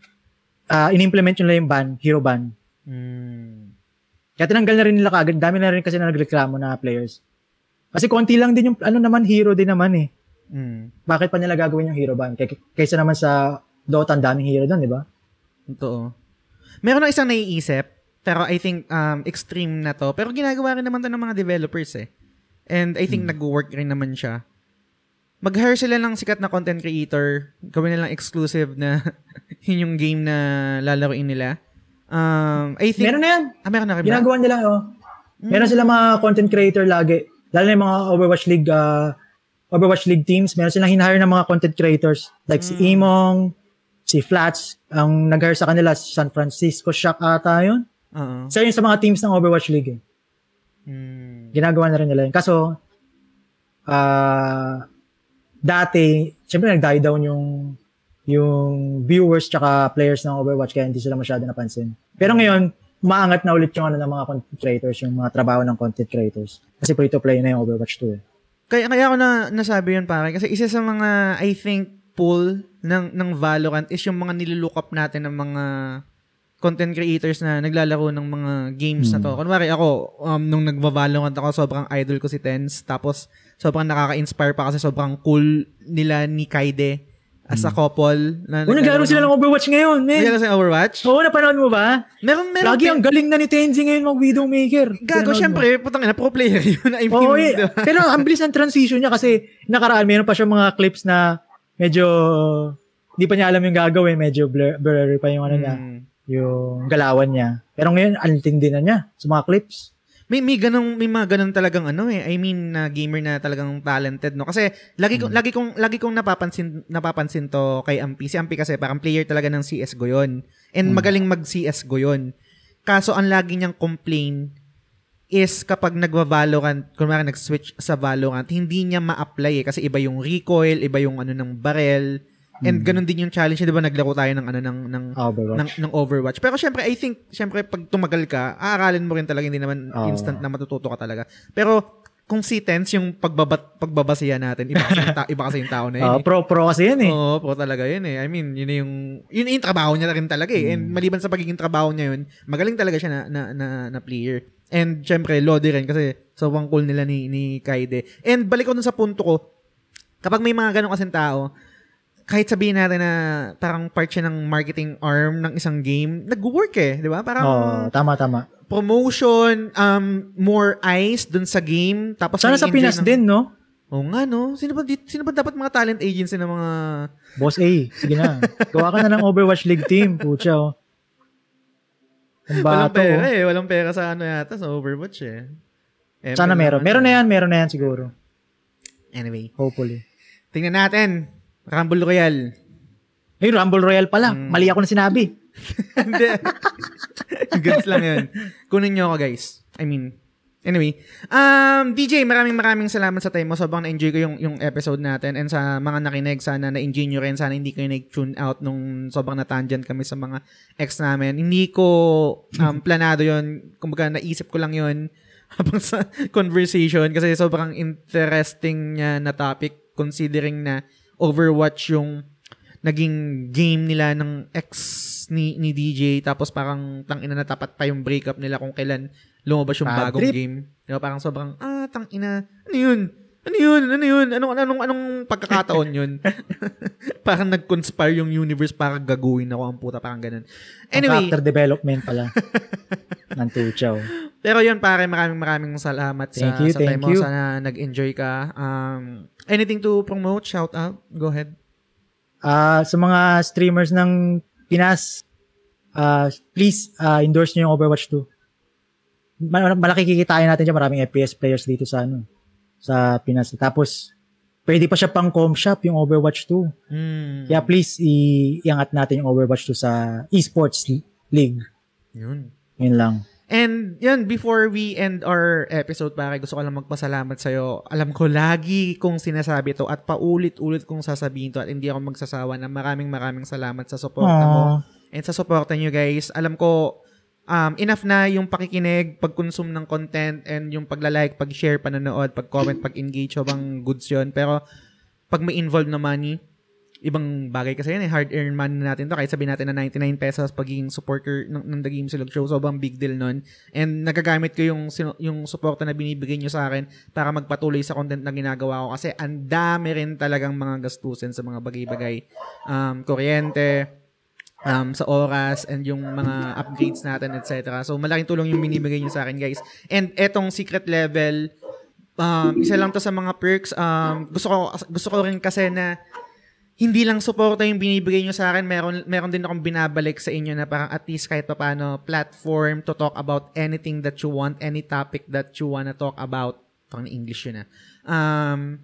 ah, in-implement nila yung ban, hero ban. Hmm. Kaya tinanggal na rin nila kagad. Dami na rin kasi na nagreklamo na players. Kasi konti lang din yung, ano naman, hero din naman eh. Hmm. Bakit pa nila gagawin yung hero ban? Kay, kaysa naman sa Dota, ang daming hero doon, di ba? Totoo. Meron na isang naiisip, pero I think um, extreme na to. Pero ginagawa rin naman to ng mga developers eh. And I think nag-work rin naman siya. Mag-hire sila ng sikat na content creator, gawin nilang exclusive na <laughs> yun yung game na lalaroin nila. Um, I think... Meron na yan. Ah, meron na rin? Ginagawa nila, oh. Meron sila mga content creator lagi. Lalo na yung mga Overwatch League, ah, Overwatch League teams. Meron silang hinahire ng mga content creators. Like si Imong, si Flats. Ang nag-hire sa kanila, si San Francisco Shock ata yun. Oo. Isa yun sa mga teams ng Overwatch League. Eh. Hmm. ginagawa na rin nila yun. Kaso, ah dati, syempre nag-die down yung yung viewers tsaka players ng Overwatch kaya hindi sila masyado napansin. Pero ngayon, maangat na ulit yung ano ng mga content creators, yung mga trabaho ng content creators. Kasi free to play na yung Overwatch 2 eh. Kaya kaya ako na nasabi yun pare kasi isa sa mga I think pool ng ng Valorant is yung mga nilulook up natin ng mga content creators na naglalaro ng mga games na to. Kunwari ako, um, nung nagva-Valorant ako, sobrang idol ko si Tens. Tapos, sobrang nakaka-inspire pa kasi sobrang cool nila ni Kaide as a couple. Na Oh, naglaro sila ng Overwatch ngayon, man. Naglaro sa Overwatch? Oo, napanood mo ba? Meron, meron. Lagi ang galing na ni Tenzi ngayon mag Widowmaker. Gago, syempre, putang ina, pro player <laughs> yun. I mean, Oo, eh. pero ang bilis ng transition niya kasi nakaraan, meron pa siya mga clips na medyo di pa niya alam yung gagawin, medyo blur, blurry pa yung ano niya, Mm. Yung galawan niya. Pero ngayon, ang tindi na niya sa mga clips. May may ganung may mga ganun talagang ano eh. I mean na gamer na talagang talented no. Kasi lagi ko lagi kong lagi kong napapansin napapansin to kay Ampi. Si Ampi kasi parang player talaga ng CS:GO 'yon. And magaling mag CS:GO 'yon. Kaso ang lagi niyang complain is kapag nagva-Valorant, kunwari nag-switch sa Valorant, hindi niya ma-apply eh kasi iba yung recoil, iba yung ano ng barrel. And ganun din yung challenge, 'di ba? Naglaro tayo ng ano ng ng Overwatch. ng, ng Overwatch. Pero syempre, I think, syempre, pag tumagal ka, aaralin mo rin talaga, hindi naman Oo. instant na matututo ka talaga. Pero, kung si Tense, yung pagbabat, pagbabasiya natin, iba kasi yung, ta- iba kasi yung tao na yun. Eh. pro pro kasi yan eh. Oo, pro talaga yun eh. I mean, yun yung, yun yung trabaho niya rin talaga eh. And Hmm. maliban sa pagiging trabaho niya yun, magaling talaga siya na, na, na, na player. And syempre, Lodi rin kasi sobrang cool nila ni, ni Kaide. And balik ko dun sa punto ko, kapag may mga ganong kasing tao, kahit sabihin natin na parang part siya ng marketing arm ng isang game, nag-work eh, di ba? Parang Oo, tama tama. promotion, um, more eyes dun sa game, tapos Sana sa Pinas ng- din, no? Oo nga, no? Sino ba, sino ba dapat mga talent agency ng mga... Boss A, sige na. Gawa ka na ng Overwatch League team, pucha oh. Ang Walang bato, pera oh. eh. Walang pera sa ano yata, sa Overwatch eh. eh Sana meron. Meron na yan, meron na yan siguro. Anyway, Hopefully. tingnan natin. Rumble Royale. Ay, Rumble Royale pala. Hmm. Mali ako na sinabi. <laughs> Hindi. <laughs> Goods lang yun. Kunin nyo ako, guys. I mean, anyway. Um, DJ, maraming maraming salamat sa time mo. Sobrang na-enjoy ko yung, yung episode natin. And sa mga nakinig, sana na-enjoy nyo rin. Sana hindi kayo nag-tune out nung sobrang na-tangent kami sa mga ex namin. Hindi ko um, <laughs> planado yon Kumbaga, naisip ko lang yon habang sa conversation kasi sobrang interesting niya na topic considering na Overwatch yung naging game nila ng ex ni, ni DJ tapos parang tang ina na tapat pa yung breakup nila kung kailan lumabas yung Bad bagong trip. game. Diba? Parang sobrang, ah, tang ina, ano yun? Ano yun? Ano yun? Anong, anong, anong pagkakataon yun? <laughs> parang nag-conspire yung universe para gaguin ako ang puta, parang ganun. Ang Anyway, character development pala. <laughs> ng Tuchaw. Pero yun pare, maraming maraming salamat sa, Thank you, sa time thank mo. you. Sana nag-enjoy ka. Um, anything to promote? Shout out? Go ahead. Ah, sa mga streamers ng Pinas, ah, please ah, endorse nyo yung Overwatch 2. Ma- Malaki kikitain natin dyan. Maraming FPS players dito sa ano sa Pinas. Tapos, pwede pa siya pang com shop yung Overwatch 2. Hmm. Kaya please, i- iangat natin yung Overwatch 2 sa esports league. Yun. Yun lang. And yun, before we end our episode, pare, gusto ko lang magpasalamat sa'yo. Alam ko, lagi kong sinasabi to at paulit-ulit kong sasabihin to at hindi ako magsasawa na maraming maraming salamat sa suporta mo. And sa suporta nyo guys, alam ko, um, enough na yung pakikinig, pag-consume ng content, and yung pagla-like, pag-share, panonood, pag-comment, pag-engage, sobrang goods yun. Pero, pag may involved na money, ibang bagay kasi yun eh, hard-earned money natin to. Kahit sabihin natin na 99 pesos pagiging supporter ng, ng The Game Silog Show, sobrang big deal nun. And nagagamit ko yung, yung suporta na binibigay nyo sa akin para magpatuloy sa content na ginagawa ko. Kasi ang dami rin talagang mga gastusin sa mga bagay-bagay. Um, kuryente, um, sa oras and yung mga upgrades natin, etc. So, malaking tulong yung binibigay nyo sa akin, guys. And etong secret level, um, isa lang to sa mga perks. Um, gusto ko gusto ko rin kasi na hindi lang suporta yung binibigay nyo sa akin, meron, meron din akong binabalik sa inyo na parang at least kahit pa paano, platform to talk about anything that you want, any topic that you wanna talk about. Parang English yun ah. Um,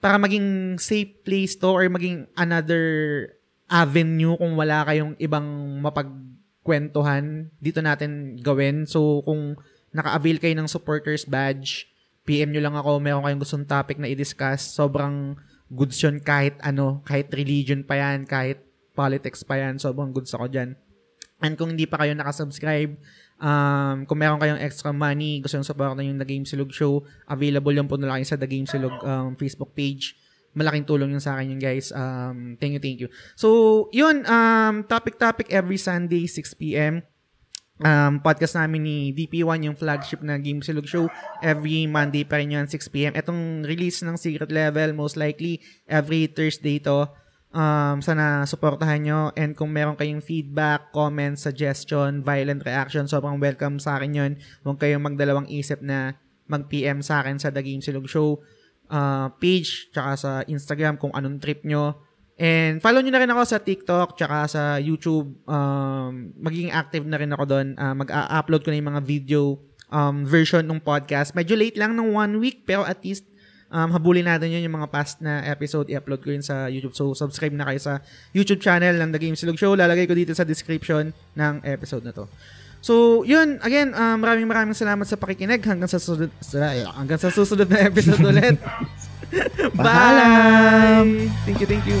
para maging safe place to or maging another avenue kung wala kayong ibang mapagkwentuhan, dito natin gawin. So, kung naka-avail kayo ng supporters badge, PM nyo lang ako, meron kayong gustong topic na i-discuss. Sobrang goods yun kahit ano, kahit religion pa yan, kahit politics pa yan. Sobrang goods ako dyan. And kung hindi pa kayo nakasubscribe, um, kung meron kayong extra money, gusto nyo supportan yung The Game Silog Show, available yung po na lang sa The Game Silog um, Facebook page. Malaking tulong yun sa akin yun, guys. Um, thank you, thank you. So, yun, um, topic-topic every Sunday, 6pm. Um, podcast namin ni DP1, yung flagship na Game Silog Show. Every Monday pa rin yun, 6pm. Etong release ng Secret Level, most likely, every Thursday to. Um, sana supportahan nyo. And kung meron kayong feedback, comment, suggestion, violent reaction, sobrang welcome sa akin yun. Huwag kayong magdalawang isip na mag-PM sa akin sa The Game Silog Show uh, page, tsaka sa Instagram kung anong trip nyo. And follow nyo na rin ako sa TikTok, tsaka sa YouTube. Um, magiging active na rin ako doon. Uh, mag-upload ko na yung mga video um, version ng podcast. Medyo late lang ng one week, pero at least um, habulin natin yun yung mga past na episode. I-upload ko yun sa YouTube. So, subscribe na kayo sa YouTube channel ng The Game Silog Show. Lalagay ko dito sa description ng episode na to. So, yun, again, um, maraming maraming salamat sa pakikinig hanggang sa susunod, sa, hanggang sa susunod na episode <laughs> ulit. Bye! Thank you, thank you.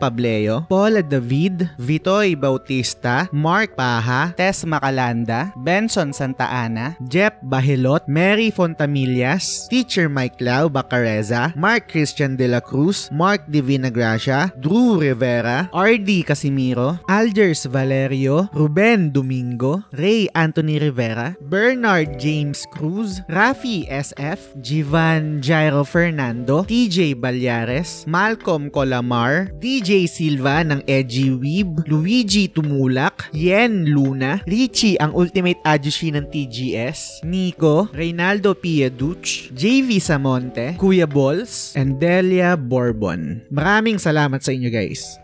Pableo, Paula David, Vitoy Bautista, Mark Paha, Tess Macalanda, Benson Santa Ana, Jeff Bahilot, Mary Fontamillas, Teacher Mike Lau Bacareza, Mark Christian De La Cruz, Mark Divina Gracia, Drew Rivera, RD Casimiro, Algers Valerio, Ruben Domingo, Ray Anthony Rivera, Bernard James Cruz, Rafi SF, Jivan Jairo Fernando, TJ Balyares, Malcolm Colamar, DJ Silva ng Edgy Weeb, Luigi Tumulak, Yen Luna, Richie ang Ultimate Ajushi ng TGS, Nico, Reynaldo Pieduch, JV Samonte, Kuya Balls, and Delia Bourbon. Maraming salamat sa inyo guys.